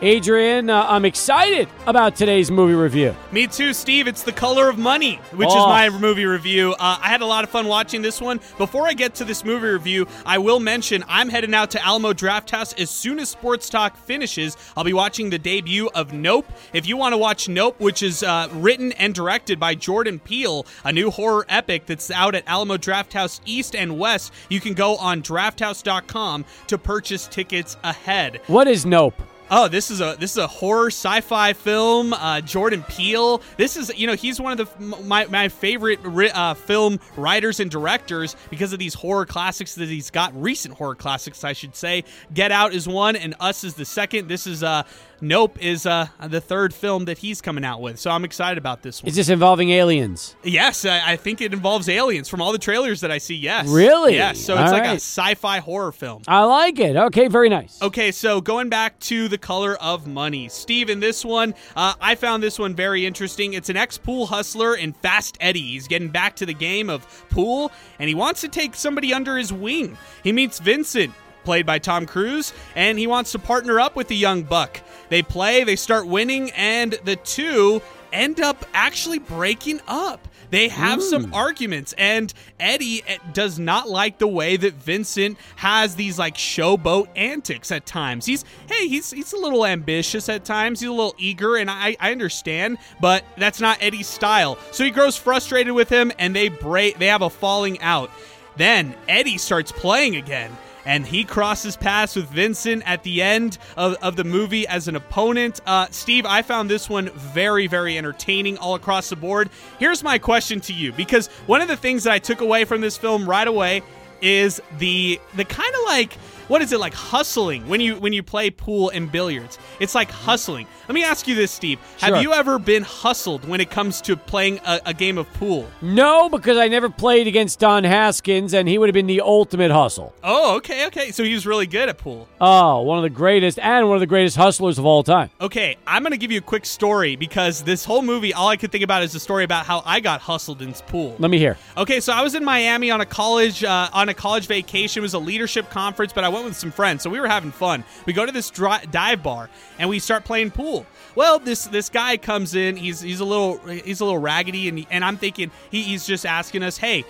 Adrian, uh, I'm excited about today's movie review. Me too, Steve. It's The Color of Money, which Oh. is my movie review. Uh, I had a lot of fun watching this one. Before I get to this movie review, I will mention I'm heading out to Alamo Drafthouse as soon as Sports Talk finishes. I'll be watching the debut of Nope. If you want to watch Nope, which is uh, written and directed by Jordan Peele, a new horror epic that's out at Alamo Drafthouse East and West, you can go on drafthouse.com to purchase tickets ahead. What is Nope? Oh, this is a this is a horror sci-fi film. Uh, Jordan Peele. This is you know he's one of the my my favorite ri- uh, film writers and directors because of these horror classics that he's got. Recent horror classics, I should say. Get Out is one, and Us is the second. This is uh Nope is uh the third film that he's coming out with. So I'm excited about this one. Is this involving aliens? Yes, I, I think it involves aliens from all the trailers that I see. Yes, Really? Yes. So All it's like a sci-fi horror film. I like it. Okay, very nice. Okay, so going back to the color of money, Steve. In this one, uh, I found this one very interesting. It's an ex-pool hustler and Fast Eddie. He's getting back to the game of pool, and he wants to take somebody under his wing. He meets Vincent. Played by Tom Cruise, and he wants to partner up with the young buck. They play, they start winning, and the two end up actually breaking up. They have some arguments, and Eddie eh, does not like the way that Vincent has these like showboat antics at times. He's hey, he's he's a little ambitious at times. He's a little eager, and I I understand, but that's not Eddie's style. So he grows frustrated with him, and they break. They have a falling out. Then Eddie starts playing again. And he crosses paths with Vincent at the end of, of the movie as an opponent. Uh, Steve, I found this one very, very entertaining all across the board. Here's my question to you because one of the things that I took away from this film right away is the the kind of like what is it like hustling when you when you play pool and billiards it's like hustling let me ask you this steve Sure. have you ever been hustled when it comes to playing a, a game of pool No, because I never played against Don Haskins, and he would have been the ultimate hustle. oh okay okay so he was really good at pool Oh, one of the greatest and one of the greatest hustlers of all time. Okay, I'm going to give you a quick story because this whole movie, all I could think about is the story about how I got hustled in pool. Let me hear. Okay, so I was in Miami on a college uh, on a college vacation. It was a leadership conference, but I went with some friends, so we were having fun. We go to this dive bar and we start playing pool. Well, this this guy comes in. He's he's a little he's a little raggedy, and and I'm thinking he, he's just asking us, hey,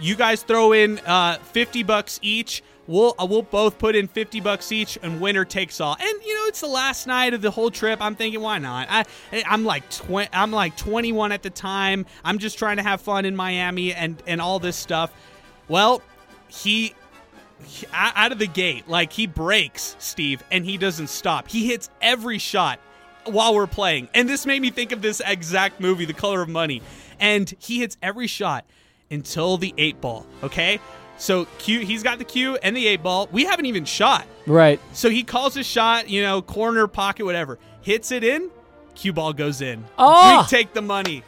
you guys throw in uh, 50 bucks each. We'll uh, we'll both put in 50 bucks each, and winner takes all. And you know it's the last night of the whole trip. I'm thinking, why not? I I'm like I'm like 21 at the time. I'm just trying to have fun in Miami and and all this stuff. Well, he he- out of the gate, like he breaks Steve, and he doesn't stop. He hits every shot while we're playing, and this made me think of this exact movie, The Color of Money. And he hits every shot until the eight ball. Okay, so cue, he's got the cue and the eight ball. We haven't even shot. Right. So he calls his shot, you know, corner pocket, whatever. Hits it in. Cue ball goes in. Oh! We take the money.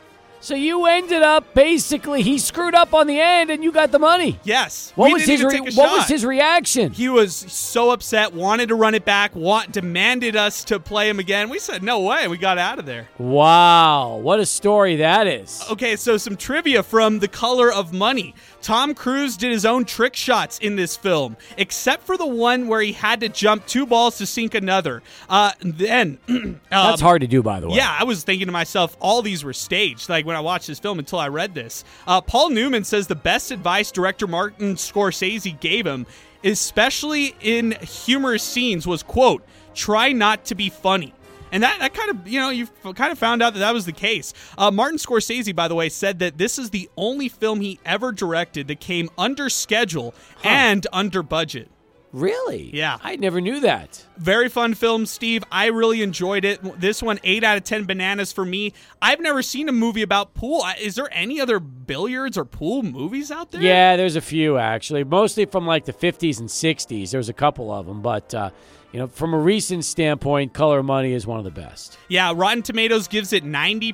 So you ended up basically he screwed up on the end, and you got the money. Yes. What was his re- What was his reaction? He was so upset, wanted to run it back, want demanded us to play him again. We said no way. We got out of there. Wow, what a story that is. Okay, so some trivia from The Color of Money. Tom Cruise did his own trick shots in this film, except for the one where he had to jump two balls to sink another. Uh, then (clears throat) That's um, hard to do, by the way. Yeah, I was thinking to myself, all these were staged. Like when I watched this film until I read this. Uh, Paul Newman says the best advice director Martin Scorsese gave him, especially in humorous scenes, was quote, "Try not to be funny." And that, that kind of, you know, you've kind of found out that that was the case. Uh, Martin Scorsese, by the way, said that this is the only film he ever directed that came under schedule and under budget. Really? Yeah. I never knew that. Very fun film, Steve. I really enjoyed it. This one, 8 out of 10 bananas for me. I've never seen a movie about pool. Is there any other billiards or pool movies out there? Yeah, there's a few actually, mostly from like the 50s and 60s. There's a couple of them, but uh, you know, from a recent standpoint, Color Money is one of the best. Yeah, Rotten Tomatoes gives it 90%.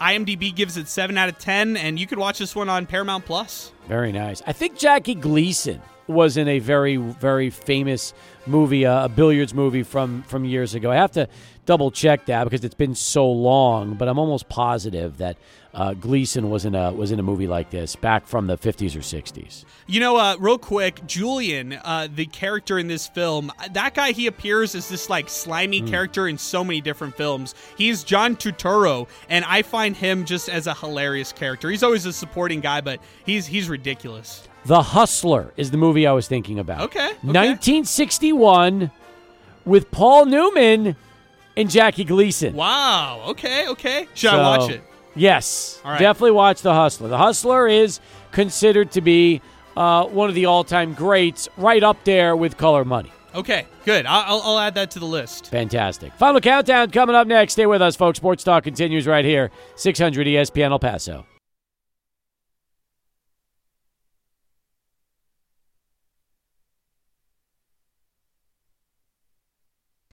IMDb gives it 7 out of 10. And you could watch this one on Paramount Plus. Very nice. I think Jackie Gleason was in a very, very famous movie, uh, a billiards movie from from years ago. I have to double check that because it's been so long, but I'm almost positive that uh, Gleason was in a was in a movie like this back from the 50s or 60s. You know, uh, real quick, Julian, uh, the character in this film, that guy, he appears as this like slimy Hmm. character in so many different films. He's John Turturro, and I find him just as a hilarious character. He's always a supporting guy, but he's he's ridiculous. The Hustler is the movie I was thinking about. Okay, okay. 1961 with Paul Newman and Jackie Gleason. Wow. Okay. Okay. Should So, I watch it? Yes. Right. Definitely watch The Hustler. The Hustler is considered to be uh, one of the all time greats, right up there with Color Money. Okay. Good. I'll, I'll add that to the list. Fantastic. Final countdown coming up next. Stay with us, folks. Sports Talk continues right here, 600 ESPN El Paso.